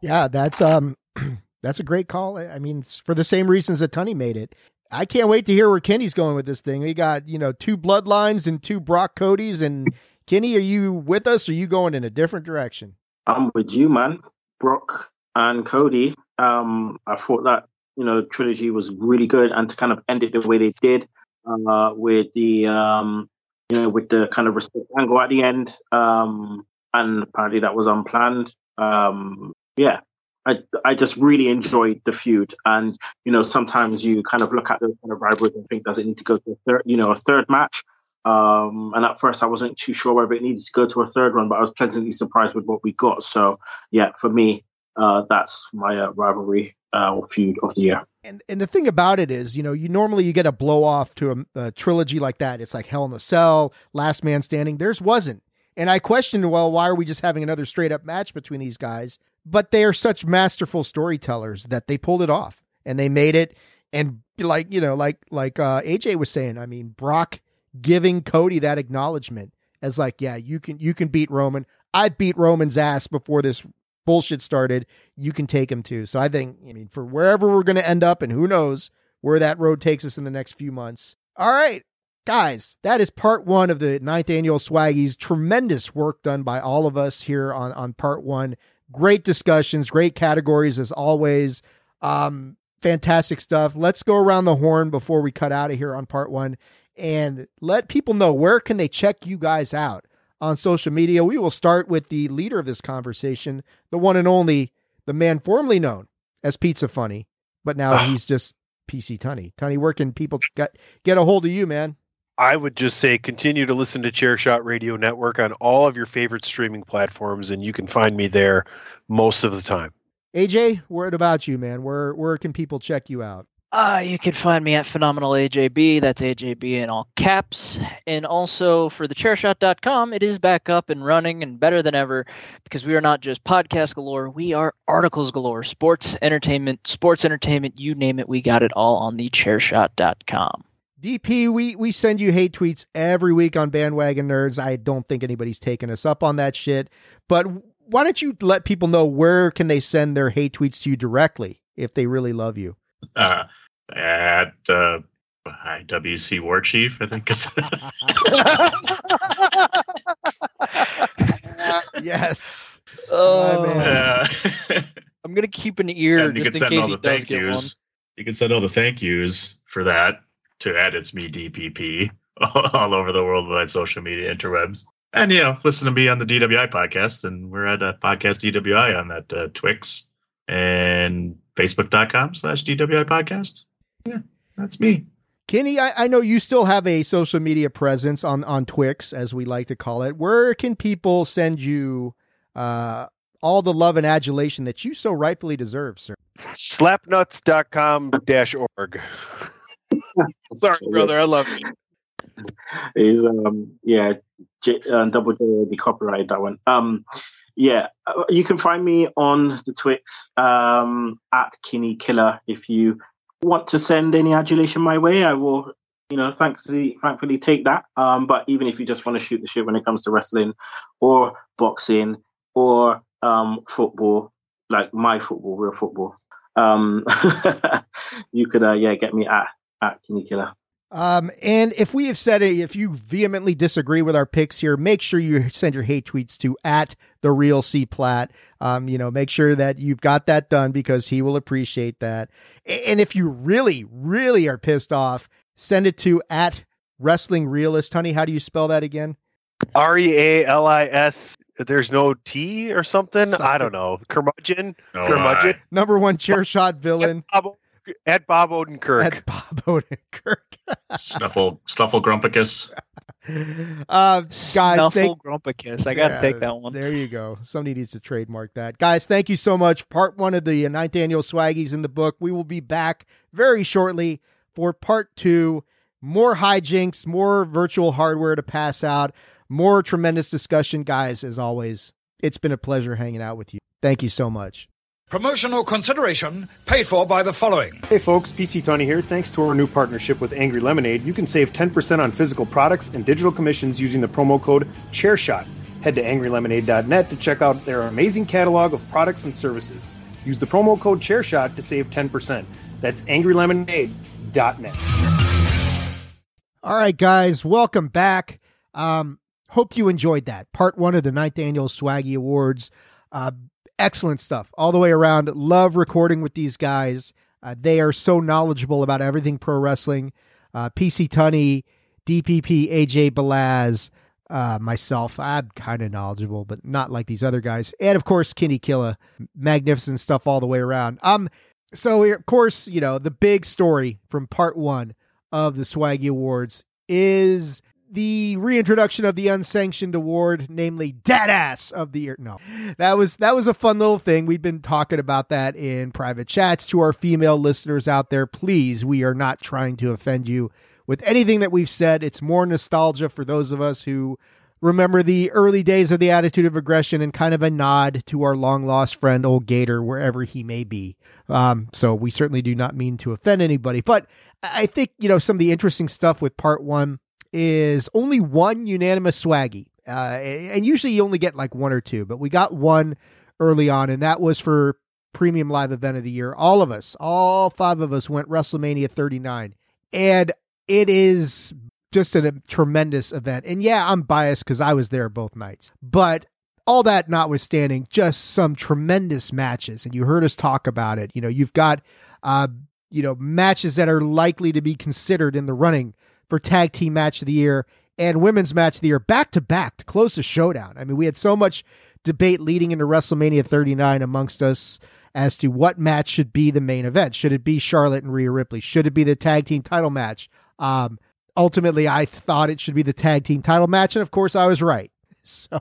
[SPEAKER 1] yeah, that's um that's a great call. I mean, for the same reasons that Tunney made it. I can't wait to hear where Kenny's going with this thing. We got, you know, two bloodlines and two Brock Codys. And Kenny, are you with us or are you going in a different direction?
[SPEAKER 4] I'm with you, man. Brock and Cody. Um, I thought that, you know, trilogy was really good and to kind of end it the way they did, uh, with the um, you know, with the kind of respect angle at the end. Um, and apparently that was unplanned. Um, yeah, I I just really enjoyed the feud, and you know sometimes you kind of look at those kind of rivalries and think does it need to go to a third, you know, a third match. Um, and at first I wasn't too sure whether it needed to go to a third one, but I was pleasantly surprised with what we got. So yeah, for me, uh, that's my uh, rivalry uh, feud of the year.
[SPEAKER 1] And and the thing about it is, you know, you normally you get a blow off to a, a, trilogy like that. It's like Hell in a Cell, Last Man Standing. Theirs wasn't, and I questioned, well, why are we just having another straight up match between these guys? but they are such masterful storytellers that they pulled it off and they made it and like you know like like uh AJ was saying I mean Brock giving Cody that acknowledgement as like yeah you can you can beat Roman I beat Roman's ass before this bullshit started you can take him too so I think I mean for wherever we're going to end up and who knows where that road takes us in the next few months all right guys, that is part one of the ninth annual Swaggies. Tremendous work done by all of us here on, on part one. Great discussions, great categories as always. Um, fantastic stuff. Let's go around the horn before we cut out of here on part one. and let people know where can they check you guys out on social media. We will start with the leader of this conversation, the one and only, the man formerly known as Pizza Funny, but now
[SPEAKER 6] Ah.
[SPEAKER 1] he's just PC Tunney. Tunney, where can people get get a hold of you, man?
[SPEAKER 6] I would just say continue to listen to Chairshot Radio Network on all of your favorite streaming platforms, and you can find me there most of the time.
[SPEAKER 1] AJ, word about you, man. Where where can people check you out?
[SPEAKER 5] Uh, you can find me at Phenomenal AJB. That's AJB in all caps. And also for the chairshot.com, it is back up and running and better than ever because we are not just podcast galore, we are articles galore. Sports, entertainment, sports entertainment, you name it, we got it all on the chairshot.com.
[SPEAKER 1] DP, we we send you hate tweets every week on Bandwagon Nerds. I don't think anybody's taken us up on that shit. But why don't you let people know where can they send their hate tweets to you directly if they really love you?
[SPEAKER 7] Uh, at uh, IWC War Chief, I think.
[SPEAKER 1] Yes.
[SPEAKER 5] Oh,
[SPEAKER 1] man.
[SPEAKER 7] Uh,
[SPEAKER 5] I'm going to keep an ear
[SPEAKER 7] and you
[SPEAKER 5] just
[SPEAKER 7] can
[SPEAKER 5] in
[SPEAKER 7] send
[SPEAKER 5] case
[SPEAKER 7] all the thank yous. You can send all the thank yous for that to at it's me DPP all over the worldwide social media interwebs. And you know, listen to me on the DWI podcast, and we're at uh, podcast DWI on that uh, Twix and Facebook.com slash DWI podcast. Yeah, that's me.
[SPEAKER 1] Kenny, I, I know you still have a social media presence on on Twix, as we like to call it. Where can people send you uh, all the love and adulation that you so rightfully deserve, sir?
[SPEAKER 6] Slapnuts.com dash org. Sorry, brother. I love you.
[SPEAKER 4] is um yeah J, uh, double J the copyright that one um yeah uh, you can find me on the Twix um at Kenny Killa. If you want to send any adulation my way I will you know thankfully thankfully take that. Um but even if you just want to shoot the shit when it comes to wrestling or boxing or um football like my football real football um you could uh yeah get me at at Kenny Killa
[SPEAKER 1] Um, and if we have said it, if you vehemently disagree with our picks here, make sure you send your hate tweets to at the real C Plat. Um, you know, make sure that you've got that done because he will appreciate that. And if you really, really are pissed off, send it to at wrestling realist. Honey, how do you spell that again?
[SPEAKER 6] R E A L I S. There's no T or something. I don't know. Curmudgeon.
[SPEAKER 7] Oh,
[SPEAKER 6] Curmudgeon.
[SPEAKER 1] Number one chair shot villain
[SPEAKER 6] Bob, at Bob Odenkirk.
[SPEAKER 1] at Bob Odenkirk.
[SPEAKER 7] Snuffle, Snuffle Grumpicus.
[SPEAKER 1] uh, guys,
[SPEAKER 5] Snuffle
[SPEAKER 1] thank,
[SPEAKER 5] Grumpicus. I got to
[SPEAKER 1] Yeah,
[SPEAKER 5] take that one.
[SPEAKER 1] There you go. Somebody needs to trademark that. Guys, thank you so much. Part one of the ninth annual Swaggies in the book. We will be back very shortly for part two. More hijinks, more virtual hardware to pass out, more tremendous discussion. Guys, as always, it's been a pleasure hanging out with you. Thank you so much.
[SPEAKER 8] Promotional consideration paid for by the following.
[SPEAKER 6] Hey folks, PC Tony here. Thanks to our new partnership with Angry Lemonade, you can save 10% on physical products and digital commissions using the promo code ChairShot. Head to angrylemonade.net to check out their amazing catalog of products and services. Use the promo code ChairShot to save 10%. That's angrylemonade.net.
[SPEAKER 1] All right, guys, welcome back. Um, hope you enjoyed that part one of the ninth annual Swaggy Awards. Uh, excellent stuff all the way around. Love recording with these guys. Uh, they are so knowledgeable about everything pro wrestling. Uh, PC Tunney, DPP, AJ Balaz, uh, myself. I'm kind of knowledgeable, but not like these other guys. And of course, Kenny Killa. Magnificent stuff all the way around. Um, so of course, you know the big story from part one of the Swaggy Awards is the reintroduction of the unsanctioned award, namely Dadass of the Year. No, that was that was a fun little thing. We've been talking about that in private chats to our female listeners out there. Please, we are not trying to offend you with anything that we've said. It's more nostalgia for those of us who remember the early days of the attitude of aggression and kind of a nod to our long lost friend old gator wherever he may be um, so we certainly do not mean to offend anybody but i think you know some of the interesting stuff with part one is only one unanimous swaggy uh, and usually you only get like one or two but we got one early on and that was for premium live event of the year all of us all five of us went wrestlemania 39 and it is just a tremendous event. And yeah, I'm biased because I was there both nights. But all that notwithstanding, just some tremendous matches. And you heard us talk about it. You know, you've got, uh, you know, matches that are likely to be considered in the running for tag team match of the year and women's match of the year back to back to close the showdown. I mean, we had so much debate leading into WrestleMania 39 amongst us as to what match should be the main event. Should it be Charlotte and Rhea Ripley? Should it be the tag team title match? Um, ultimately, I thought it should be the tag team title match, and of course, I was right. So,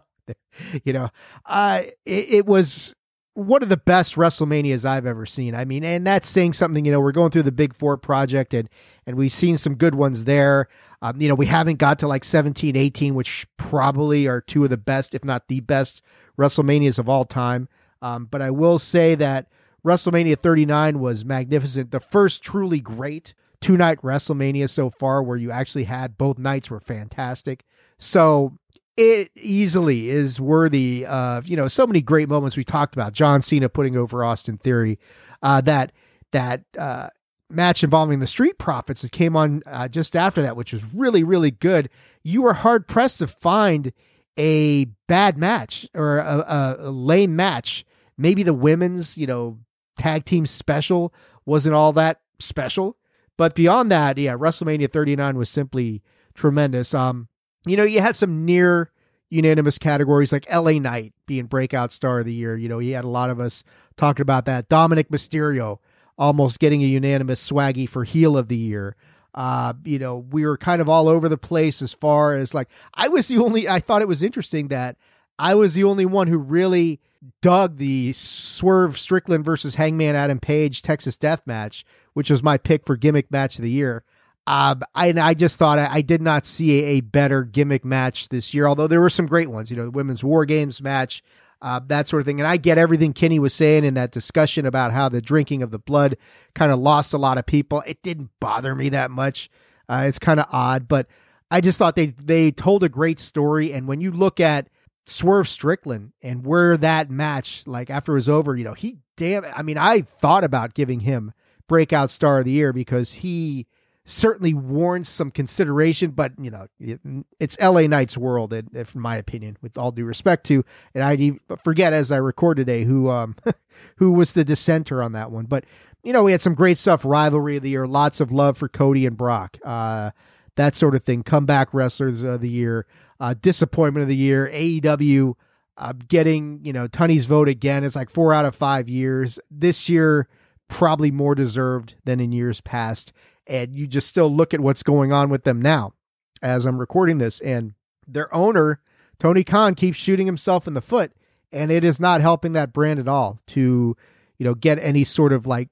[SPEAKER 1] you know, uh, it, it was one of the best WrestleManias I've ever seen. I mean, and that's saying something. You know, we're going through the Big Four project, and and we've seen some good ones there. Um, you know, we haven't got to like 17, 18, which probably are two of the best, if not the best, WrestleManias of all time. Um, but I will say that WrestleMania 39 was magnificent. The first truly great two night WrestleMania so far, where you actually had both nights were fantastic. So it easily is worthy of you know so many great moments we talked about john cena putting over austin theory uh, that that uh, match involving the street profits that came on uh, just after that which was really really good you were hard pressed to find a bad match or a, a, lame match maybe the women's you know tag team special wasn't all that special but beyond that yeah wrestlemania 39 was simply tremendous um you know, you had some near unanimous categories like LA Knight being breakout star of the year. You know, he had a lot of us talking about that. Dominik Mysterio almost getting a unanimous swaggy for heel of the year. Uh, you know, we were kind of all over the place as far as like I was the only I thought it was interesting that I was the only one who really dug the Swerve Strickland versus Hangman Adam Page Texas Death match, which was my pick for gimmick match of the year. Um, I, I just thought I, I did not see a, a, better gimmick match this year, although there were some great ones. You know, the women's war games match, uh, that sort of thing. And I get everything Kenny was saying in that discussion about how the drinking of the blood kind of lost a lot of people. It didn't bother me that much. Uh, it's kind of odd, but I just thought they they told a great story. And when you look at Swerve Strickland and where that match, like after it was over, you know, he damn. I mean, I thought about giving him breakout star of the year because he certainly warrants some consideration, but you know, it, it's LA Knight's world, in, in my opinion, with all due respect to, and I forget as I record today who, um, who was the dissenter on that one. But, you know, we had some great stuff, rivalry of the year, lots of love for Cody and Brock, uh, that sort of thing, comeback wrestlers of the year, uh, disappointment of the year, AEW, uh, getting, you know, Tunney's vote again. It's like four out of five years. This year, probably more deserved than in years past and you just still look at what's going on with them now as I'm recording this and their owner Tony Khan keeps shooting himself in the foot and it is not helping that brand at all to you know get any sort of like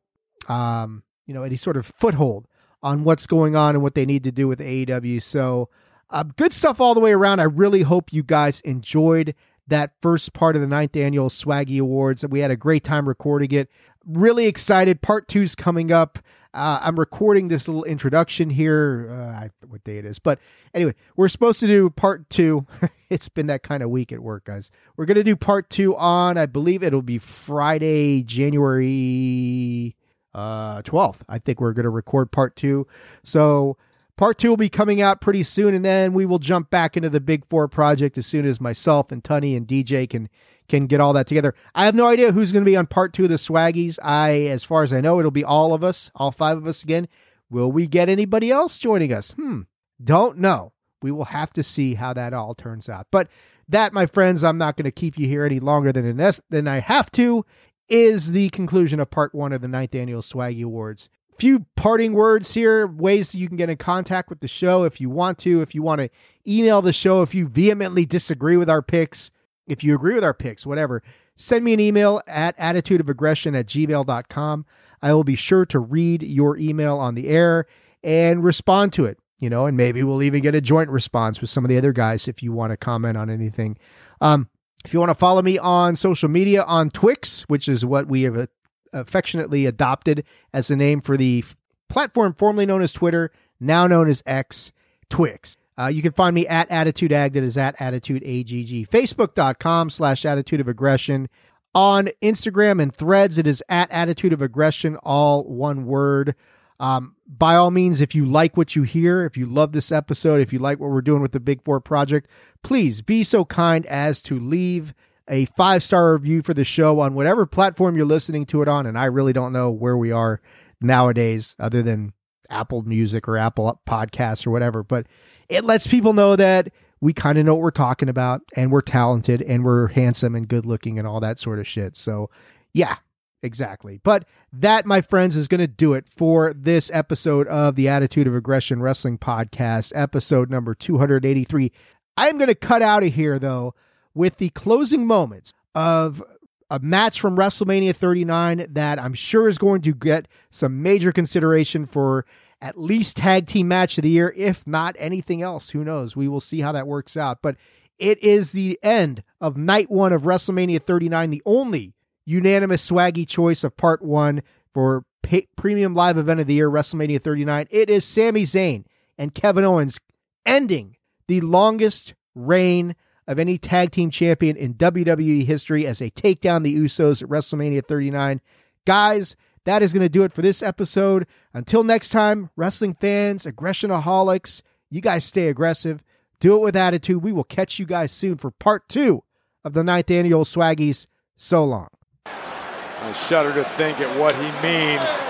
[SPEAKER 1] um you know any sort of foothold on what's going on and what they need to do with AEW so uh, good stuff all the way around I really hope you guys enjoyed that first part of the ninth annual Swaggy Awards. We had a great time recording it. Really excited. Part two's coming up. Uh, I'm recording this little introduction here. Uh, what day it is, but anyway, we're supposed to do part two. it's been that kind of week at work, guys. We're gonna do part two on, I believe it'll be Friday, January uh 12th. I think we're gonna record part two. So part two will be coming out pretty soon, and then we will jump back into the Big Four project as soon as myself and Tunney and DJ can can get all that together. I have no idea who's going to be on part two of the Swaggies. I, as far as I know, it'll be all of us, all five of us again. Will we get anybody else joining us? Hmm, don't know. We will have to see how that all turns out. But that, my friends, I'm not going to keep you here any longer than than I have to. Is the conclusion of part one of the ninth annual Swaggy Awards few parting words here, ways that you can get in contact with the show if you want to, if you want to email the show, if you vehemently disagree with our picks, if you agree with our picks, whatever, send me an email at attitudeofaggression at gmail.com. I will be sure to read your email on the air and respond to it, you know, and maybe we'll even get a joint response with some of the other guys if you want to comment on anything. Um, if you want to follow me on social media on Twix, which is what we have affectionately adopted as the name for the platform formerly known as Twitter, now known as X, Twix. Uh, you can find me at Attitude Ag, that is at Attitude AGG. Facebook.com slash Attitude of Aggression. On Instagram and threads, it is at Attitude of Aggression, all one word. Um, by all means, if you like what you hear, if you love this episode, if you like what we're doing with the Big Four Project, please be so kind as to leave a five star review for the show on whatever platform you're listening to it on. And I really don't know where we are nowadays, other than Apple Music or Apple Podcasts or whatever. But it lets people know that we kind of know what we're talking about and we're talented and we're handsome and good looking and all that sort of shit. So, yeah, exactly. But that, my friends, is going to do it for this episode of the Attitude of Aggression Wrestling Podcast, episode number 283. I am going to cut out of here, though, with the closing moments of a match from WrestleMania 39 that I'm sure is going to get some major consideration for at least tag team match of the year, if not anything else. Who knows? We will see how that works out. But it is the end of night one of WrestleMania 39, the only unanimous swaggy choice of part one for pay- premium live event of the year, WrestleMania 39. It is Sami Zayn and Kevin Owens ending the longest reign of any tag team champion in WWE history as they take down the Usos at WrestleMania 39. Guys, that is going to do it for this episode. Until next time, wrestling fans, aggressionaholics, you guys stay aggressive. Do it with attitude. We will catch you guys soon for part two of the ninth annual Swaggies. So long.
[SPEAKER 10] I shudder to think at what he means.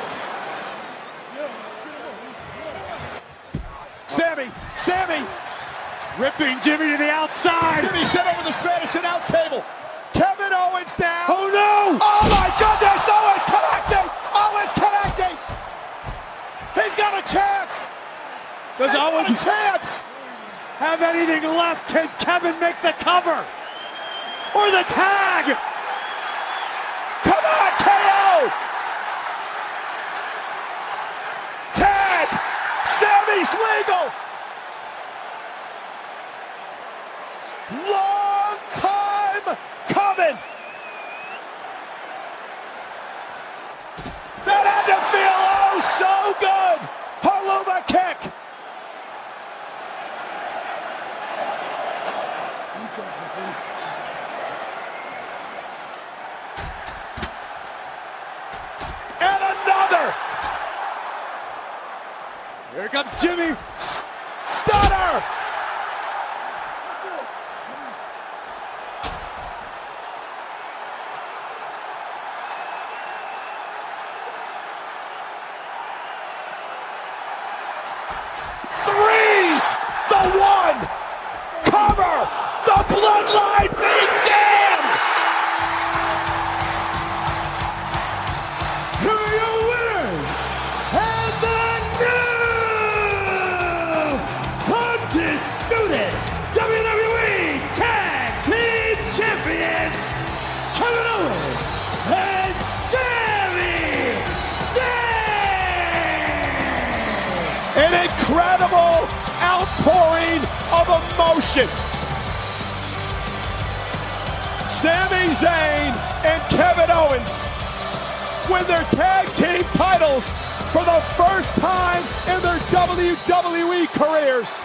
[SPEAKER 10] Sami, Sami, ripping Jimmy to the outside.
[SPEAKER 11] Jimmy set over the Spanish announce table. Kevin Owens now.
[SPEAKER 10] Oh no!
[SPEAKER 11] Oh my goodness! Owens connecting. Owens connecting. He's got a chance.
[SPEAKER 10] Does
[SPEAKER 11] He's
[SPEAKER 10] Owens
[SPEAKER 11] chance?
[SPEAKER 10] have anything left? Can Kevin make the cover? Or the tag?
[SPEAKER 11] Come on, KO! Tag! Sami's legal! Time coming! That had to feel oh so good! Helluva kick! And another!
[SPEAKER 10] Here comes Jimmy.
[SPEAKER 11] Of emotion. Sami Zayn and Kevin Owens win their tag team titles for the first time in their WWE careers.